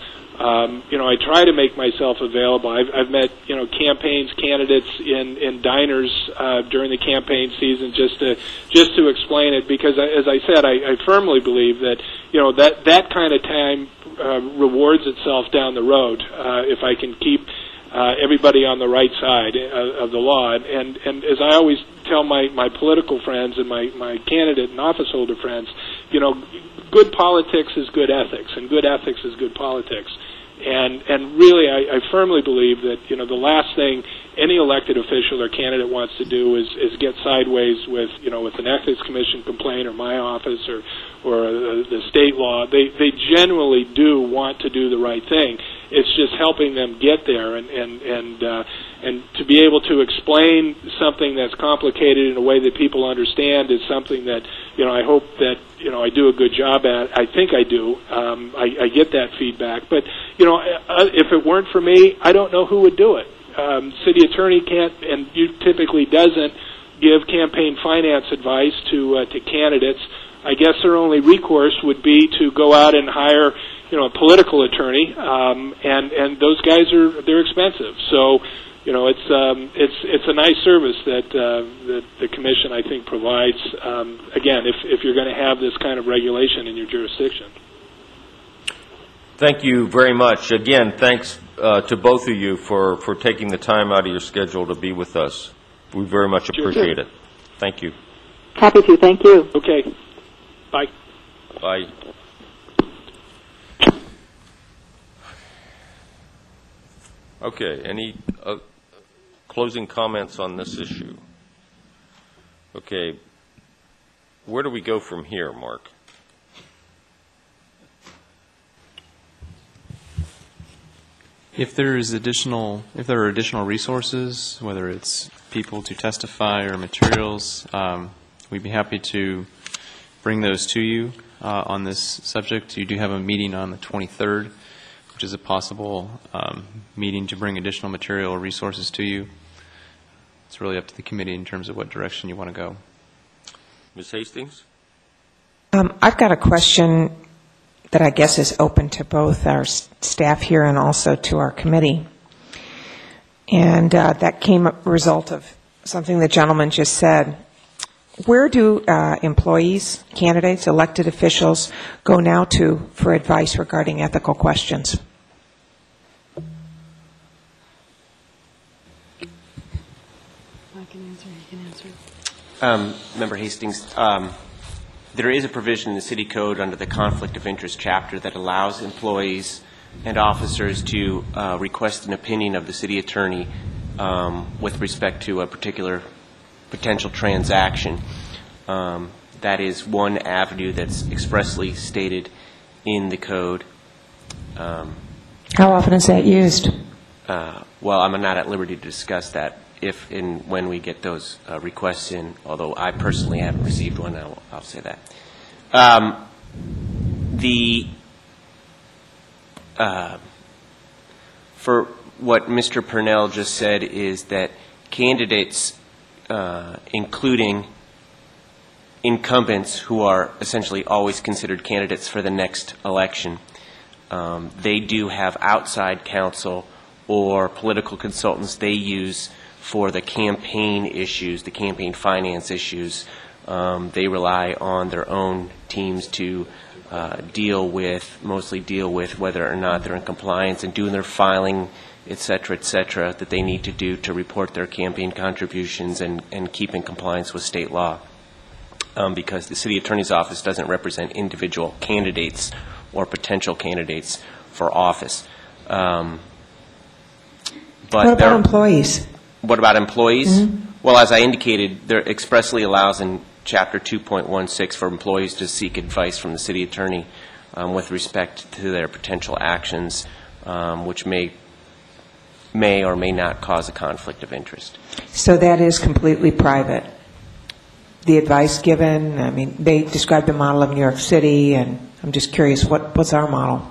um, you know, I try to make myself available. I've, I've met, you know, campaigns, candidates in in diners uh, during the campaign season just to just to explain it because, I, as I said, I, I firmly believe that you know that that kind of time uh, rewards itself down the road uh, if I can keep uh, everybody on the right side uh, of the law. And, and and as I always tell my my political friends and my my candidate and office holder friends, you know, good politics is good ethics, and good ethics is good politics. And and really, I, I firmly believe that you know the last thing any elected official or candidate wants to do is is get sideways with you know with an ethics commission complaint or my office or or uh, the state law. They they generally do want to do the right thing. It's just helping them get there and and and uh, and to be able to explain something that's complicated in a way that people understand is something that you know I hope that you know I do a good job at. I think I do. Um, I, I get that feedback, but you know uh, if it weren't for me, I don't know who would do it. Um, city attorney can't and you typically doesn't give campaign finance advice to uh, to candidates. I guess their only recourse would be to go out and hire you know a political attorney, um, and and those guys are they're expensive. So you know it's um, it's it's a nice service that uh, that the commission I think provides. Um, again, if if you're going to have this kind of regulation in your jurisdiction. Thank you very much. Again, thanks uh, to both of you for, for taking the time out of your schedule to be with us. We very much Sure. appreciate it. Thank you. Happy to. Thank you. Okay. Bye. Bye. Okay, any uh, closing comments on this issue? Okay, where do we go from here, Mark? If there is additional, if there are additional resources, whether it's people to testify or materials, um, we'd be happy to bring those to you uh, on this subject. You do have a meeting on the 23rd, which is a possible um, meeting to bring additional material or resources to you. It's really up to the committee in terms of what direction you want to go. Ms. Hastings? Um, I've got a question that I guess is open to both our staff here and also to our committee. And uh, that came a result of something the gentleman just said. Where do uh, employees, candidates, elected officials go now to for advice regarding ethical questions? I can answer, you can answer. Um, Member Hastings, um, there is a provision in the city code under the conflict of interest chapter that allows employees and officers to uh, request an opinion of the city attorney um, with respect to a particular potential transaction. Um, That is one avenue that's expressly stated in the code. Um, How often is that used? uh, Well, I'm not at liberty to discuss that if and when we get those uh, requests in, although I personally haven't received one, I'll I'll say that. Um, The, uh, for what Mr. Purnell just said is that candidates, uh, including incumbents who are essentially always considered candidates for the next election, um, they do have outside counsel or political consultants they use for the campaign issues, the campaign finance issues. Um, They rely on their own teams to uh, deal with, mostly deal with whether or not they're in compliance and doing their filing, et cetera, et cetera, that they need to do to report their campaign contributions and and keep in compliance with state law um, because the city attorney's office doesn't represent individual candidates or potential candidates for office. Um, but What about there- employees? What about employees? Mhm. Well, as I indicated, there expressly allows in Chapter 2.16 for employees to seek advice from the city attorney um, with respect to their potential actions, um, which may may or may not cause a conflict of interest. So that is completely private. The advice given, I mean, they described the model of New York City, and I'm just curious, what, what's our model?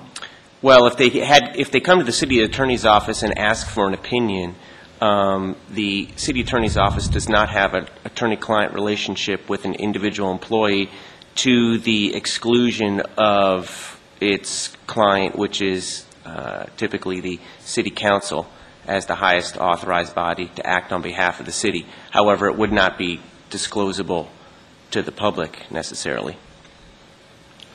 Well, if they had, if they come to the city attorney's office and ask for an opinion, um, the city attorney's office does not have an attorney-client relationship with an individual employee to the exclusion of its client, which is uh, typically the city council as the highest authorized body to act on behalf of the city. However, it would not be disclosable to the public necessarily.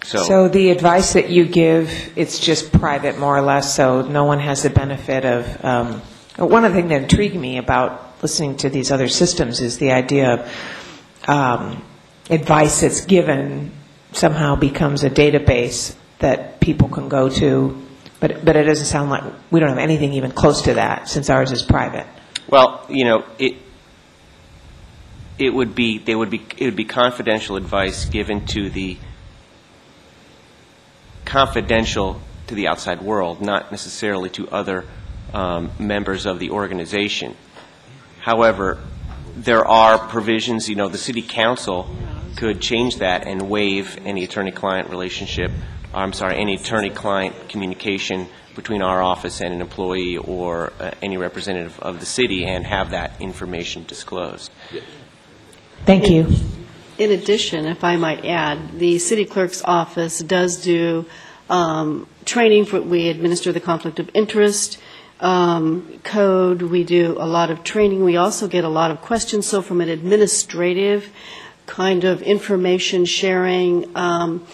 So So the advice that you give, it's just private, more or less, so no one has the benefit of, um, one of the things that intrigued me about listening to these other systems is the idea of um, advice that's given somehow becomes a database that people can go to, but, but it doesn't sound like, we don't have anything even close to that, since ours is private. Well, you know, it, it would be, they would be, it would be confidential advice given to the, confidential to the outside world, not necessarily to other um, members of the organization. However, there are provisions, you know, the city council could change that and waive any attorney-client relationship, I'm sorry, any attorney-client communication between our office and an employee or uh, any representative of the city and have that information disclosed. Thank you. In addition, if I might add, the city clerk's office does do um, training for, we administer the conflict of interest um, code, we do a lot of training, we also get a lot of questions, so from an administrative kind of information sharing, um,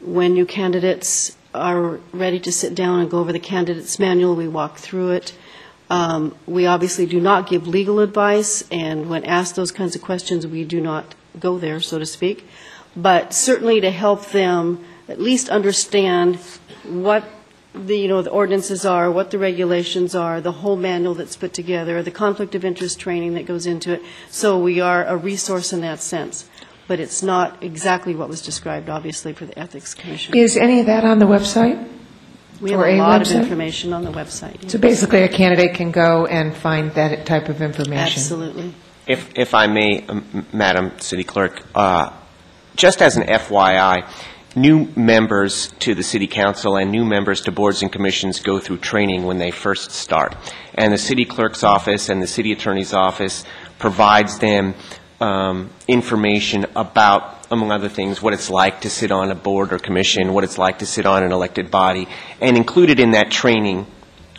when new candidates are ready to sit down and go over the candidate's manual, we walk through it. Um, We obviously do not give legal advice, and when asked those kinds of questions, we do not go there, so to speak. But certainly to help them at least understand what the, you know, the ordinances are, what the regulations are, the whole manual that's put together, the conflict of interest training that goes into it. So we are a resource in that sense. But it's not exactly what was described, obviously, for the Ethics Commission. Is any of that on the website? We have or a a lot of website? information on the website. So basically, a candidate can go and find that type of information? Absolutely. If, if I may, um, Madam City Clerk, uh, just as an FYI, new members to the City Council and new members to boards and commissions go through training when they first start. And the City Clerk's office and the City Attorney's office provides them um, information about, among other things, what it's like to sit on a board or commission, what it's like to sit on an elected body. And included in that training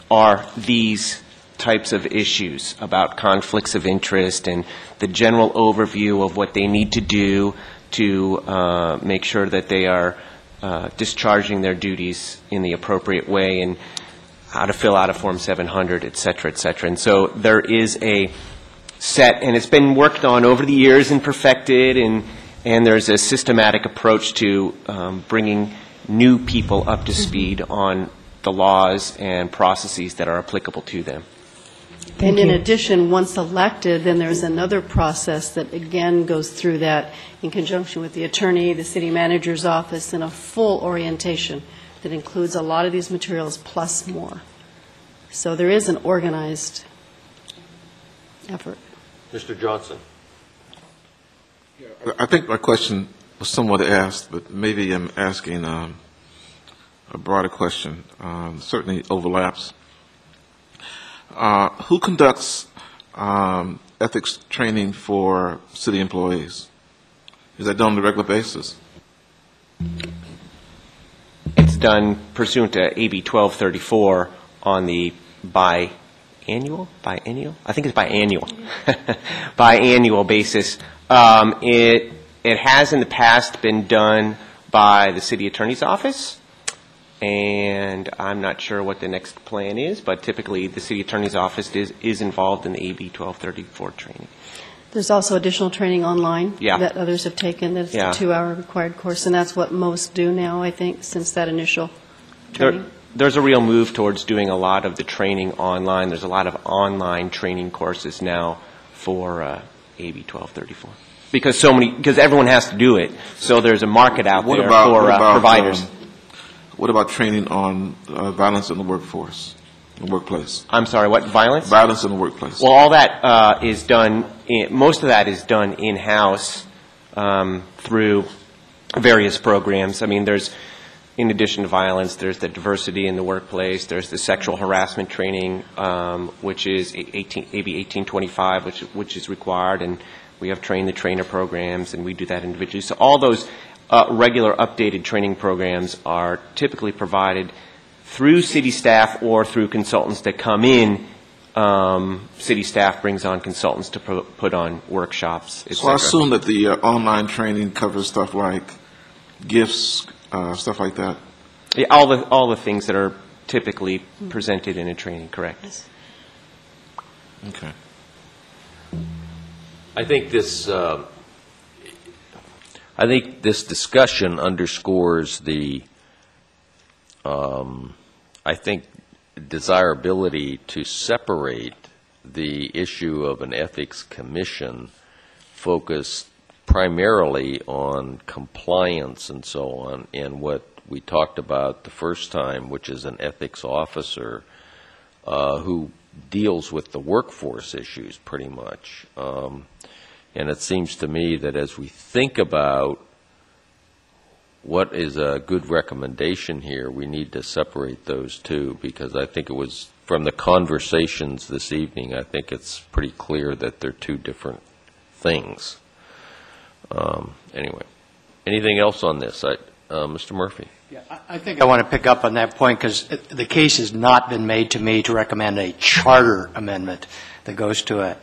are these types of issues about conflicts of interest and the general overview of what they need to do to uh, make sure that they are uh, discharging their duties in the appropriate way and how to fill out a Form 700, et cetera, et cetera. And so there is a set, and it's been worked on over the years and perfected, and, and there's a systematic approach to um, bringing new people up to speed on the laws and processes that are applicable to them. And in addition, once elected, then there's another process that again goes through that in conjunction with the attorney, the city manager's office, and a full orientation that includes a lot of these materials plus more. So there is an organized effort. Mr. Johnson? I think my question was somewhat asked, but maybe I'm asking um, a broader question. Um, Certainly overlaps. Uh, Who conducts um, ethics training for city employees? Is that done on a regular basis? It's done pursuant to AB 1234 on the biannual, biennial? I think it's biannual, biannual basis. Um, It, it has in the past been done by the city attorney's office, and I'm not sure what the next plan is, but typically the city attorney's office is, is involved in the AB 1234 training. There's also additional training online Yeah. that others have taken, that's Yeah. a two-hour required course, and that's what most do now, I think, since that initial There- training. There's a real move towards doing a lot of the training online. There's a lot of online training courses now for uh, AB 1234. Because so many, because everyone has to do it, so there's a market out What there about- for what uh, about, providers. um, What about training on uh, violence in the workforce, the workplace? I'm sorry, what, violence? Violence in the workplace. Well, all that uh, is done, in- most of that is done in-house um, through various programs. I mean, there's, in addition to violence, there's the diversity in the workplace, there's the sexual harassment training, um, which is 18, AB 1825, which, which is required, and we have train-the-trainer programs, and we do that individually. So all those regular updated training programs are typically provided through city staff or through consultants that come in. Um, city staff brings on consultants to pro- put on workshops, et So I cetera. assume that the uh, online training covers stuff like gifts, uh, stuff like that. Yeah, all the all the things that are typically presented in a training, correct? Okay. I think this, uh, I think this discussion underscores the, um, I think, desirability to separate the issue of an ethics commission focused primarily on compliance and so on, and what we talked about the first time, which is an ethics officer uh, who deals with the workforce issues pretty much. Um, and it seems to me that as we think about what is a good recommendation here, we need to separate those two, because I think it was, from the conversations this evening, I think it's pretty clear that they're two different things. Um, Anyway, anything else on this? I- uh, Mr. Murphy? Yeah, I think I want to pick up on that point because the case has not been made to me to recommend a charter amendment that goes to a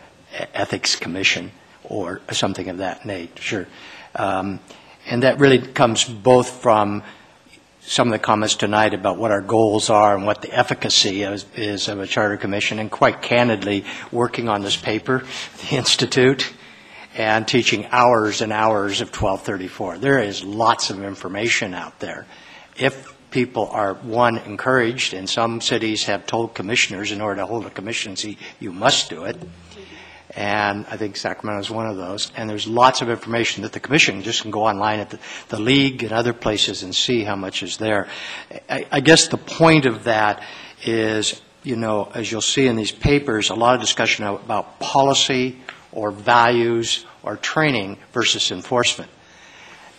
ethics commission or something of that nature. Um, And that really comes both from some of the comments tonight about what our goals are and what the efficacy is, is of a charter commission, and quite candidly, working on this paper, the Institute, and teaching hours and hours of 1234. There is lots of information out there. If people are, one, encouraged, and some cities have told commissioners, in order to hold a commission, see, you must do it, and I think Sacramento is one of those, and there's lots of information that the commission just can go online at the, the league and other places and see how much is there. I, I guess the point of that is, you know, as you'll see in these papers, a lot of discussion about policy or values or training versus enforcement.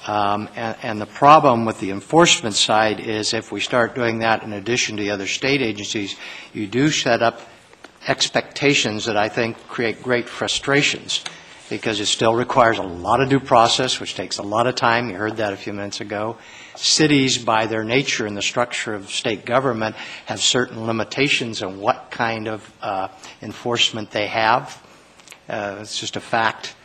Um, and, and the problem with the enforcement side is if we start doing that in addition to the other state agencies, you do set up expectations that I think create great frustrations because it still requires a lot of due process, which takes a lot of time. You heard that a few minutes ago. Cities, by their nature and the structure of state government, have certain limitations on what kind of uh, enforcement they have. Uh, it's just a fact.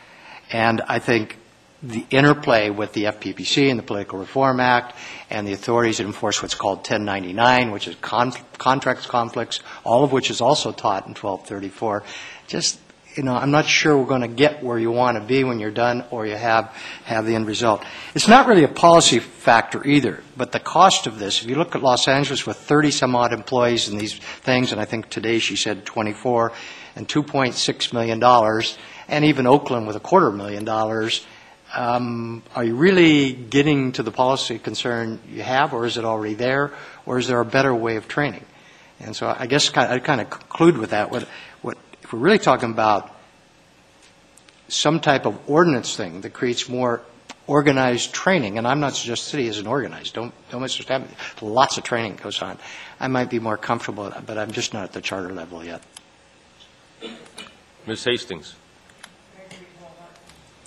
And I think the interplay with the FPPC and the Political Reform Act and the authorities that enforce what's called 1099, which is con- contracts conflicts, all of which is also taught in 1234. Just, you know, I'm not sure we're going to get where you want to be when you're done or you have, have the end result. It's not really a policy factor either, but the cost of this, if you look at Los Angeles with 30 some odd employees in these things, and I think today she said 24, and $2.6 million, and even Oakland with a quarter million dollars, um, are you really getting to the policy concern you have, or is it already there, or is there a better way of training? And so I guess I'd kind of conclude with that. What, what, if we're really talking about some type of ordinance thing that creates more organized training, and I'm not suggesting city isn't organized, don't, don't misunderstand me. Lots of training goes on. I might be more comfortable, but I'm just not at the charter level yet. Ms. Hastings?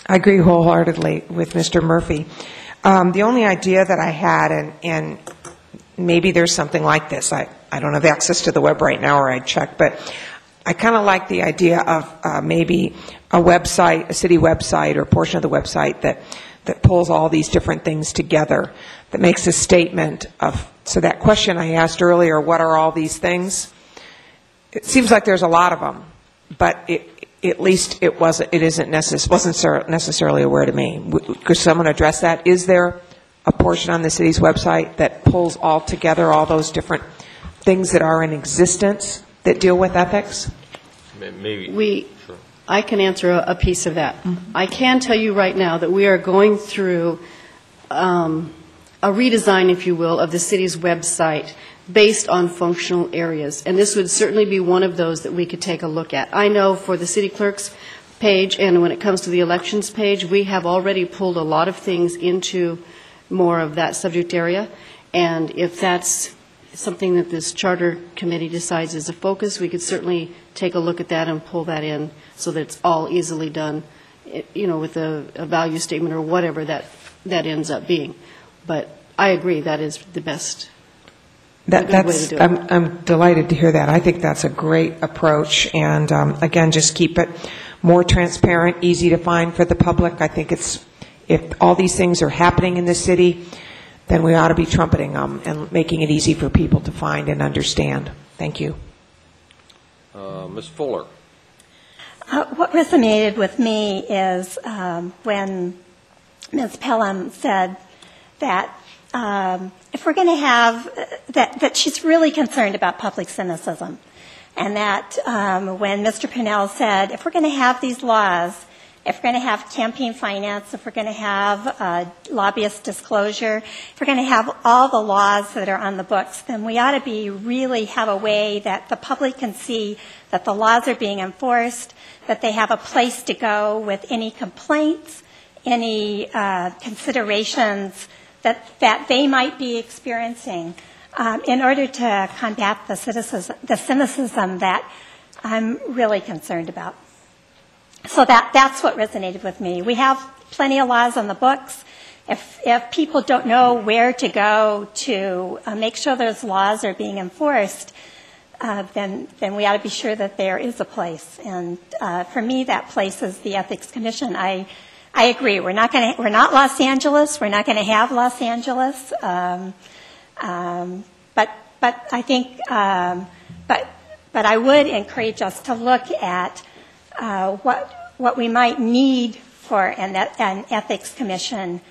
I agree wholeheartedly with Mr. Murphy. Um, the only idea that I had, and, and maybe there's something like this, I, I don't have access to the web right now, or I'd check, but I kind of like the idea of uh, maybe a website, a city website, or a portion of the website that, that pulls all these different things together, that makes a statement of, so that question I asked earlier, what are all these things? It seems like there's a lot of them, but it, at least it wasn't, it isn't necess, wasn't cer- necessarily aware to me. W- Could someone address that? Is there a portion on the city's website that pulls all together all those different things that are in existence that deal with ethics? Maybe. We, Sure. I can answer a, a piece of that. I can tell you right now that we are going through um, a redesign, if you will, of the city's website based on functional areas. And this would certainly be one of those that we could take a look at. I know for the city clerk's page, and when it comes to the elections page, we have already pulled a lot of things into more of that subject area. And if that's something that this charter committee decides is a focus, we could certainly take a look at that and pull that in so that it's all easily done, eh, you know, with a, a value statement or whatever that, that ends up being. But I agree, that is the best That, good way that's, do it. I'm, I'm delighted to hear that. I think that's a great approach, and um, again, just keep it more transparent, easy to find for the public. I think it's, if all these things are happening in the city, then we ought to be trumpeting them and making it easy for people to find and understand. Thank you. Uh, Ms. Fuller? Uh, What resonated with me is um, when Ms. Pelham said that um, if we're going to have, that, that she's really concerned about public cynicism. And that um, when Mr. Pennell said, if we're going to have these laws, if we're going to have campaign finance, if we're going to have uh, lobbyist disclosure, if we're going to have all the laws that are on the books, then we ought to be really have a way that the public can see that the laws are being enforced, that they have a place to go with any complaints, any uh, considerations that, that they might be experiencing um, in order to combat the cynicism, the cynicism that I'm really concerned about. So that, that's what resonated with me. We have plenty of laws on the books. If, if people don't know where to go to uh, make sure those laws are being enforced, uh, then, then we ought to be sure that there is a place. And uh, for me, that place is the Ethics Commission. I, I agree. We're not going to. We're not Los Angeles. We're not going to have Los Angeles. Um, um, but but I think um, but but I would encourage us to look at uh, what what we might need for an, an ethics commission,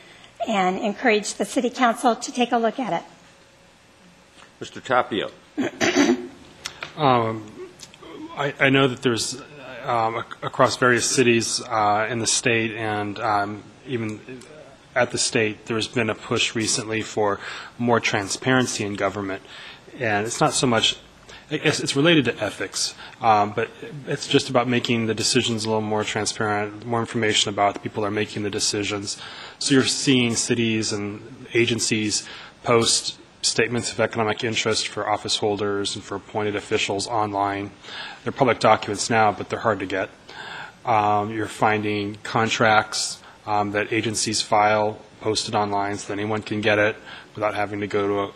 and encourage the city council to take a look at it. Mr. Tapio. Um, I, I know that there's um, ac- across various cities uh, in the state and um, even at the state, there's been a push recently for more transparency in government. And it's not so much, I guess it's related to ethics, um, but it's just about making the decisions a little more transparent, more information about the people that are making the decisions. So you're seeing cities and agencies post statements of economic interest for office holders and for appointed officials online. They're public documents now, but they're hard to get. Um, you're finding contracts um, that agencies file posted online so that anyone can get it without having to go to a,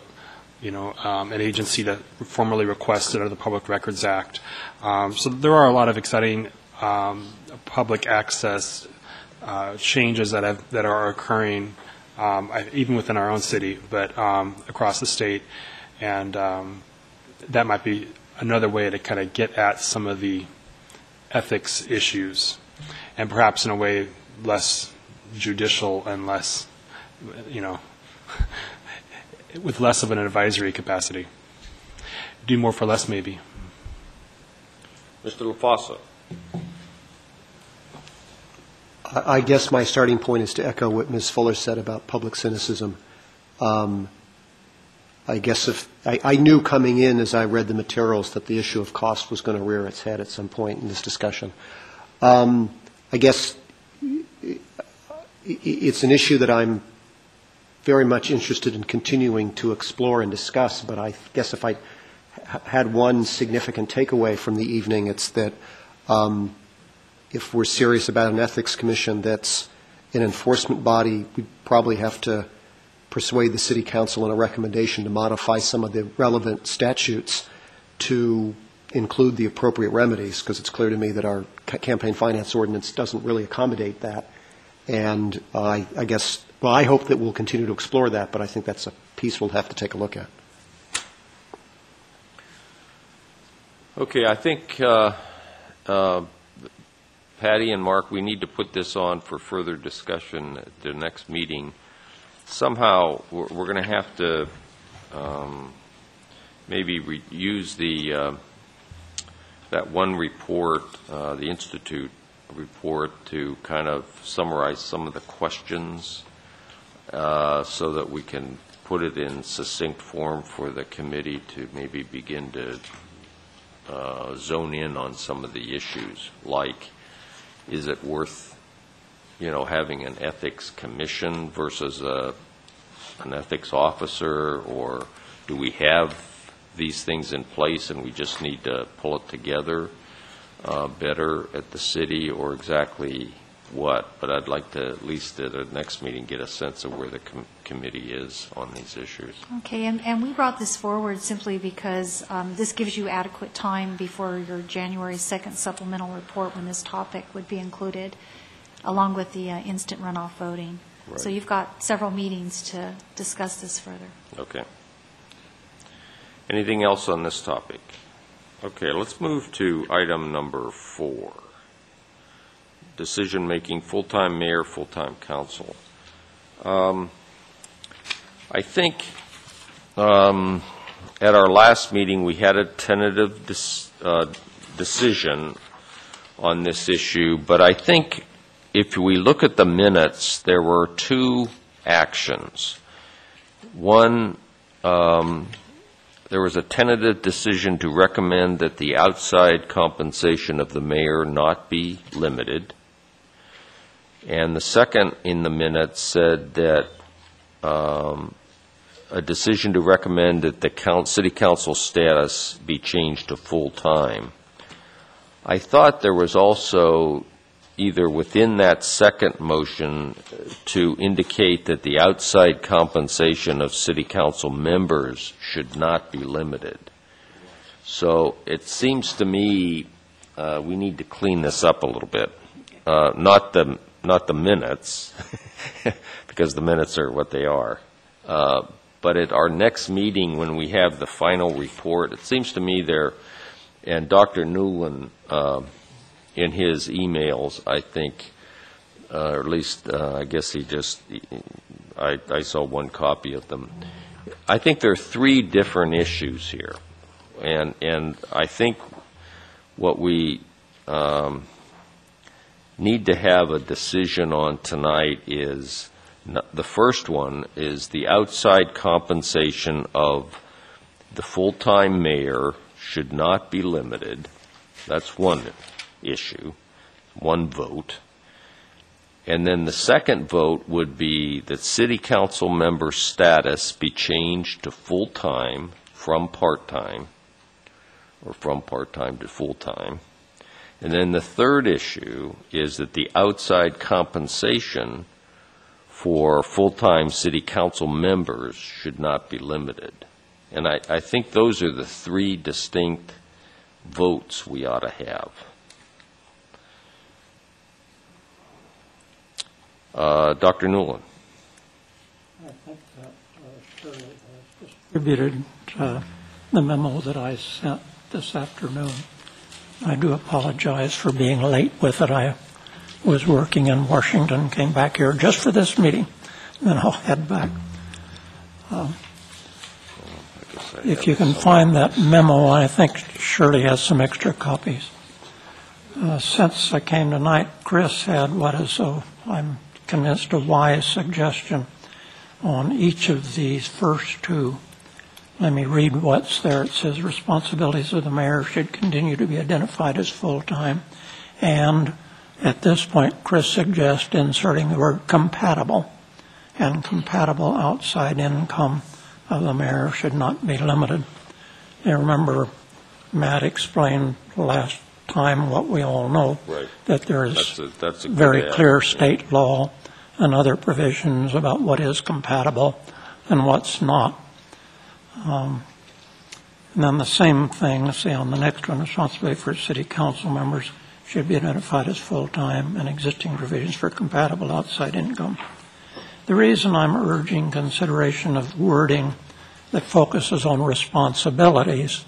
you know, um, an agency that formally requested under the Public Records Act. Um, so there are a lot of exciting um, public access uh, changes that have that are occurring um, even within our own city, but um, across the state. And um, that might be another way to kind of get at some of the ethics issues, and perhaps in a way less judicial and less, you know, with less of an advisory capacity. Do more for less, maybe. Mr. LaFossa. I I guess my starting point is to echo what Ms. Fuller said about public cynicism. Um, I guess if, I, I knew coming in as I read the materials that the issue of cost was going to rear its head at some point in this discussion. Um, I guess it's an issue that I'm very much interested in continuing to explore and discuss, but I guess if I had one significant takeaway from the evening, it's that um, if we're serious about an ethics commission that's an enforcement body, we probably have to persuade the city council in a recommendation to modify some of the relevant statutes to include the appropriate remedies, because it's clear to me that our ca- campaign finance ordinance doesn't really accommodate that. And I, I guess, well, I hope that we'll continue to explore that, but I think that's a piece we'll have to take a look at. Okay, I think, uh, uh, Patty and Mark, we need to put this on for further discussion at the next meeting. Somehow, we're, we're going to have to um, maybe re- use the, uh, that one report, uh, the Institute report, to kind of summarize some of the questions uh, so that we can put it in succinct form for the committee to maybe begin to uh, zone in on some of the issues, like, is it worth, you know, having an ethics commission versus a, an ethics officer, or do we have these things in place and we just need to pull it together uh, better at the city, or exactly what? But I'd like to, at least at the next meeting, get a sense of where the com- committee is on these issues. Okay, and, and we brought this forward simply because um, this gives you adequate time before your January 2nd supplemental report when this topic would be included, along with the uh, instant runoff voting. So Right. you've got several meetings to discuss this further. Okay. Anything else on this topic? Okay, let's move to item number four. Decision-making, full-time mayor, full-time council. Um, I think um, at our last meeting, we had a tentative dis- uh, decision on this issue, but I think if we look at the minutes, there were two actions. One, um, there was a tentative decision to recommend that the outside compensation of the mayor not be limited. And the second in the minutes said that um, a decision to recommend that the city council status be changed to full-time. I thought there was also either within that second motion to indicate that the outside compensation of city council members should not be limited. So it seems to me uh, we need to clean this up a little bit. Uh, Not the, not the minutes, because the minutes are what they are. Uh, But at our next meeting, when we have the final report, it seems to me there, and Dr. Newland, uh, in his emails, I think, uh, or at least, uh, I guess he just, I, I saw one copy of them. I think there are three different issues here. And, and I think what we um, need to have a decision on tonight is, the first one is the outside compensation of the full-time mayor should not be limited. That's one issue, one vote. And then the second vote would be that city council member status be changed to full-time from part-time, or from part-time to full-time. And then the third issue is that the outside compensation for full-time city council members should not be limited. And I, I think those are the three distinct votes we ought to have. Uh, Dr. Newland? I think that uh, has distributed uh, the memo that I sent this afternoon. I do apologize for being late with it. I was working in Washington, came back here just for this meeting, and then I'll head back. Um, If you can find that memo, I think Shirley has some extra copies. Uh, Since I came tonight, Chris had what is, so I'm convinced, a wise suggestion on each of these first two. Let me read what's there. It says, "Responsibilities of the mayor should continue to be identified as full-time." And at this point, Chris suggests inserting the word compatible, and compatible outside income of the mayor should not be limited. You remember Matt explained last time what we all know, Right. that there is a, that's a good very add. clear state law and other provisions about what is compatible and what's not. Um, And then the same thing, let's see, on the next one, responsibility for city council members should be identified as full-time and existing provisions for compatible outside income. The reason I'm urging consideration of wording that focuses on responsibilities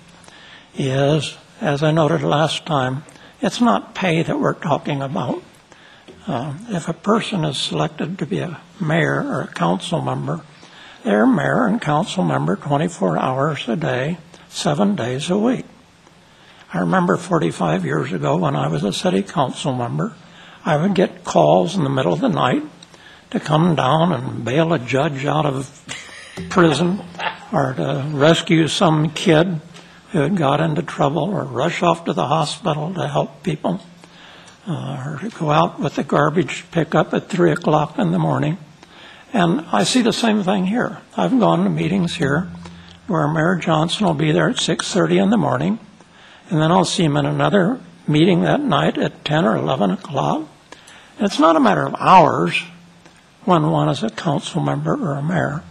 is, as I noted last time, it's not pay that we're talking about. Uh, If a person is selected to be a mayor or a council member, they're mayor and council member 24 hours a day, seven days a week. I remember 45 years ago when I was a city council member, I would get calls in the middle of the night to come down and bail a judge out of prison or to rescue some kid who had got into trouble or rush off to the hospital to help people Uh, or to go out with the garbage pickup at 3 o'clock in the morning. And I see the same thing here. I've gone to meetings here where Mayor Johnson will be there at 6:30 in the morning, and then I'll see him in another meeting that night at 10 or 11 o'clock. And it's not a matter of hours when one is a council member or a mayor.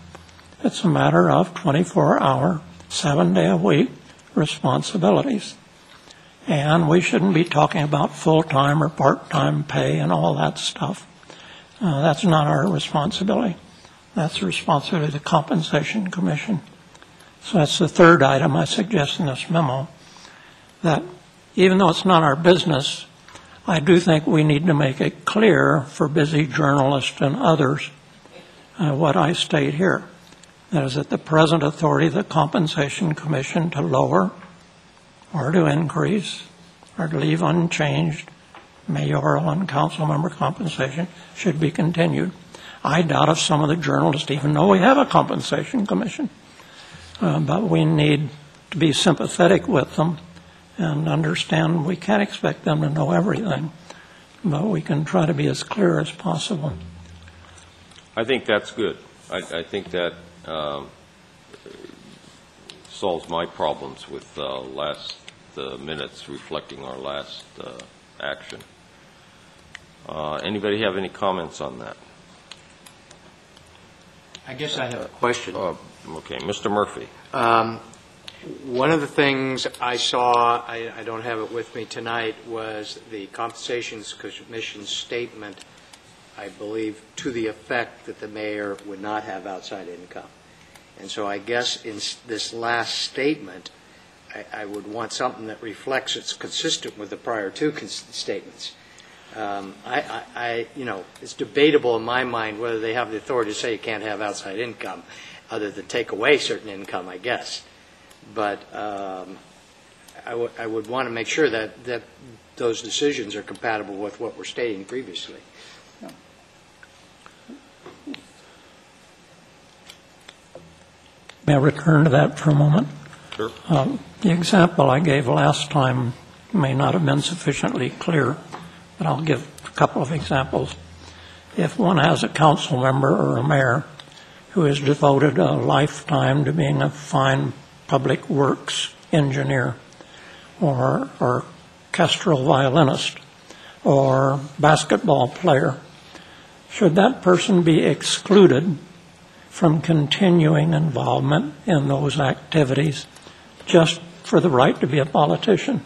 It's a matter of 24-hour, seven-day-a-week responsibilities. And we shouldn't be talking about full-time or part-time pay and all that stuff. Uh, That's not our responsibility. That's the responsibility of the Compensation Commission. So that's the third item I suggest in this memo, that even though it's not our business, I do think we need to make it clear for busy journalists and others uh, what I state here. That is, that the present authority of the Compensation Commission to lower or to increase or to leave unchanged mayoral and council member compensation should be continued. I doubt if some of the journalists even know we have a compensation commission, Uh, but we need to be sympathetic with them and understand we can't expect them to know everything, but we can try to be as clear as possible. I think that's good. I, I think that um, solves my problems with uh, last uh, minutes reflecting our last uh, action. Uh, Anybody have any comments on that? I guess I have a question. Uh, Okay, Mr. Murphy. Um, One of the things I saw, I I don't have it with me tonight, was the Compensations Commission statement, I believe, to the effect that the mayor would not have outside income. And so I guess in s- this last statement, I- I would want something that reflects it's consistent with the prior two cons- statements. Um, I, I- I, you know, it's debatable in my mind whether they have the authority to say you can't have outside income, other than take away certain income, I guess. But um, I would- I would want to make sure that, that those decisions are compatible with what we're stating previously. May I return to that for a moment? Sure. Um, The example I gave last time may not have been sufficiently clear, but I'll give a couple of examples. If one has a council member or a mayor who has devoted a lifetime to being a fine public works engineer or or orchestral violinist or basketball player, should that person be excluded from continuing involvement in those activities just for the right to be a politician?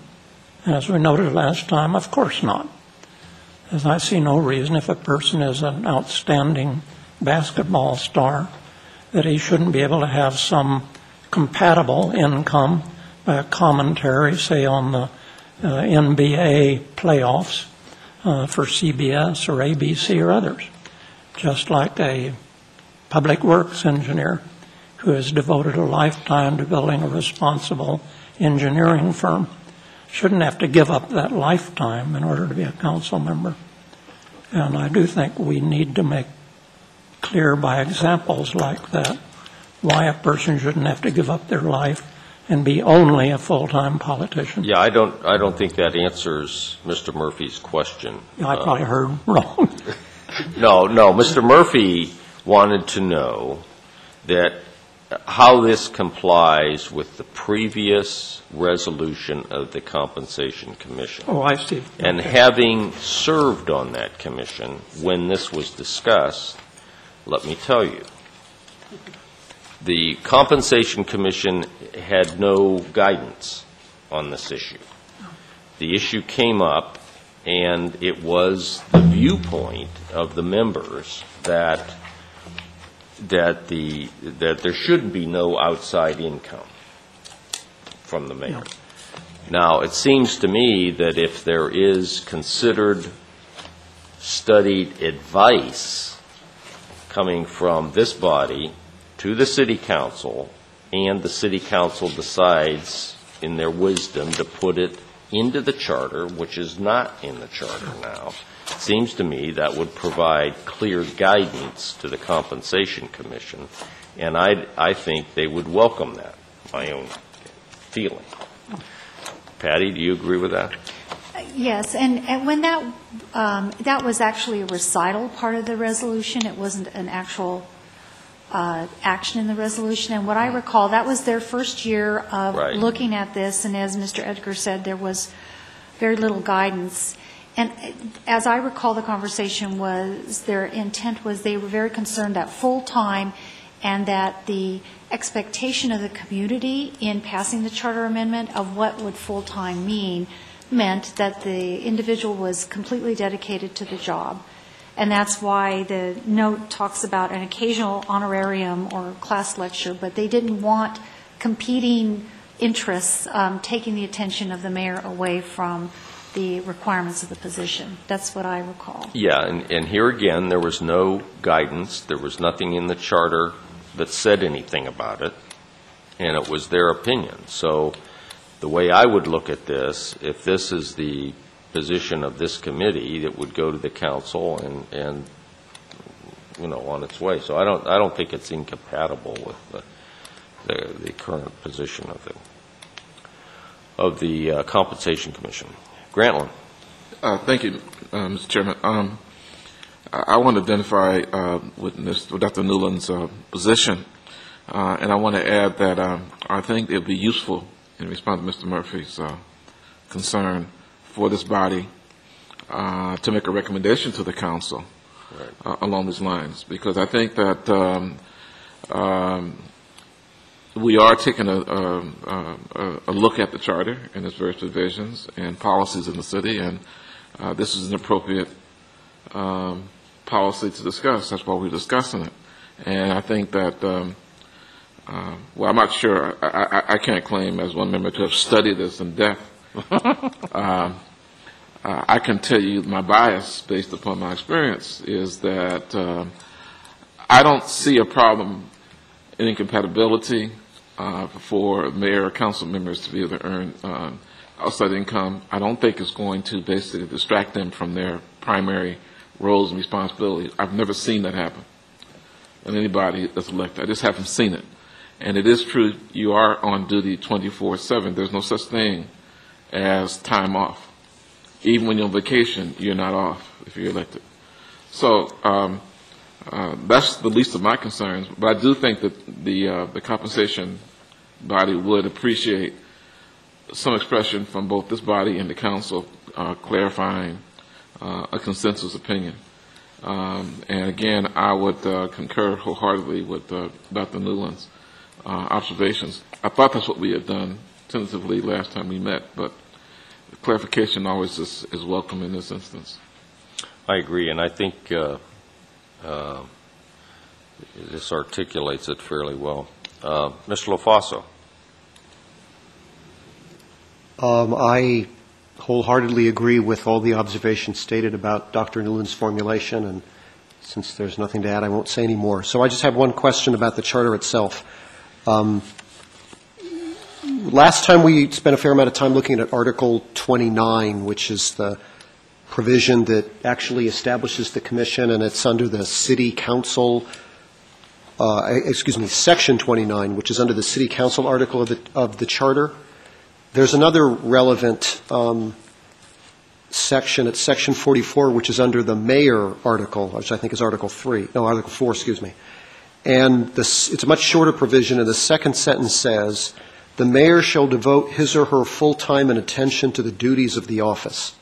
As we noted last time, of course not. As I see no reason if a person is an outstanding basketball star that he shouldn't be able to have some compatible income by a commentary, say on the uh, NBA playoffs uh, for CBS or ABC or others, just like a public works engineer who has devoted a lifetime to building a responsible engineering firm shouldn't have to give up that lifetime in order to be a council member. And I do think we need to make clear by examples like that why a person shouldn't have to give up their life and be only a full-time politician. Yeah, I don't, I don't think that answers Mr. Murphy's question. I Uh, probably heard wrong. No, no, Mr. Murphy wanted to know that how this complies with the previous resolution of the Compensation Commission. Oh, I see. And having served on that commission when this was discussed, let me tell you, the Compensation Commission had no guidance on this issue. The issue came up, and it was the viewpoint of the members that, that the, that there should be no outside income from the mayor. Now, it seems to me that if there is considered, studied advice coming from this body to the city council, and the city council decides in their wisdom to put it into the charter, which is not in the charter now, it seems to me that would provide clear guidance to the Compensation Commission, and I, I think they would welcome that, my own feeling. Patty, do you agree with that? Yes, and, and when that, um, that was actually a recital part of the resolution, it wasn't an actual uh, action in the resolution, and what I recall, that was their first year of Right. looking at this, and as Mr. Edgar said, there was very little guidance. And as I recall, the conversation was, their intent was they were very concerned that full-time and that the expectation of the community in passing the charter amendment of what would full-time mean meant that the individual was completely dedicated to the job. And that's why the note talks about an occasional honorarium or class lecture, but they didn't want competing interests um, taking the attention of the mayor away from the requirements of the position. That's what I recall. Yeah, and, and here again, there was no guidance, there was nothing in the charter that said anything about it, and it was their opinion. So the way I would look at this, if this is the position of this committee, it would go to the council and, and, you know, on its way. So I don't, I don't think it's incompatible with the, the, the current position of the, of the uh, Compensation Commission. Grantland? Uh, Thank you, uh, Mr. Chairman. Um, I I want to identify uh, with Ms. with Dr. Newland's uh, position, uh, and I want to add that um, I think it would be useful, in response to Mr. Murphy's uh, concern, for this body uh, to make a recommendation to the council uh, along these lines, because I think that um, um, we are taking a, a, a, a look at the charter and its various provisions and policies in the city, and uh, this is an appropriate um, policy to discuss. That's why we're discussing it. And I think that, um, uh, well, I'm not sure. I, I, I can't claim as one member to have studied this in depth. um, uh, I can tell you my bias, based upon my experience, is that um, I don't see a problem in incompatibility uh, for mayor or council members to be able to earn um, outside income. I don't think it's going to basically distract them from their primary roles and responsibilities. I've never seen that happen in anybody that's elected. I just haven't seen it. And it is true, you are on duty 24/7. There's no such thing as time off. Even when you're on vacation, you're not off if you're elected. So um, uh, that's the least of my concerns. But I do think that the uh, the compensation body would appreciate some expression from both this body and the council uh, clarifying uh, a consensus opinion. Um, and again, I would uh, concur wholeheartedly with uh, Dr. Newland's uh, observations. I thought that's what we had done tentatively last time we met, but clarification always is, is welcome in this instance. I agree, and I think uh, this articulates it fairly well. Uh, Mr. LaFaso? Um, I wholeheartedly agree with all the observations stated about Dr. Newland's formulation, and since there's nothing to add, I won't say any more. So I just have one question about the charter itself. Um, last time we spent a fair amount of time looking at Article 29, which is the provision that actually establishes the commission, and it's under the city council, uh, excuse me, Section 29, which is under the city council article of the, of the charter. There's another relevant um, section, it's Section 44, which is under the mayor article, which I think is Article 3, no, Article 4, excuse me. And this, it's a much shorter provision, and the second sentence says, "The mayor shall devote his or her full time and attention to the duties of the office."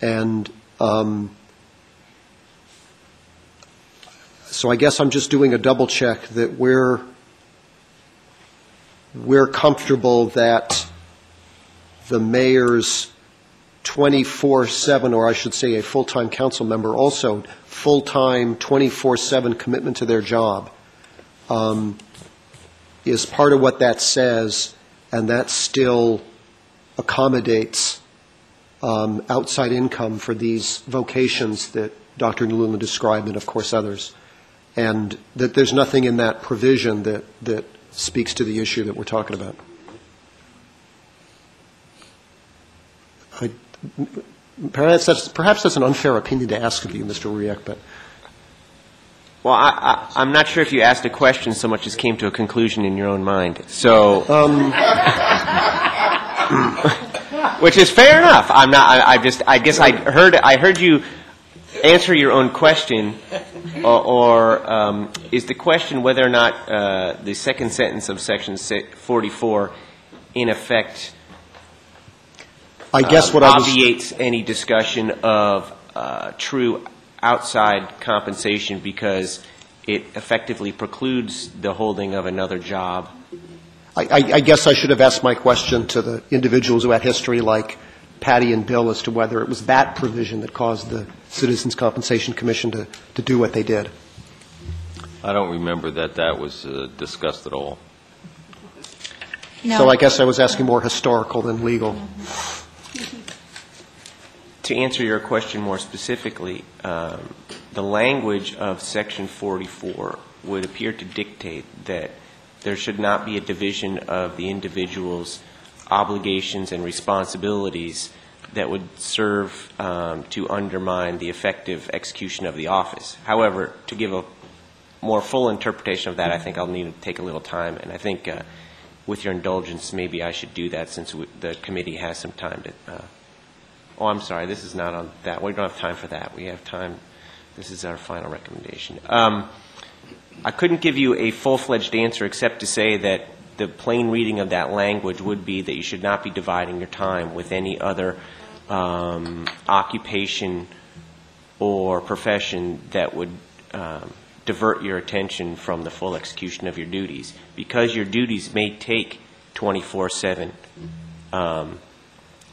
And um, so I guess I'm just doing a double check that we're we're comfortable that the mayor's 24/7, or I should say a full-time council member, also full-time, 24/7 commitment to their job, um, is part of what that says, and that still accommodates um, outside income for these vocations that Dr. Newland described, and of course others, and that there's nothing in that provision that, that speaks to the issue that we're talking about. I, perhaps, that's, perhaps that's an unfair opinion to ask of you, Mr. Uriek, but Well, I, I, I'm not sure if you asked a question so much as came to a conclusion in your own mind. So, um, which is fair enough. I'm not. I, I just. I guess I heard. I heard you answer your own question, or, or um, is the question whether or not uh, the second sentence of section si- 44, in effect, I guess what I was. obviates any discussion of uh, true outside compensation because it effectively precludes the holding of another job. I, I I guess I should have asked my question to the individuals who had history like Patty and Bill as to whether it was that provision that caused the Citizens Compensation Commission to, to do what they did. I don't remember that that was uh, discussed at all. So I guess I was asking more historical than legal. to answer your question more specifically, um, the language of Section 44 would appear to dictate that there should not be a division of the individual's obligations and responsibilities that would serve um, to undermine the effective execution of the office. However, to give a more full interpretation of that, I think I'll need to take a little time, and I think uh, with your indulgence, maybe I should do that since we- the committee has some time to, uh, oh, I'm sorry, this is not on that, we don't have time for that. We have time, this is our final recommendation. Um, I couldn't give you a full-fledged answer except to say that the plain reading of that language would be that you should not be dividing your time with any other um, occupation or profession that would um, divert your attention from the full execution of your duties. Because your duties may take 24/7 um,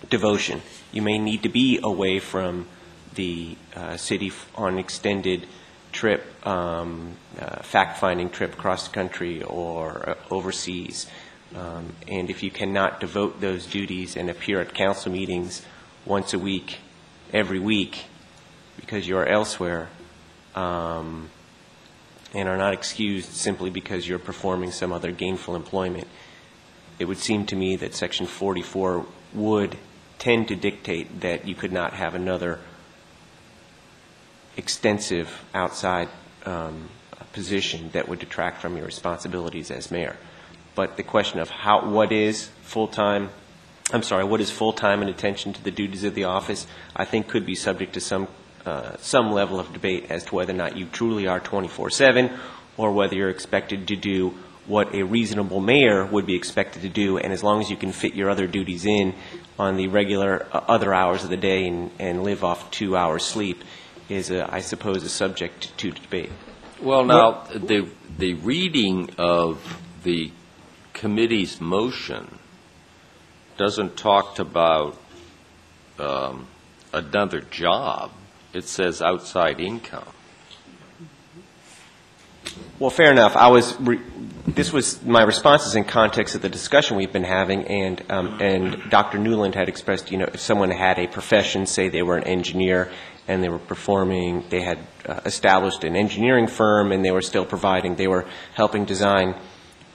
devotion, you may need to be away from the uh, city on extended trip, um, uh, fact-finding trip across the country or uh, overseas. Um, And if you cannot devote those duties and appear at council meetings once a week, every week, because you are elsewhere, um, and are not excused simply because you're performing some other gainful employment, it would seem to me that Section 44 would tend to dictate that you could not have another extensive outside um, position that would detract from your responsibilities as mayor. But the question of how, what is full-time, I'm sorry, what is full-time and attention to the duties of the office, I think could be subject to some, uh, some level of debate as to whether or not you truly are 24/7, or whether you're expected to do what a reasonable mayor would be expected to do, and as long as you can fit your other duties in on the regular uh, other hours of the day and, and live off two hours sleep, is, a, I suppose, a subject to debate. Well, now, the, the reading of the committee's motion doesn't talk about um, another job. It says outside income. Well, fair enough. I was, re- this was, my response is in context of the discussion we've been having, and, um, and Dr. Newland had expressed, you know, if someone had a profession, say they were an engineer, and they were performing, they had uh, established an engineering firm, and they were still providing, they were helping design,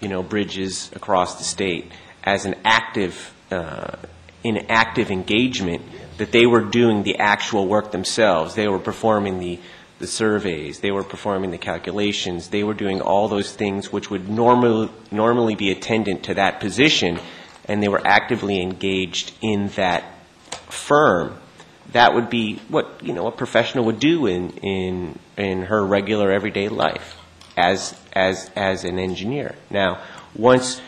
you know, bridges across the state, as an active, uh, in active engagement, that they were doing the actual work themselves. They were performing the, the surveys, they were performing the calculations, they were doing all those things which would normally, normally be attendant to that position, and they were actively engaged in that firm. That would be what, you know, a professional would do in, in, in her regular everyday life as, as, as an engineer. Now, once,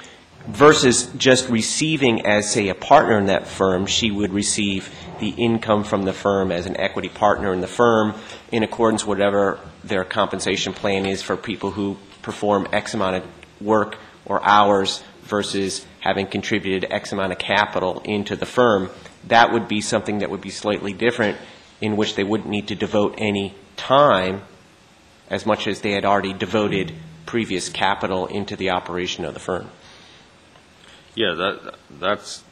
versus just receiving as, say, a partner in that firm, she would receive the income from the firm as an equity partner in the firm in accordance with whatever their compensation plan is for people who perform X amount of work or hours versus having contributed X amount of capital into the firm. That would be something that would be slightly different, in which they wouldn't need to devote any time as much as they had already devoted previous capital into the operation of the firm. Yeah, that, that's,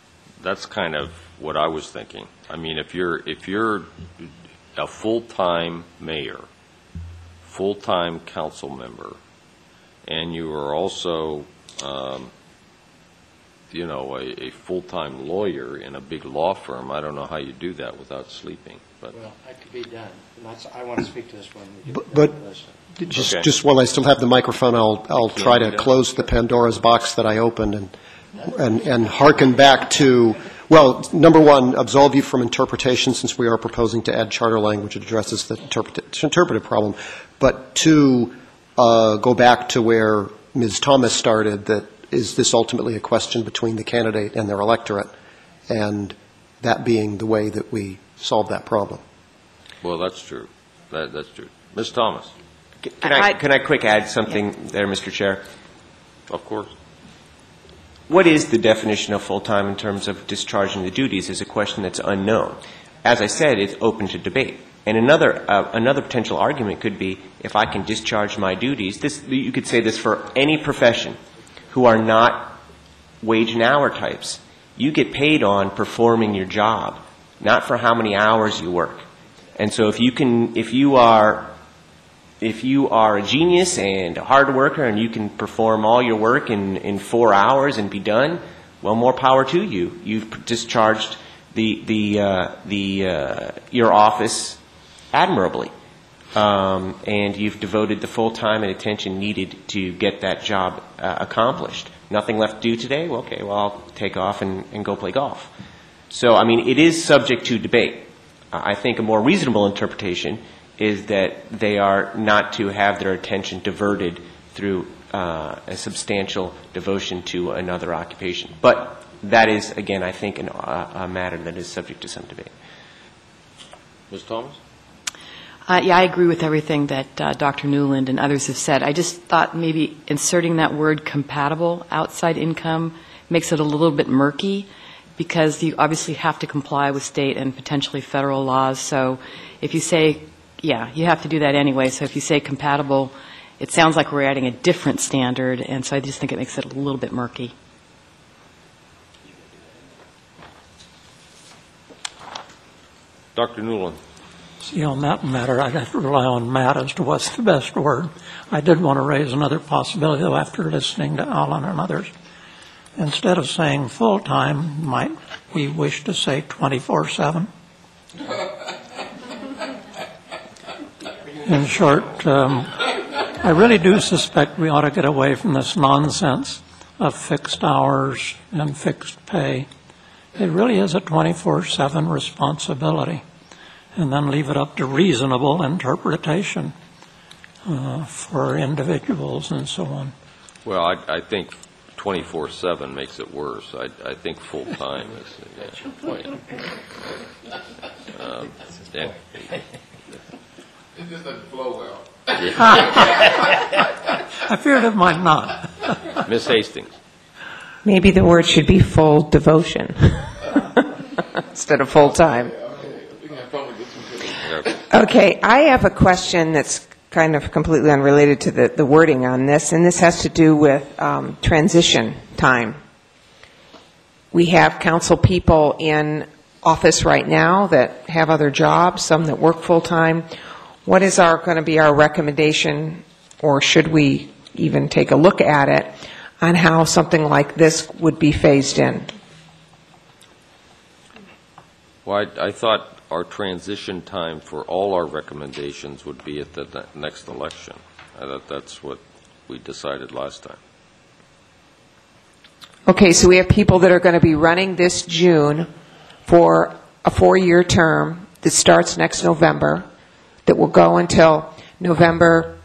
that's kind of what I was thinking. I mean, if you're, if you're a full-time mayor, full-time council member, and you are also, um, you know, a, a full-time lawyer in a big law firm, I don't know how you do that without sleeping, but. Well, that could be done. And that's, I want to speak to this when we get But- done but- with this. Just, Okay. just while I still have the microphone, I'll, I'll Can try to close the Pandora's box that I opened and, and, and hearken back to, well, number one, absolve you from interpretation since we are proposing to add charter language that addresses the interpret- interpretive problem. But two, uh, go back to where Ms. Thomas started, that is this ultimately a question between the candidate and their electorate? And that being the way that we solve that problem. Well, that's true. That, that's true. Ms. Thomas? Can can I, can I quick add something there, Mr. Chair? Of course. What is the definition of full-time in terms of discharging the duties is a question that's unknown. As I said, it's open to debate. And another, uh, another potential argument could be, if I can discharge my duties, this, you could say this for any profession who are not wage and hour types. You get paid on performing your job not for how many hours you work. And so if you can, if you are, if you are a genius and a hard worker and you can perform all your work in, in four hours and be done, well, more power to you. You've discharged the, the, uh, the, uh, your office admirably. Um, and you've devoted the full time and attention needed to get that job uh, accomplished. Nothing left to do today? Well, okay, well, I'll take off and, and go play golf. So, I mean, it is subject to debate. Uh, I think a more reasonable interpretation is that they are not to have their attention diverted through uh, a substantial devotion to another occupation. But that is, again, I think, an, uh, a matter that is subject to some debate. Ms. Thomas? Uh, yeah, I agree with everything that uh, Dr. Newland and others have said. I just thought maybe inserting that word compatible outside income makes it a little bit murky because you obviously have to comply with state and potentially federal laws. So if you say, yeah, you have to do that anyway. So if you say compatible, it sounds like we're adding a different standard, and so I just think it makes it a little bit murky. Dr. Newland? See, on that matter, I'd have to rely on Matt as to what's the best word. I did want to raise another possibility, though, after listening to Alan and others. Instead of saying full-time, might we wish to say 24/7? In short, um, I really do suspect we ought to get away from this nonsense of fixed hours and fixed pay. It really is a 24/7 responsibility and then leave it up to reasonable interpretation uh, for individuals and so on. Well, I, I think 24/7 makes it worse. I, I think full-time is, yeah, point. Um, yeah. It just doesn't flow well. I feared it might not. Ms. Hastings? Maybe the word should be full devotion instead of full-time. Okay, I have a question that's kind of completely unrelated to the, the wording on this, and this has to do with um, transition time. We have council people in office right now that have other jobs, some that work full-time. What is our, going to be our recommendation, or should we even take a look at it, on how something like this would be phased in? Well, I, I thought our transition time for all our recommendations would be at the ne- next election. I thought that's what we decided last time. Okay, so we have people that are going to be running this June for a four-year term that starts next November, that will go until November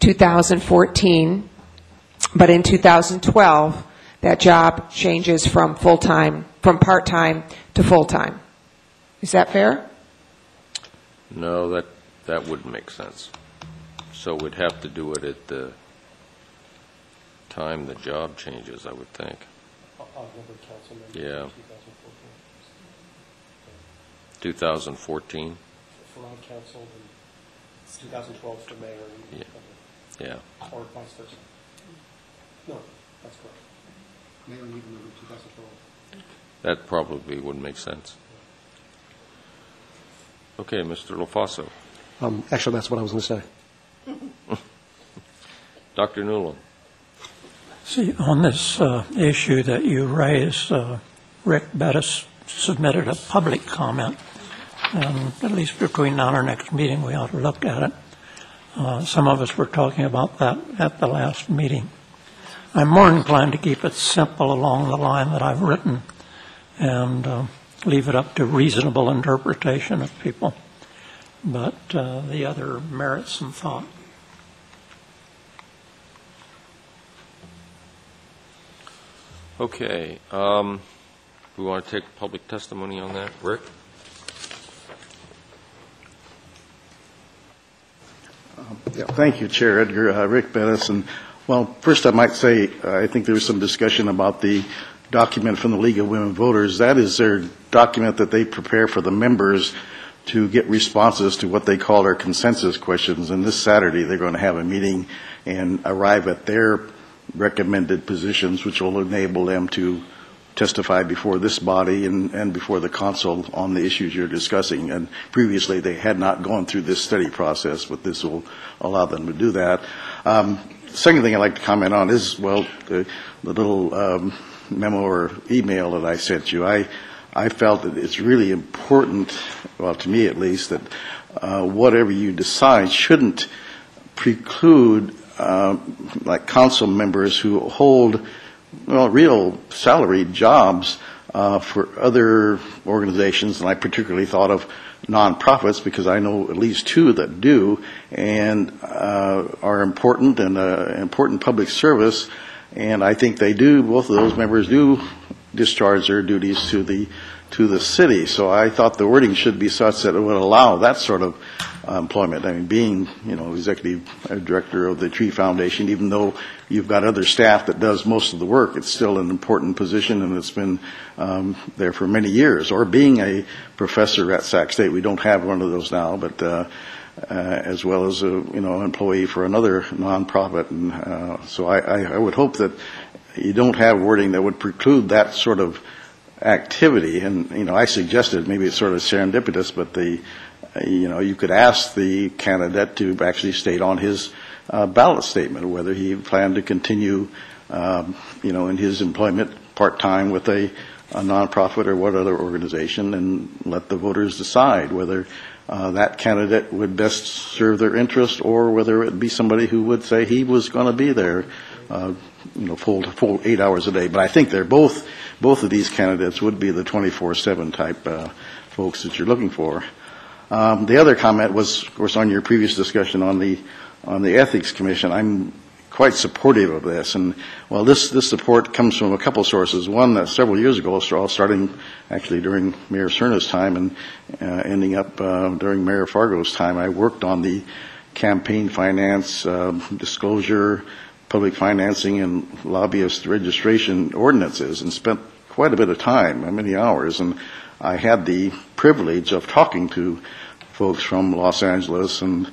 2014, but in 2012, that job changes from full-time, from part-time to full-time. Is that fair? No, that, that wouldn't make sense. So we'd have to do it at the time the job changes, I would think. Yeah. 2014? For all council, and 2012 for mayor. and- Yeah. Yeah. Or vice versa. No, that's correct. Mayor and even in 2012. That probably wouldn't make sense. Okay, Mr. LaFaso. Um, Actually, that's what I was going to say. Dr. Newland? See, on this uh, issue that you raised, uh, Rick Bettis submitted a public comment, and at least between now and our next meeting, we ought to look at it. Uh, Some of us were talking about that at the last meeting. I'm more inclined to keep it simple along the line that I've written and uh, leave it up to reasonable interpretation of people. But uh, the other merits some thought. Okay, um, we want to take public testimony on that? Rick? Yeah, thank you, Chair Edgar. Uh, Rick Bettis. And, well, first I might say, uh, I think there was some discussion about the document from the League of Women Voters. That is their document that they prepare for the members to get responses to what they call their consensus questions. And this Saturday, they're going to have a meeting and arrive at their recommended positions, which will enable them to testify before this body and, and before the council on the issues you're discussing. And previously, they had not gone through this study process, but this will allow them to do that. Um, Second thing I'd like to comment on is, well, the, the little um, memo or email that I sent you. I, I felt that it's really important, well, to me at least, that uh, whatever you decide shouldn't preclude, uh, like council members who hold, well, real salaried jobs uh, for other organizations, and I particularly thought of nonprofits because I know at least two that do and uh, are important and uh, important public service. And I think they do. Both of those members do discharge their duties to the to the city. So I thought the wording should be such that it would allow that sort of uh, employment. I mean, being you know executive director of the Tree Foundation, even though you've got other staff that does most of the work, it's still an important position, and it's been um, there for many years. Or being a professor at Sac State, we don't have one of those now, but. Uh, uh, as well as a you know employee for another nonprofit, and uh, so I, I, I would hope that you don't have wording that would preclude that sort of activity. And you know, I suggested maybe it's sort of serendipitous, but the you know you could ask the candidate to actually state on his uh, ballot statement whether he planned to continue, um, you know, in his employment part time with a, a nonprofit or what other organization, and let the voters decide whether. Uh, that candidate would best serve their interest, or whether it be somebody who would say he was going to be there, uh, you know, full full eight hours a day. But I think they're both both of these candidates would be the 24/7 type uh, folks that you're looking for. Um, the other comment was, of course, on your previous discussion on the on the ethics commission. I'm quite supportive of this, and well, this this support comes from a couple sources. One, uh, several years ago, starting actually during Mayor Serna's time and uh, ending up uh, during Mayor Fargo's time, I worked on the campaign finance um, disclosure, public financing, and lobbyist registration ordinances, and spent quite a bit of time, many hours, and I had the privilege of talking to folks from Los Angeles and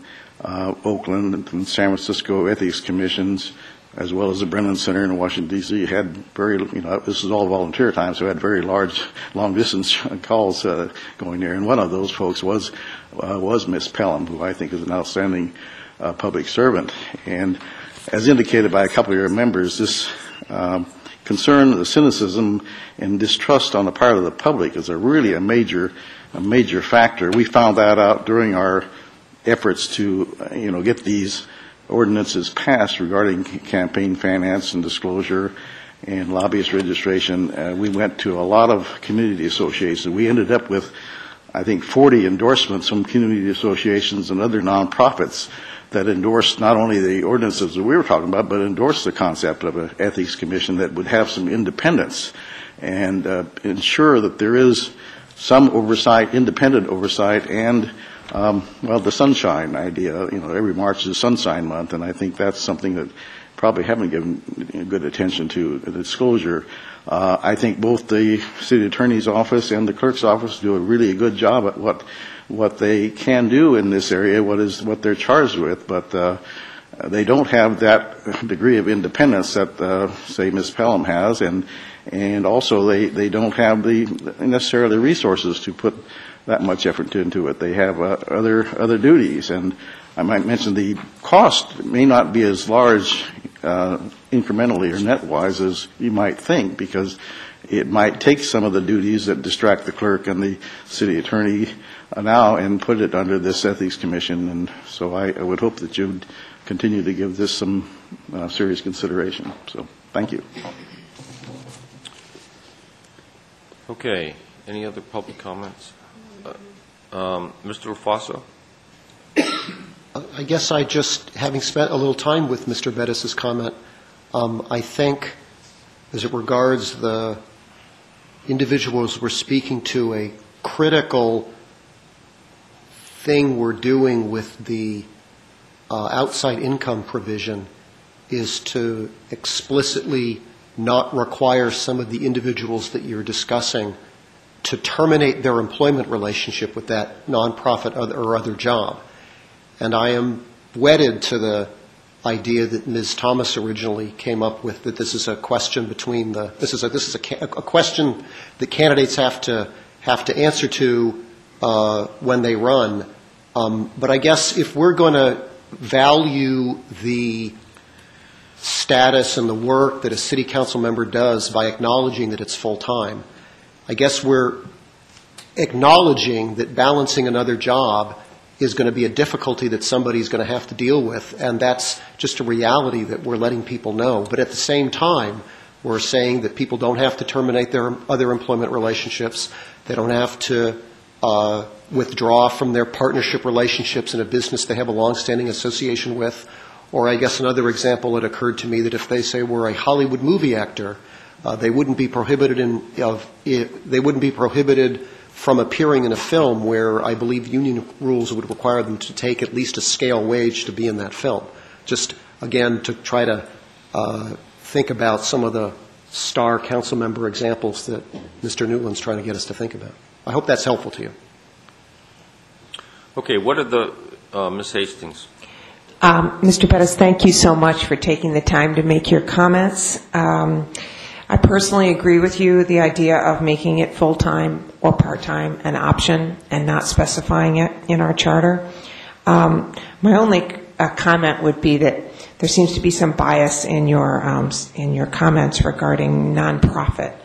uh, Oakland and San Francisco ethics commissions, as well as the Brennan Center in Washington D.C. Had very, you know, this is all volunteer time, so had very large, long distance calls uh, going there. And one of those folks was uh, was Miss Pelham, who I think is an outstanding uh, public servant. And as indicated by a couple of your members, this um, concern, the cynicism, and distrust on the part of the public is a really a major, a major factor. We found that out during our efforts to, you know, get these ordinances passed regarding campaign finance and disclosure and lobbyist registration. Uh, we went to a lot of community associations. We ended up with, I think, 40 endorsements from community associations and other nonprofits that endorsed not only the ordinances that we were talking about, but endorsed the concept of an ethics commission that would have some independence and uh, ensure that there is some oversight, independent oversight, and um, well, the sunshine idea. You know, every March is Sunshine Month, and I think that's something that probably haven't given good attention to the disclosure. Uh, I think both the city attorney's office and the clerk's office do a really good job at what what they can do in this area, what is what they're charged with, but uh, they don't have that degree of independence that, uh, say, Ms. Pelham has, and and also they, they don't have the necessarily resources to put that much effort into it. They have uh, other other duties, and I might mention the cost may not be as large uh, incrementally or net wise as you might think, because it might take some of the duties that distract the clerk and the city attorney now and put it under this ethics commission. And so I, I would hope that you would continue to give this some uh, serious consideration. So thank you. Okay. Any other public comments? Um, Mr. LaFaso? I guess I just, having spent a little time with Mr. Bettis's comment, um, I think as it regards the individuals we're speaking to, a critical thing we're doing with the uh, outside income provision is to explicitly not require some of the individuals that you're discussing to terminate their employment relationship with that nonprofit or other job. And I am wedded to the idea that Ms. Thomas originally came up with, that this is a question between the, this is a, this is a, a question that candidates have to, have to answer to uh, when they run. Um, But I guess if we're going to value the status and the work that a city council member does by acknowledging that it's full-time, I guess we're acknowledging that balancing another job is going to be a difficulty that somebody's going to have to deal with, and that's just a reality that we're letting people know. But at the same time, we're saying that people don't have to terminate their other employment relationships, they don't have to uh, withdraw from their partnership relationships in a business they have a longstanding association with. Or I guess another example that occurred to me, that if they say we're a Hollywood movie actor, uh, they wouldn't be prohibited in, of, i- they wouldn't be prohibited from appearing in a film where I believe union rules would require them to take at least a scale wage to be in that film. Just, again, to try to uh, think about some of the star council member examples that Mr. Newland's trying to get us to think about. I hope that's helpful to you. Okay, what are the, uh, Ms. Hastings? Um, Mr. Bettis, thank you so much for taking the time to make your comments. Um, I personally agree with you, the idea of making it full-time or part-time an option and not specifying it in our charter. Um, My only uh, comment would be that there seems to be some bias in your, um, s- in your comments regarding nonprofit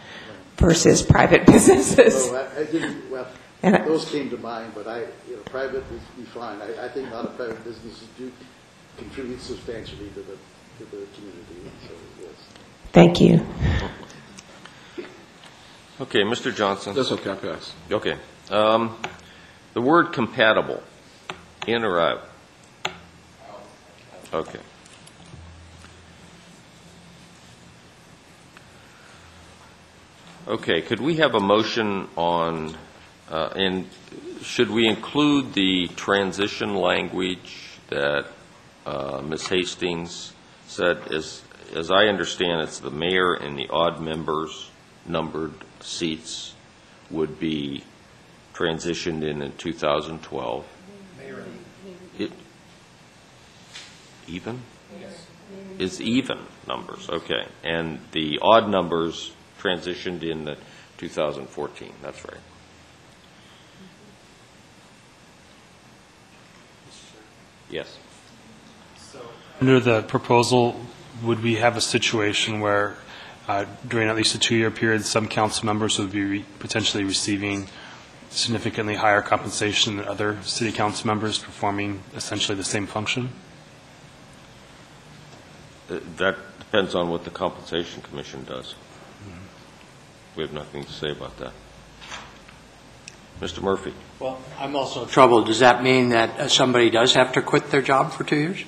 versus private businesses. Well, I I didn't, well, And I- those came to mind, but I, you know, private would be fine. I, I think a lot of private businesses do contribute substantially to the, to the community, so. Thank you. Okay, Mr. Johnson? That's okay, I pass. Okay. Um, The word compatible, in or out? Okay. Okay, could we have a motion on, uh, and should we include the transition language that uh, Ms. Hastings said? As, as I understand, it's the mayor and the odd members numbered seats would be transitioned in in 2012. It- Even? It's even numbers, okay. And the odd numbers transitioned in the 2014, that's right. Yes. Under the proposal, would we have a situation where uh, during at least a two-year period, some council members would be re- potentially receiving significantly higher compensation than other city council members performing essentially the same function? Uh, That depends on what the Compensation Commission does. We have nothing to say about that. Mr. Murphy? Well, I'm also troubled. Does that mean that uh, somebody does have to quit their job for two years?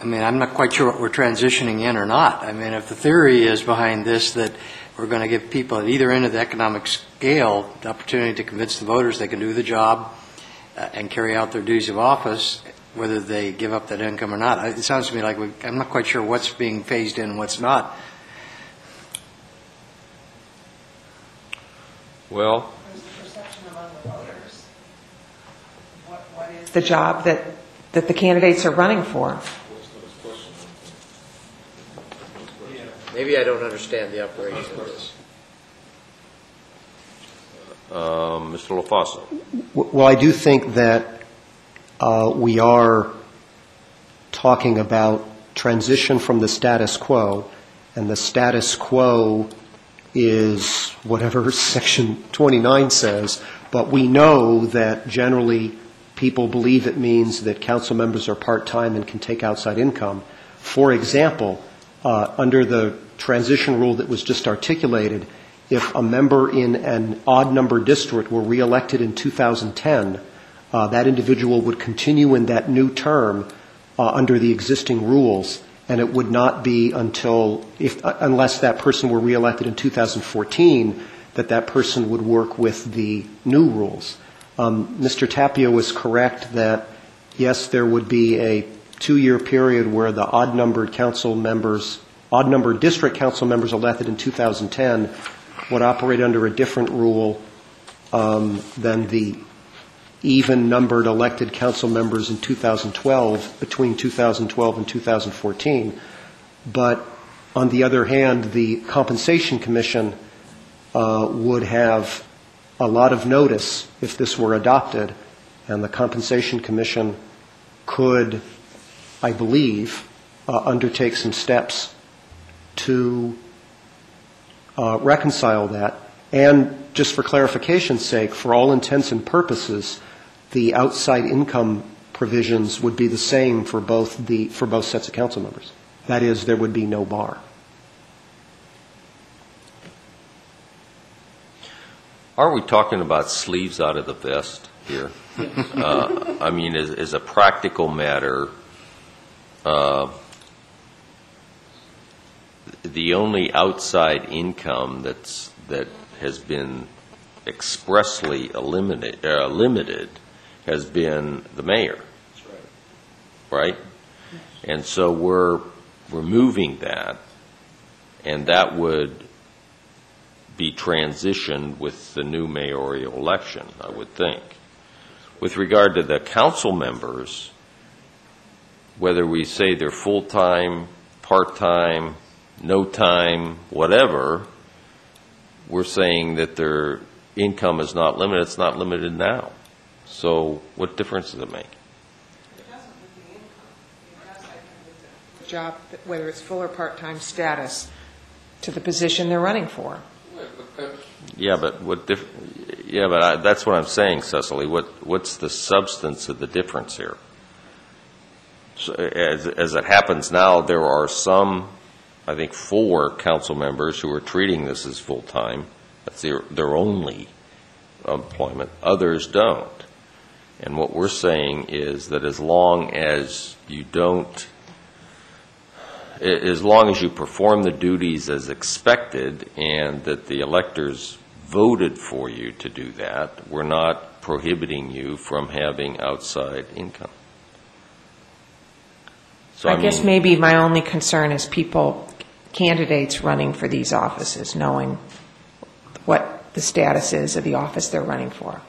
I mean, I'm not quite sure what we're transitioning in or not. I mean, if the theory is behind this that we're going to give people at either end of the economic scale the opportunity to convince the voters they can do the job uh, and carry out their duties of office, whether they give up that income or not, it sounds to me like we, I'm not quite sure what's being phased in and what's not. Well, What is The job that, that the candidates are running for. Maybe I don't understand the operation of this. um, Mr. LaFaso? W- Well, I do think that uh, we are talking about transition from the status quo, and the status quo is whatever Section 29 says, but we know that generally people believe it means that council members are part-time and can take outside income. For example, under the transition rule that was just articulated, if a member in an odd-number district were reelected in 2010, uh, that individual would continue in that new term uh, under the existing rules, and it would not be until, if, uh, unless that person were reelected in 2014, that that person would work with the new rules. Um, Mr. Tapio was correct that, yes, there would be a two-year period where the odd-numbered council members, odd-numbered district council members elected in 2010 would operate under a different rule um, than the even-numbered elected council members in 2012, between 2012 and 2014. But on the other hand, the Compensation Commission uh, would have a lot of notice if this were adopted, and the Compensation Commission could, I believe, uh, undertake some steps to uh, reconcile that. And just for clarification's sake, for all intents and purposes, the outside income provisions would be the same for both the, for both sets of council members. That is, there would be no bar. Aren't we talking about sleeves out of the vest here? Uh, I mean, as, as a practical matter, the only outside income that's, that has been expressly eliminated, uh, limited has been the mayor. Right? And so we're removing that, and that would be transitioned with the new mayoral election, I would think. With regard to the council members, whether we say they're full-time, part-time, no time, whatever, we're saying that their income is not limited, it's not limited now. So what difference does it make? The income, the job, whether it's full or part-time status, to the position they're running for. Yeah, but what diff, yeah, but I, that's what I'm saying, Cecily. What, what's the substance of the difference here? So, as, as it happens now, there are some, I think, four council members who are treating this as full-time. That's their, their only employment. Others don't. And what we're saying is that as long as you don't as long as you perform the duties as expected and that the electors voted for you to do that, we're not prohibiting you from having outside income. So, I guess mean- maybe my only concern is people, candidates running for these offices, knowing what the status is of the office they're running for.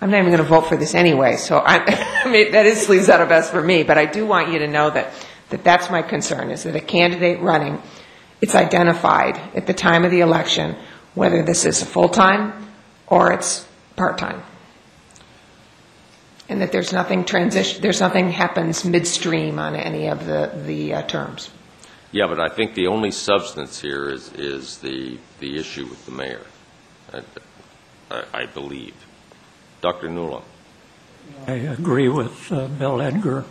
I'm not even going to vote for this anyway, so I, I mean, that is sleeves out of best for me, but I do want you to know that, that that's my concern, is that a candidate running, it's identified at the time of the election whether this is a full-time or it's part-time. And that there's nothing transition, there's nothing happens midstream on any of the, the uh, terms. Yeah, but I think the only substance here is, is the, the issue with the mayor, I, I- I believe. Dr. Newland? I agree with uh, Bill Edgar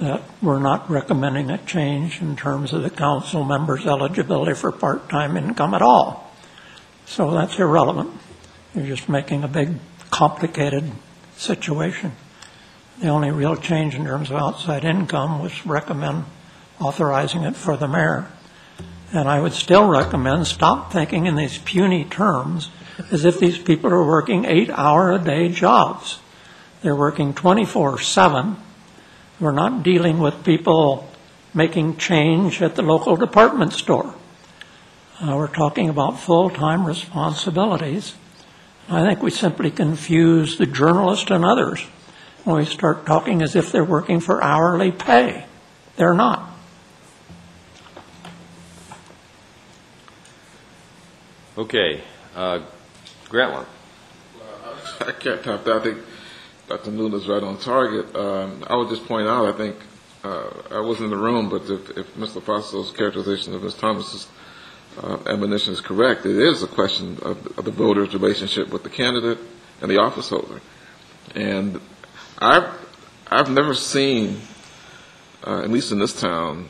that we're not recommending a change in terms of the council members' eligibility for part-time income at all. So that's irrelevant. You're just making a big, complicated situation. The only real change in terms of outside income was recommend authorizing it for the mayor. And I would still recommend stop thinking in these puny terms as if these people are working eight-hour-a-day jobs. They're working 24/7. We're not dealing with people making change at the local department store. Uh, We're talking about full-time responsibilities. I think we simply confuse the journalist and others when we start talking as if they're working for hourly pay. They're not. Okay, uh, Grantland? I can't top that. I think Dr. Newland is right on target. Um, I would just point out, I think, uh, I wasn't in the room, but if, if Mr. Fosso's characterization of Ms. Thomas's uh, admonition is correct, it is a question of, of the voter's relationship with the candidate and the office holder. And I've, I've never seen, uh, at least in this town,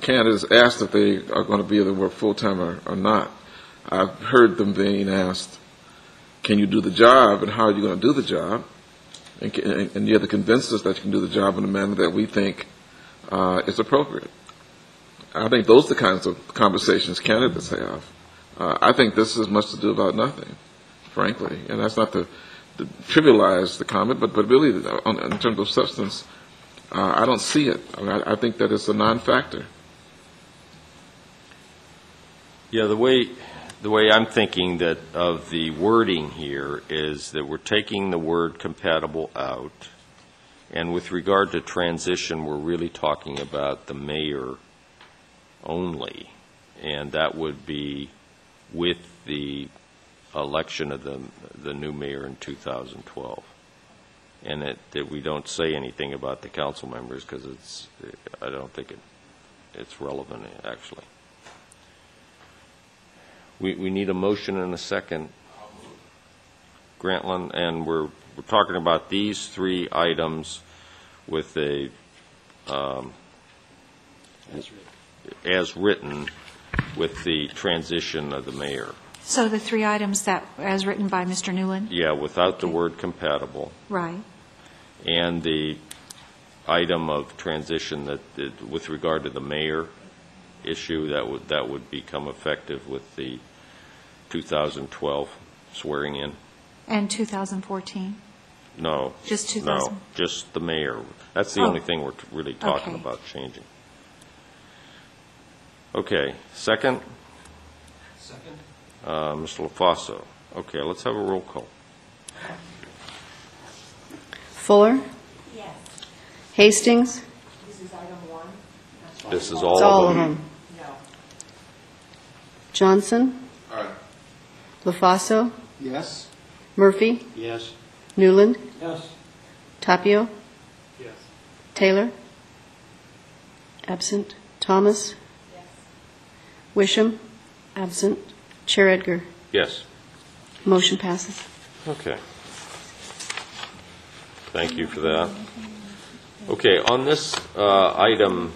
candidates asked if they are going to be to work full-time or, or not. I've heard them being asked, can you do the job and how are you going to do the job? And, and, and you have to convince us that you can do the job in a manner that we think uh, is appropriate. I think those are the kinds of conversations candidates have. Uh, I think this has much to do about nothing, frankly. And that's not to, to trivialize the comment, but, but really, on, in terms of substance, uh, I don't see it. I, mean, I, I think that it's a non factor. Yeah, the way, the way I'm thinking that of the wording here is that we're taking the word compatible out, and with regard to transition, we're really talking about the mayor only, and that would be with the election of the, the new mayor in 2012. And that, that we don't say anything about the council members, because it's, I don't think it, it's relevant, actually. We, we need a motion and a second. Grantland, and we're, we're talking about these three items with a, um, as written, with the transition of the mayor. So the three items that, as written by Mr. Newland? Yeah, without the word compatible, Right. and the item of transition that, that- with regard to the mayor issue, that would, that would become effective with the 2012 swearing in. And 2014? No. Just No, 2000? just the mayor. That's the Oh. only thing we're really talking Okay. about changing. Okay, second? Second? Uh, Mr. LaFaso. Okay, let's have a roll call. Fuller? Yes. Hastings? This is item one. This is It's all all of of them. them. Johnson? Aye. LaFaso? Yes? Murphy? Yes. Newland? Yes. Tapio? Yes. Taylor? Absent. Thomas? Wisham? Absent. Chair Edgar? Yes. Motion passes. Okay. Thank you for that. Okay, on this uh, item,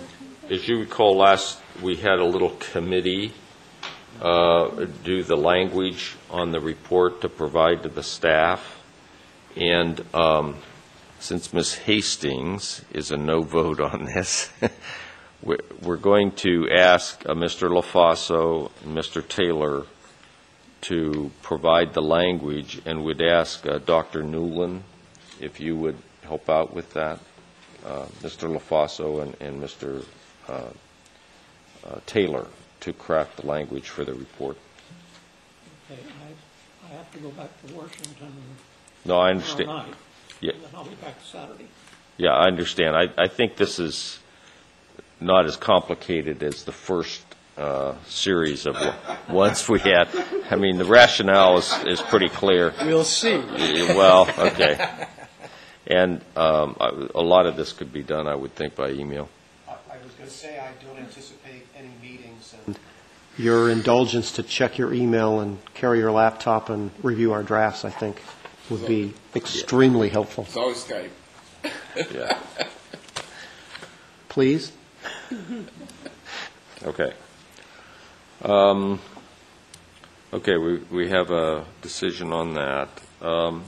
as you recall, last, we had a little committee uh, do the language on the report to provide to the staff. And um, since Ms. Hastings is a no vote on this, we- we're going to ask uh, Mr. LaFaso and Mr. Taylor to provide the language, and would ask uh, Dr. Newland if you would help out with that, uh, Mr. LaFaso and and Mr. uh, uh, Taylor, to craft the language for the report. Okay, I, I have to go back to Washington No, I tomorrow understand. night, Yeah. and then I'll be back Saturday. Yeah, I understand. I, I think this is not as complicated as the first uh, series of ones we had. I mean, the rationale is, is pretty clear. We'll see. Well, okay. And um, I- a lot of this could be done, I would think, by email. I was going to say, I don't anticipate any meetings. and Your indulgence to check your email and carry your laptop and review our drafts, I think, would be extremely helpful. It's always Skype. Yeah. Please? Okay. Um, Okay, we we have a decision on that. Um,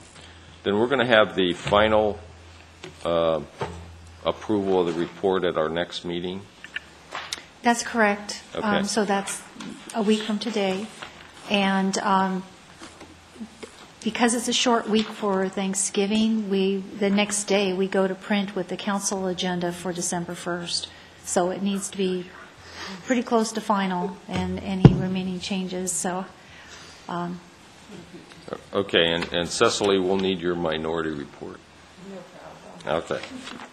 Then we're going to have the final uh, approval of the report at our next meeting. That's correct. Okay. Um, So that's a week from today. And um, because it's a short week for Thanksgiving, we, the next day, we go to print with the council agenda for December 1st. So it needs to be pretty close to final and any remaining changes, so. um, Okay, and and Cecily, we'll need your minority report. Okay.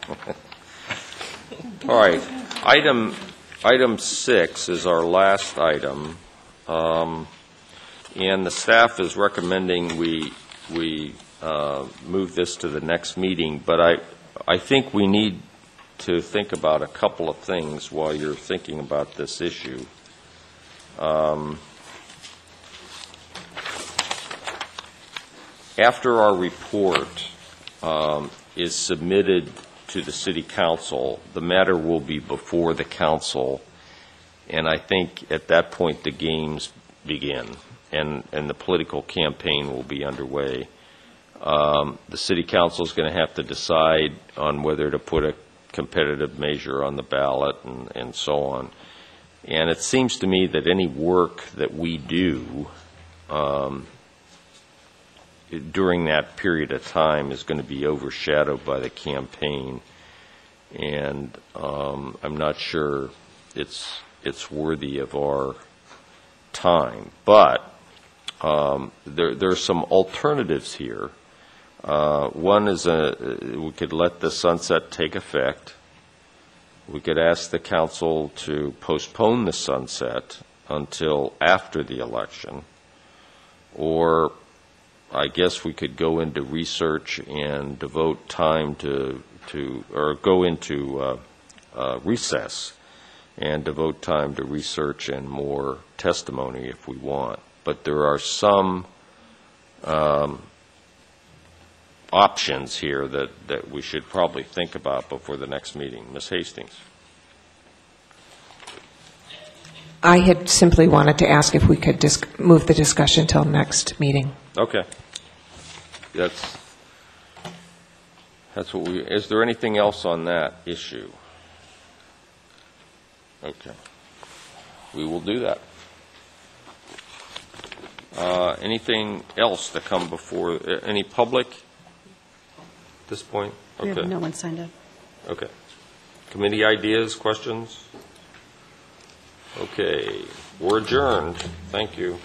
All right. Item, item six is our last item, Um, and the staff is recommending we, we uh, move this to the next meeting, but I, I think we need to think about a couple of things while you're thinking about this issue. Um, After our report um, is submitted to the city council, the matter will be before the council, and I think at that point, the games begin, and, and the political campaign will be underway. Um, The city council is going to have to decide on whether to put a competitive measure on the ballot and, and so on. And it seems to me that any work that we do um, during that period of time is going to be overshadowed by the campaign, and um, I'm not sure it's it's worthy of our time. But um, there, there are some alternatives here. Uh, One is, a- we could let the sunset take effect. We could ask the council to postpone the sunset until after the election. Or I guess we could go into research and devote time to, to, or go into uh, uh, recess and devote time to research and more testimony if we want. But there are some um, options here that, that we should probably think about before the next meeting. Ms. Hastings? I had simply wanted to ask if we could dis- move the discussion till next meeting. Okay. That's, that's what we, is there anything else on that issue? Okay. We will do that. Uh, Anything else to come before, uh, any public this point? We Okay. have no one signed up. Okay. Committee ideas, questions? Okay, we're adjourned. Thank you.